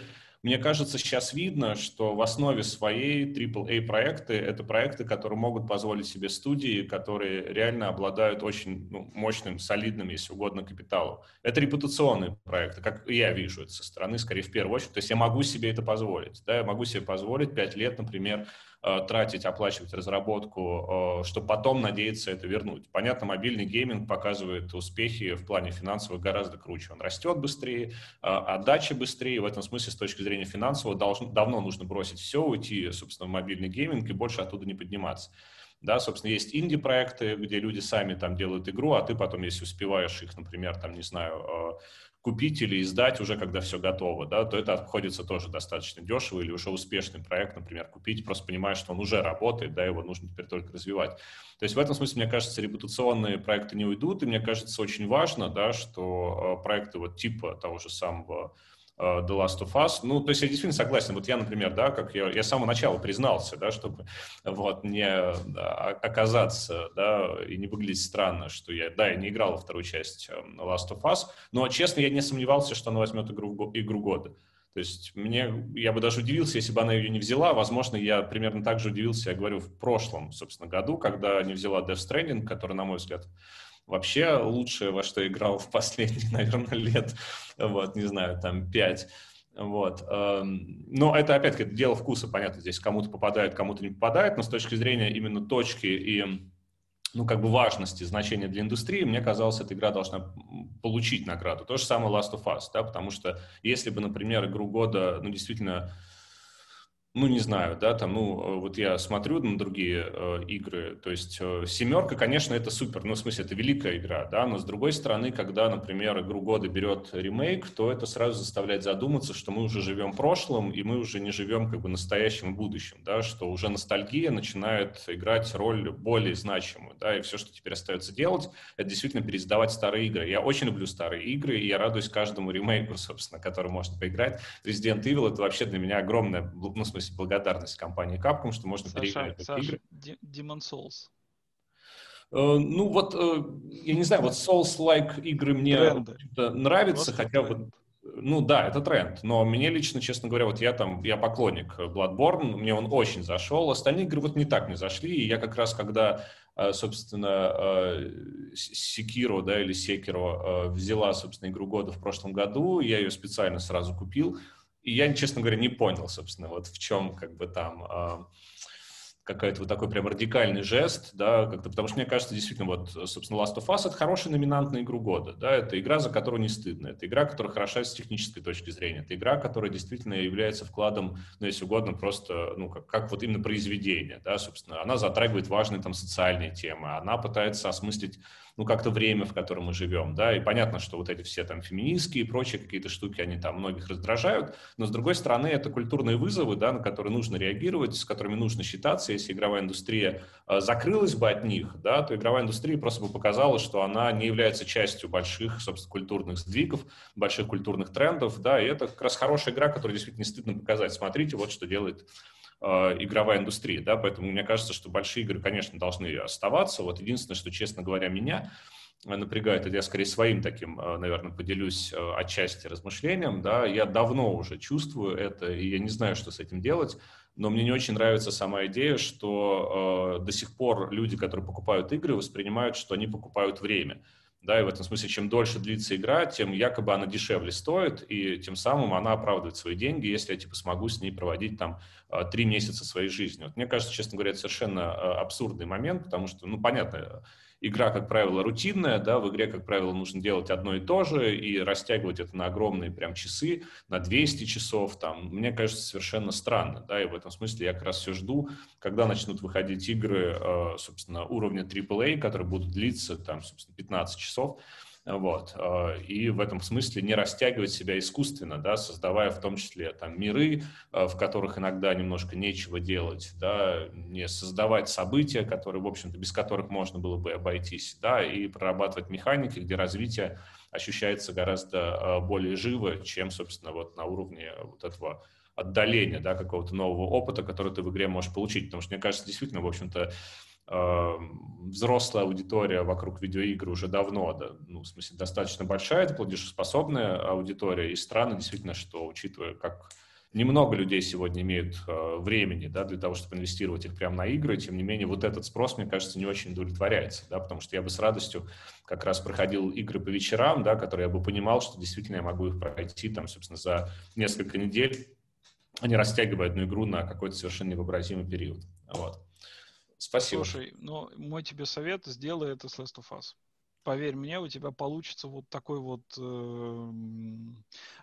мне кажется, сейчас видно, что в основе своей AAA проекты — это проекты, которые могут позволить себе студии, которые реально обладают очень ну, мощным, солидным, если угодно, капиталом. Это репутационные проекты, как я вижу это со стороны, скорее, в первую очередь. То есть я могу себе это позволить. Да? Я могу себе позволить пять лет, например, тратить, оплачивать разработку, э, чтобы потом надеяться это вернуть. Понятно, мобильный гейминг показывает успехи в плане финансовых гораздо круче. Он растет быстрее, э, отдача быстрее. В этом смысле, с точки зрения финансового, должно, давно нужно бросить все, уйти, собственно, в мобильный гейминг и больше оттуда не подниматься. Да, собственно, есть инди-проекты, где люди сами там делают игру, а ты потом, если успеваешь их, например, там, не знаю, купить или издать уже, когда все готово, да, то это обходится тоже достаточно дешево, или уже успешный проект, например, купить, просто понимая, что он уже работает, да, его нужно теперь только развивать. То есть в этом смысле, мне кажется, репутационные проекты не уйдут, и мне кажется, очень важно, да, что э, проекты вот типа того же самого The Last of Us. Ну, то есть я действительно согласен. Вот я, например, да, как я, я с самого начала признался, да, чтобы вот не да, оказаться, да, и не выглядеть странно, что я, да, я не играл во вторую часть э, Last of Us, но, честно, я не сомневался, что она возьмет игру, игру года. То есть мне, я бы даже удивился, если бы она ее не взяла. Возможно, я примерно так же удивился, я говорю, в прошлом, собственно, году, когда не взяла Death Stranding, который, на мой взгляд, вообще лучшее, во что играл в последние, наверное, лет, вот, не знаю, там, пять. Вот. Эм, но это, опять-таки, дело вкуса, понятно, здесь кому-то попадает, кому-то не попадает, но с точки зрения именно точки и ну, как бы важности, значения для индустрии, мне казалось, эта игра должна получить награду. То же самое Last of Us, да, потому что если бы, например, игру года, ну, действительно, ну, не знаю, да, там, ну, э, вот я смотрю на другие э, игры, то есть э, семерка, конечно, это супер, ну, в смысле, это великая игра, да, но с другой стороны, когда, например, игру года берет ремейк, то это сразу заставляет задуматься, что мы уже живем прошлым, и мы уже не живем, как бы, настоящим будущим, да, что уже ностальгия начинает играть роль более значимую, да, и все, что теперь остается делать, это действительно пересдавать старые игры. Я очень люблю старые игры, и я радуюсь каждому ремейку, собственно, который можно поиграть. Resident Evil — это вообще для меня огромная, ну, в смысле, благодарность компании Capcom, что можно Саша, переиграть Саша, игры. Demon Souls. Uh, ну вот, uh, я не знаю, вот Souls-like игры мне нравятся, хотя вот ну да, это тренд, но мне лично, честно говоря, вот я там, я поклонник Bloodborne, мне он очень зашел, остальные игры вот не так не зашли, и я как раз, когда, э, собственно, Sekiro, да, или Sekiro взяла, собственно, игру года в прошлом году, я ее специально сразу купил, и я, честно говоря, не понял, собственно, вот в чем как бы там э, какой-то вот такой прям радикальный жест, да, как-то, потому что мне кажется, действительно, вот, собственно, Last of Us — это хороший номинант на игру года, да, это игра, за которую не стыдно, это игра, которая хороша с технической точки зрения, это игра, которая действительно является вкладом, ну, если угодно, просто, ну, как, как вот именно произведение, да, собственно, она затрагивает важные там социальные темы, она пытается осмыслить ну, как-то время, в котором мы живем, да, и понятно, что вот эти все там феминистские и прочие какие-то штуки, они там многих раздражают, но, с другой стороны, это культурные вызовы, да, на которые нужно реагировать, с которыми нужно считаться, если игровая индустрия э, закрылась бы от них, да, то игровая индустрия просто бы показала, что она не является частью больших, собственно, культурных сдвигов, больших культурных трендов, да, и это как раз хорошая игра, которую действительно стыдно показать. Смотрите, вот что делает игровая индустрия, да, поэтому мне кажется, что большие игры, конечно, должны оставаться. Вот единственное, что, честно говоря, меня напрягает, это я скорее своим таким, э, наверное, поделюсь э, отчасти размышлением, да, я давно уже чувствую это, и я не знаю, что с этим делать, но мне не очень нравится сама идея, что э, до сих пор люди, которые покупают игры, воспринимают, что они покупают время. Да, и в этом смысле, чем дольше длится игра, тем якобы она дешевле стоит, и тем самым она оправдывает свои деньги, если я типа смогу с ней проводить там а, три месяца своей жизни. Вот мне кажется, честно говоря, это совершенно а, абсурдный момент, потому что, ну, понятно, игра, как правило, рутинная, да, в игре, как правило, нужно делать одно и то же и растягивать это на огромные прям часы, на 200 часов, там, мне кажется, совершенно странно, да, и в этом смысле я как раз все жду, когда начнут выходить игры, э, собственно, уровня AAA, которые будут длиться, там, собственно, 15 часов, Вот. Э, и в этом смысле не растягивать себя искусственно, да, создавая в том числе там миры, э, в которых иногда немножко нечего делать, да, не создавать события, которые, в общем-то, без которых можно было бы обойтись, да, и прорабатывать механики, где развитие ощущается гораздо э, более живо, чем, собственно, вот на уровне вот этого отдаления, да, какого-то нового опыта, который ты в игре можешь получить. Потому что, мне кажется, действительно, в общем-то, взрослая аудитория вокруг видеоигр уже давно, да, ну, в смысле, достаточно большая, это платежеспособная аудитория, и странно действительно, что, учитывая, как немного людей сегодня имеют э, времени да, для того, чтобы инвестировать их прямо на игры, тем не менее, вот этот спрос, мне кажется, не очень удовлетворяется, да, потому что я бы с радостью как раз проходил игры по вечерам, да, которые я бы понимал, что действительно я могу их пройти, там, собственно, за несколько недель, не растягивая одну игру на какой-то совершенно невообразимый период. Вот. Спасибо. Слушай, ну, мой тебе совет, сделай это с Last of Us. Поверь мне, у тебя получится вот такой вот э,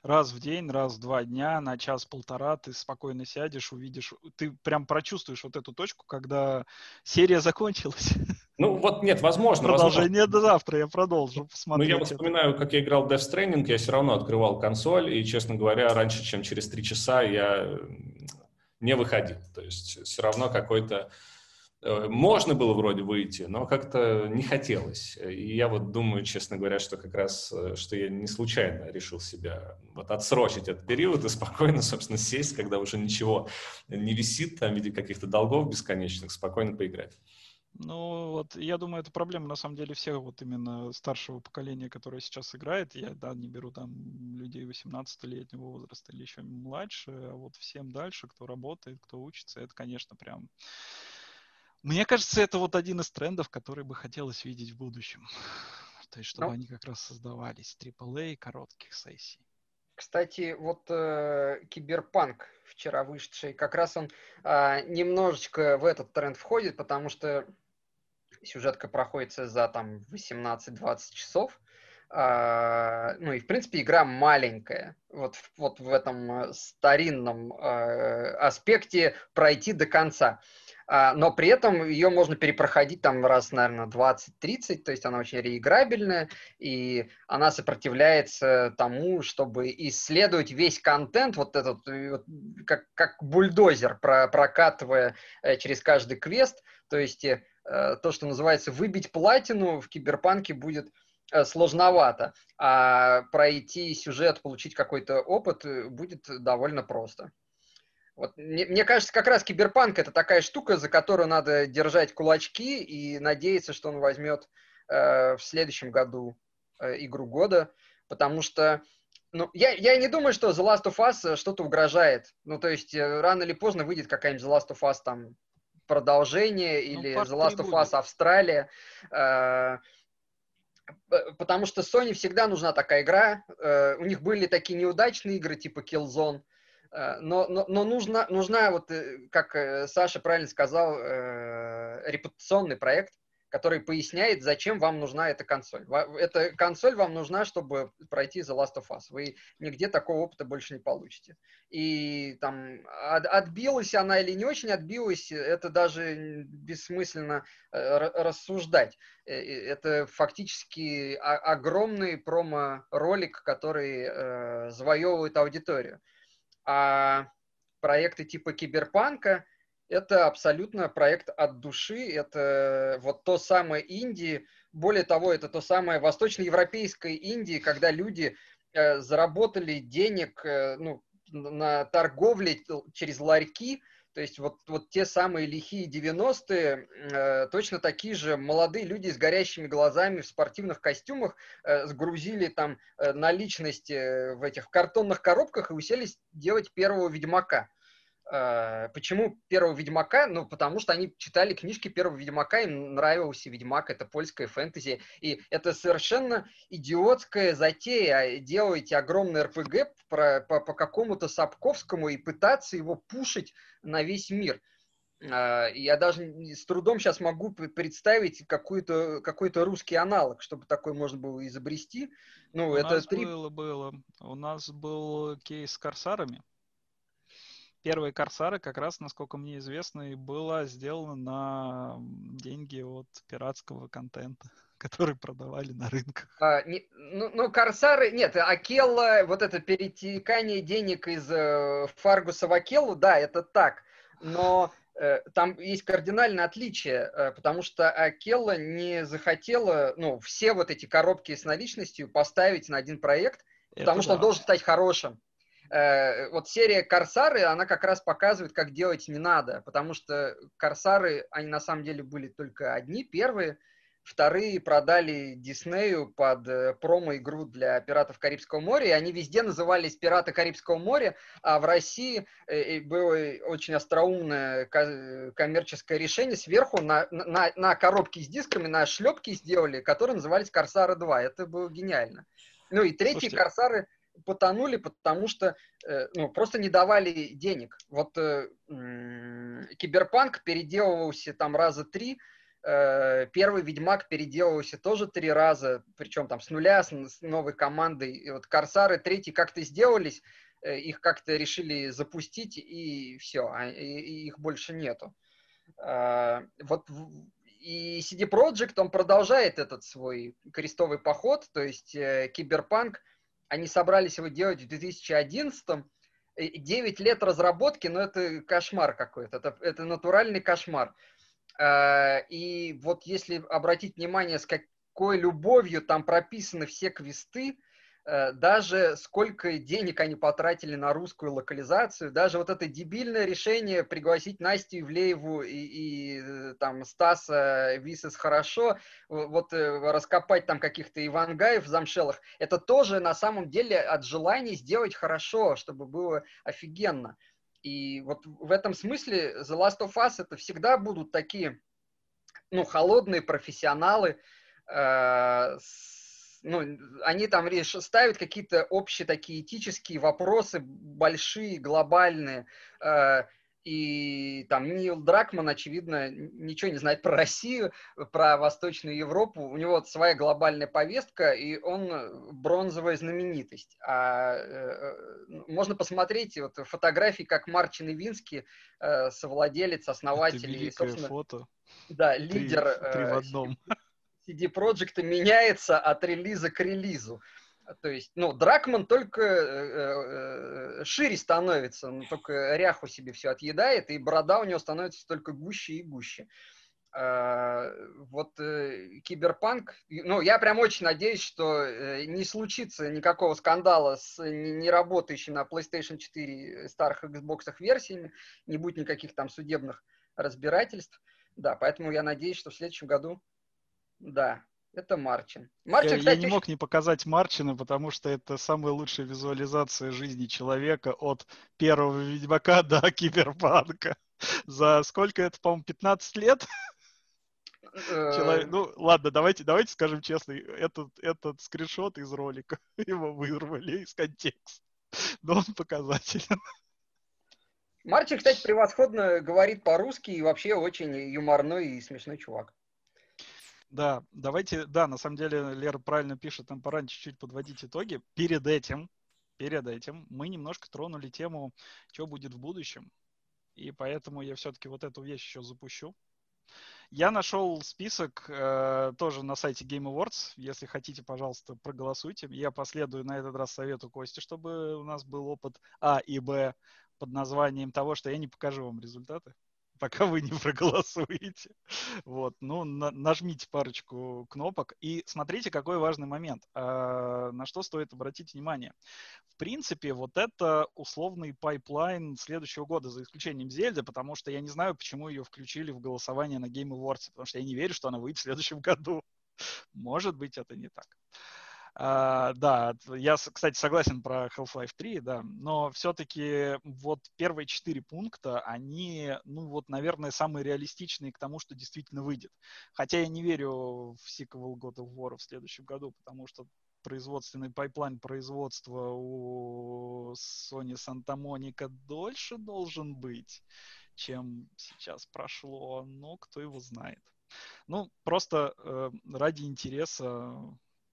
раз в день, раз в два дня, на час-полтора ты спокойно сядешь, увидишь, ты прям прочувствуешь вот эту точку, когда серия закончилась. Ну вот нет, возможно. Продолжение возможно. до завтра, я продолжу посмотреть. Ну я вот вспоминаю, как я играл в Death Stranding, я все равно открывал консоль, и, честно говоря, раньше, чем через три часа я не выходил. То есть все равно какой-то Э, можно было вроде выйти, но как-то не хотелось. И я вот думаю, честно говоря, что как раз, э, что я не случайно решил себя вот отсрочить этот период и спокойно, собственно, сесть, когда уже ничего не висит там в виде каких-то долгов бесконечных, спокойно поиграть. Ну, вот, я думаю, это проблема, на самом деле, всех вот именно старшего поколения, которое сейчас играет. Я, да, не беру там людей 18-летнего возраста или еще младше, а вот всем дальше, кто работает, кто учится, это, конечно, прям мне кажется, это вот один из трендов, который бы хотелось видеть в будущем. То есть, чтобы ну, они как раз создавались, AAA коротких сессий. Кстати, вот э, Киберпанк вчера вышедший, как раз он э, немножечко в этот тренд входит, потому что сюжетка проходится за там 18-20 часов. Э, ну и, в принципе, игра маленькая. Вот, вот в этом старинном э, аспекте пройти до конца. А, но при этом ее можно перепроходить там раз, наверное, 20-30, то есть она очень реиграбельная, и она сопротивляется тому, чтобы исследовать весь контент, вот этот, вот, как, как бульдозер, про, прокатывая э, через каждый квест, то есть э, то, что называется выбить платину в киберпанке будет э, сложновато, а пройти сюжет, получить какой-то опыт будет довольно просто. Вот, мне, мне кажется, как раз киберпанк это такая штука, за которую надо держать кулачки и надеяться, что он возьмет э, в следующем году э, игру года, потому что ну, я, я не думаю, что The Last of Us э, что-то угрожает. Ну, то есть, э, рано или поздно выйдет какая-нибудь The Last of Us там продолжение ну, или The Last of Us Австралия. Э, потому что Sony всегда нужна такая игра. Э, у них были такие неудачные игры типа Killzone, Э, но, но, но нужна, нужна, вот, э, как э, Саша правильно сказал, репутационный проект, который поясняет, зачем вам нужна эта консоль. Эта консоль вам нужна, чтобы пройти The Last of Us. Вы нигде такого опыта больше не получите. И там отбилась она или не очень отбилась, это даже бессмысленно рассуждать. Это фактически огромный промо-ролик, который завоевывает аудиторию. А проекты типа Киберпанка – это абсолютно проект от души, это вот то самое Индии, более того, это то самое восточноевропейское Индии, когда люди э, заработали денег э, ну, на торговле через ларьки – то есть вот, вот те самые лихие 90-е, э, точно такие же молодые люди с горящими глазами в спортивных костюмах э, сгрузили там э, наличность э, в этих картонных коробках и уселись делать первого Ведьмака. Э, почему первого Ведьмака? Ну, потому что они читали книжки первого Ведьмака, им нравился Ведьмак, это польская фэнтези. И это совершенно идиотская затея. Делать огромный РПГ про, по, по какому-то Сапковскому и пытаться его пушить на весь мир. Э, я даже с трудом сейчас могу представить какой-то какой русский аналог, чтобы такой можно было изобрести. Ну, У это нас три... было, было. У нас был кейс с корсарами первые корсары как раз, насколько мне известно, и было сделано на деньги от пиратского контента, которые продавали на рынках. А, не, ну, ну, Корсары, нет, Акелла, вот это перетекание денег из э, Фаргуса в Акеллу, да, это так, но э, там есть кардинальное отличие, э, потому что Акелла не захотела, ну, все вот эти коробки с наличностью поставить на один проект, это потому да. что он должен стать хорошим. Э, вот серия Корсары, она как раз показывает, как делать не надо, потому что Корсары, они на самом деле были только одни, первые, вторые продали Диснею под э, промо-игру для «Пиратов Карибского моря», и они везде назывались «Пираты Карибского моря», а в России э, было очень остроумное коммерческое решение, сверху на, на, на коробки с дисками, на шлепки сделали, которые назывались «Корсары 2», это было гениально. Ну и третьи Слушайте, «Корсары» потонули, потому что э, ну, просто не давали денег. Вот э, Киберпанк переделывался там раза три, э, первый Ведьмак переделывался тоже три раза, причем там с нуля, с, с новой командой. И вот Корсары третий как-то сделались, их как-то решили запустить, и все, а, и, и их больше нету. Э, вот и CD Projekt, он продолжает этот свой крестовый поход, то есть Киберпанк – они собрались его делать в 2011 м 9 лет разработки, но это кошмар какой-то, это, это натуральный кошмар. А, и вот если обратить внимание, с какой любовью там прописаны все квесты, Э, даже сколько денег они потратили на русскую локализацию, даже вот это дебильное решение пригласить Настю Ивлееву и, и э, там Стаса Висес хорошо, вот э, раскопать там каких-то Ивангаев в замшелах, это тоже на самом деле от желания сделать хорошо, чтобы было офигенно. И вот в этом смысле The Last of Us это всегда будут такие, ну, холодные профессионалы э, с ну, они там ставят какие-то общие такие этические вопросы, большие, глобальные. Э, и там Нил Дракман, очевидно, ничего не знает про Россию, про Восточную Европу. У него вот своя глобальная повестка, и он бронзовая знаменитость. А э, можно посмотреть вот фотографии, как Марчин Ивинский, э, совладелец, основатель. Великое собственно, фото. Да, лидер. Три, три в одном. CD Projekt меняется от релиза к релизу. То есть, ну, Дракман только э, э, шире становится, он только ряху себе все отъедает, и борода у него становится только гуще и гуще. Э, вот э, Киберпанк, ну, я прям очень надеюсь, что э, не случится никакого скандала с неработающими на PlayStation 4 старых Xbox версиями, не будет никаких там судебных разбирательств. Да, поэтому я надеюсь, что в следующем году да, это Марчин. Марчин, я, кстати, я не мог не показать Марчина, потому что это самая лучшая визуализация жизни человека от первого Ведьмака до Киберпанка. За сколько это, по-моему, 15 лет? Человек, ну, ладно, давайте, давайте скажем честно, этот, этот скриншот из ролика его вырвали из контекста, но он показателен. Марчин, кстати, превосходно говорит по-русски и вообще очень юморной и смешной чувак. Да, давайте, да, на самом деле Лера правильно пишет, нам пора чуть-чуть подводить итоги. Перед этим, перед этим мы немножко тронули тему, что будет в будущем. И поэтому я все-таки вот эту вещь еще запущу. Я нашел список э, тоже на сайте Game Awards. Если хотите, пожалуйста, проголосуйте. Я последую на этот раз совету Кости, чтобы у нас был опыт А и Б под названием того, что я не покажу вам результаты пока вы не проголосуете. Вот, ну, на, нажмите парочку кнопок и смотрите, какой важный момент, э, на что стоит обратить внимание. В принципе, вот это условный pipeline следующего года, за исключением Зельды, потому что я не знаю, почему ее включили в голосование на Game Awards, потому что я не верю, что она выйдет в следующем году. Может быть, это не так. Э, да, я, кстати, согласен про Half-Life 3, да, но все-таки вот первые четыре пункта, они, ну вот, наверное, самые реалистичные к тому, что действительно выйдет. Хотя я не верю в сиквел God of War в следующем году, потому что производственный pipeline производства у Sony Santa Monica дольше должен быть, чем сейчас прошло, но кто его знает. Ну, просто э, ради интереса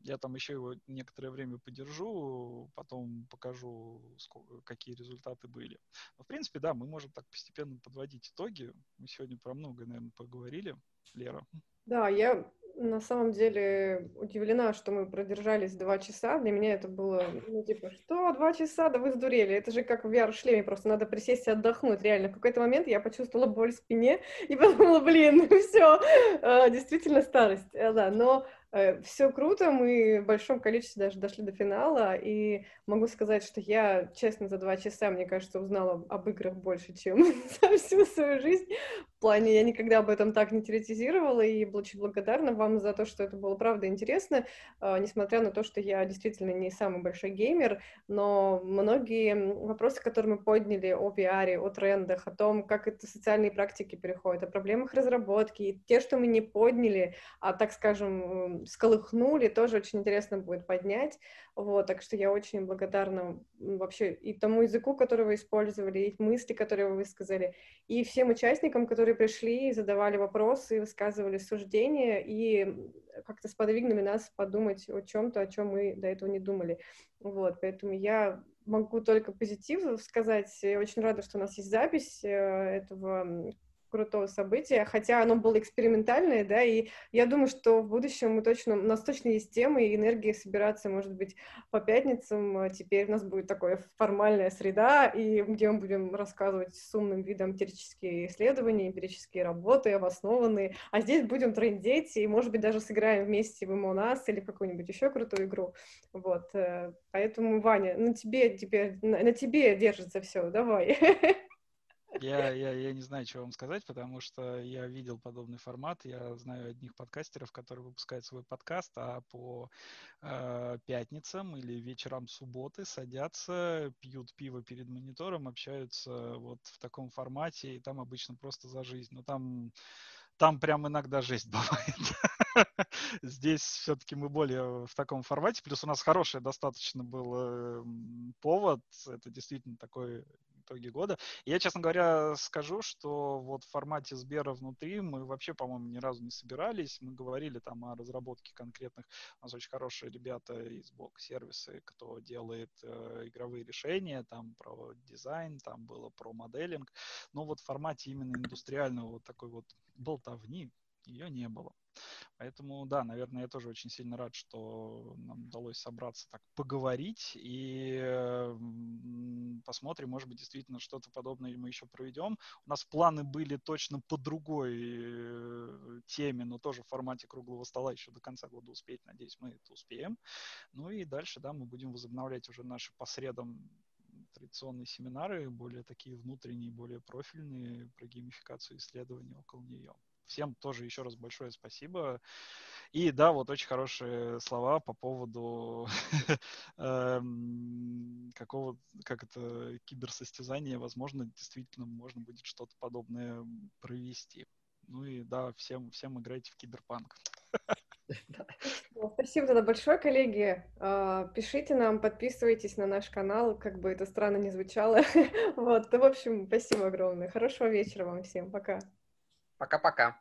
я там еще его некоторое время подержу, потом покажу, сколько, какие результаты были. Но, в принципе, да, мы можем так постепенно подводить итоги. Мы сегодня про многое, наверное, поговорили. Лера. Да, я на самом деле удивлена, что мы продержались два часа. Для меня это было, ну, типа, что, два часа? Да вы сдурели. Это же как в VR-шлеме, просто надо присесть и отдохнуть. Реально, в какой-то момент я почувствовала боль в спине и подумала, блин, ну все, а, действительно старость. Э, да, но Э, Все круто, мы в большом количестве даже дошли до финала, и могу сказать, что я, честно, за два часа, мне кажется, узнала об играх больше, чем за всю свою жизнь. В плане, я никогда об этом так не теоретизировала, и очень благодарна вам за то, что это было правда интересно, а, несмотря на то, что я действительно не самый большой геймер, но многие вопросы, которые мы подняли о VR, о трендах, о том, как это социальные практики переходят, о проблемах разработки, и те, что мы не подняли, а, так скажем, сколыхнули, тоже очень интересно будет поднять. Вот, так что я очень благодарна вообще и тому языку, который вы использовали, и мысли, которые вы высказали, и всем участникам, которые пришли задавали вопросы, высказывали суждения, и как-то сподвигнули нас подумать о чем-то, о чем мы до этого не думали. Вот, поэтому я могу только позитив сказать. Я очень рада, что у нас есть запись э, этого крутого события, хотя оно было экспериментальное, да, и я думаю, что в будущем мы точно, у нас точно есть темы и энергия собираться, может быть, по пятницам. А теперь у нас будет такая формальная среда, и где мы будем рассказывать с умным видом эмпирические исследования, эмпирические работы, обоснованные, а здесь будем трендеть, и, может быть, даже сыграем вместе в МОНАС или какую-нибудь еще крутую игру. Вот, э, поэтому, Ваня, на тебе теперь, на, на тебе держится все, давай. Я, я, я не знаю, что вам сказать, потому что я видел подобный формат. Я знаю одних подкастеров, которые выпускают свой подкаст, а по э, пятницам или вечерам субботы садятся, пьют пиво перед монитором, общаются вот в таком формате, и там обычно просто за жизнь. Но там там прям иногда жесть бывает. Здесь все-таки мы более в таком формате. Плюс у нас хороший достаточно был эм, повод. Это действительно такой итоге года. Я, честно говоря, скажу, что вот в формате Сбера внутри мы вообще, по-моему, ни разу не собирались. Мы говорили там о разработке конкретных. У нас очень хорошие ребята из блок-сервисы, кто делает э, игровые решения, там про дизайн, там было про моделинг. Но вот в формате именно индустриального вот такой вот болтовни ее не было. Поэтому, да, наверное, я тоже очень сильно рад, что нам удалось собраться так поговорить и посмотрим, может быть, действительно что-то подобное мы еще проведем. У нас планы были точно по другой э, теме, но тоже в формате круглого стола еще до конца года успеть. Надеюсь, мы это успеем. Ну и дальше, да, мы будем возобновлять уже наши по средам традиционные семинары, более такие внутренние, более профильные про геймификацию исследований около нее. Всем тоже еще раз большое спасибо. И да, вот очень хорошие слова по поводу эм, какого, как это, киберсостязания. Возможно, действительно можно будет что-то подобное провести. Ну и да, всем, всем играйте в киберпанк. Спасибо тогда большое, коллеги. А, пишите нам, подписывайтесь на наш канал, как бы это странно не звучало. Вот, в общем, спасибо огромное. Хорошего вечера вам всем. Пока. Пока-пока.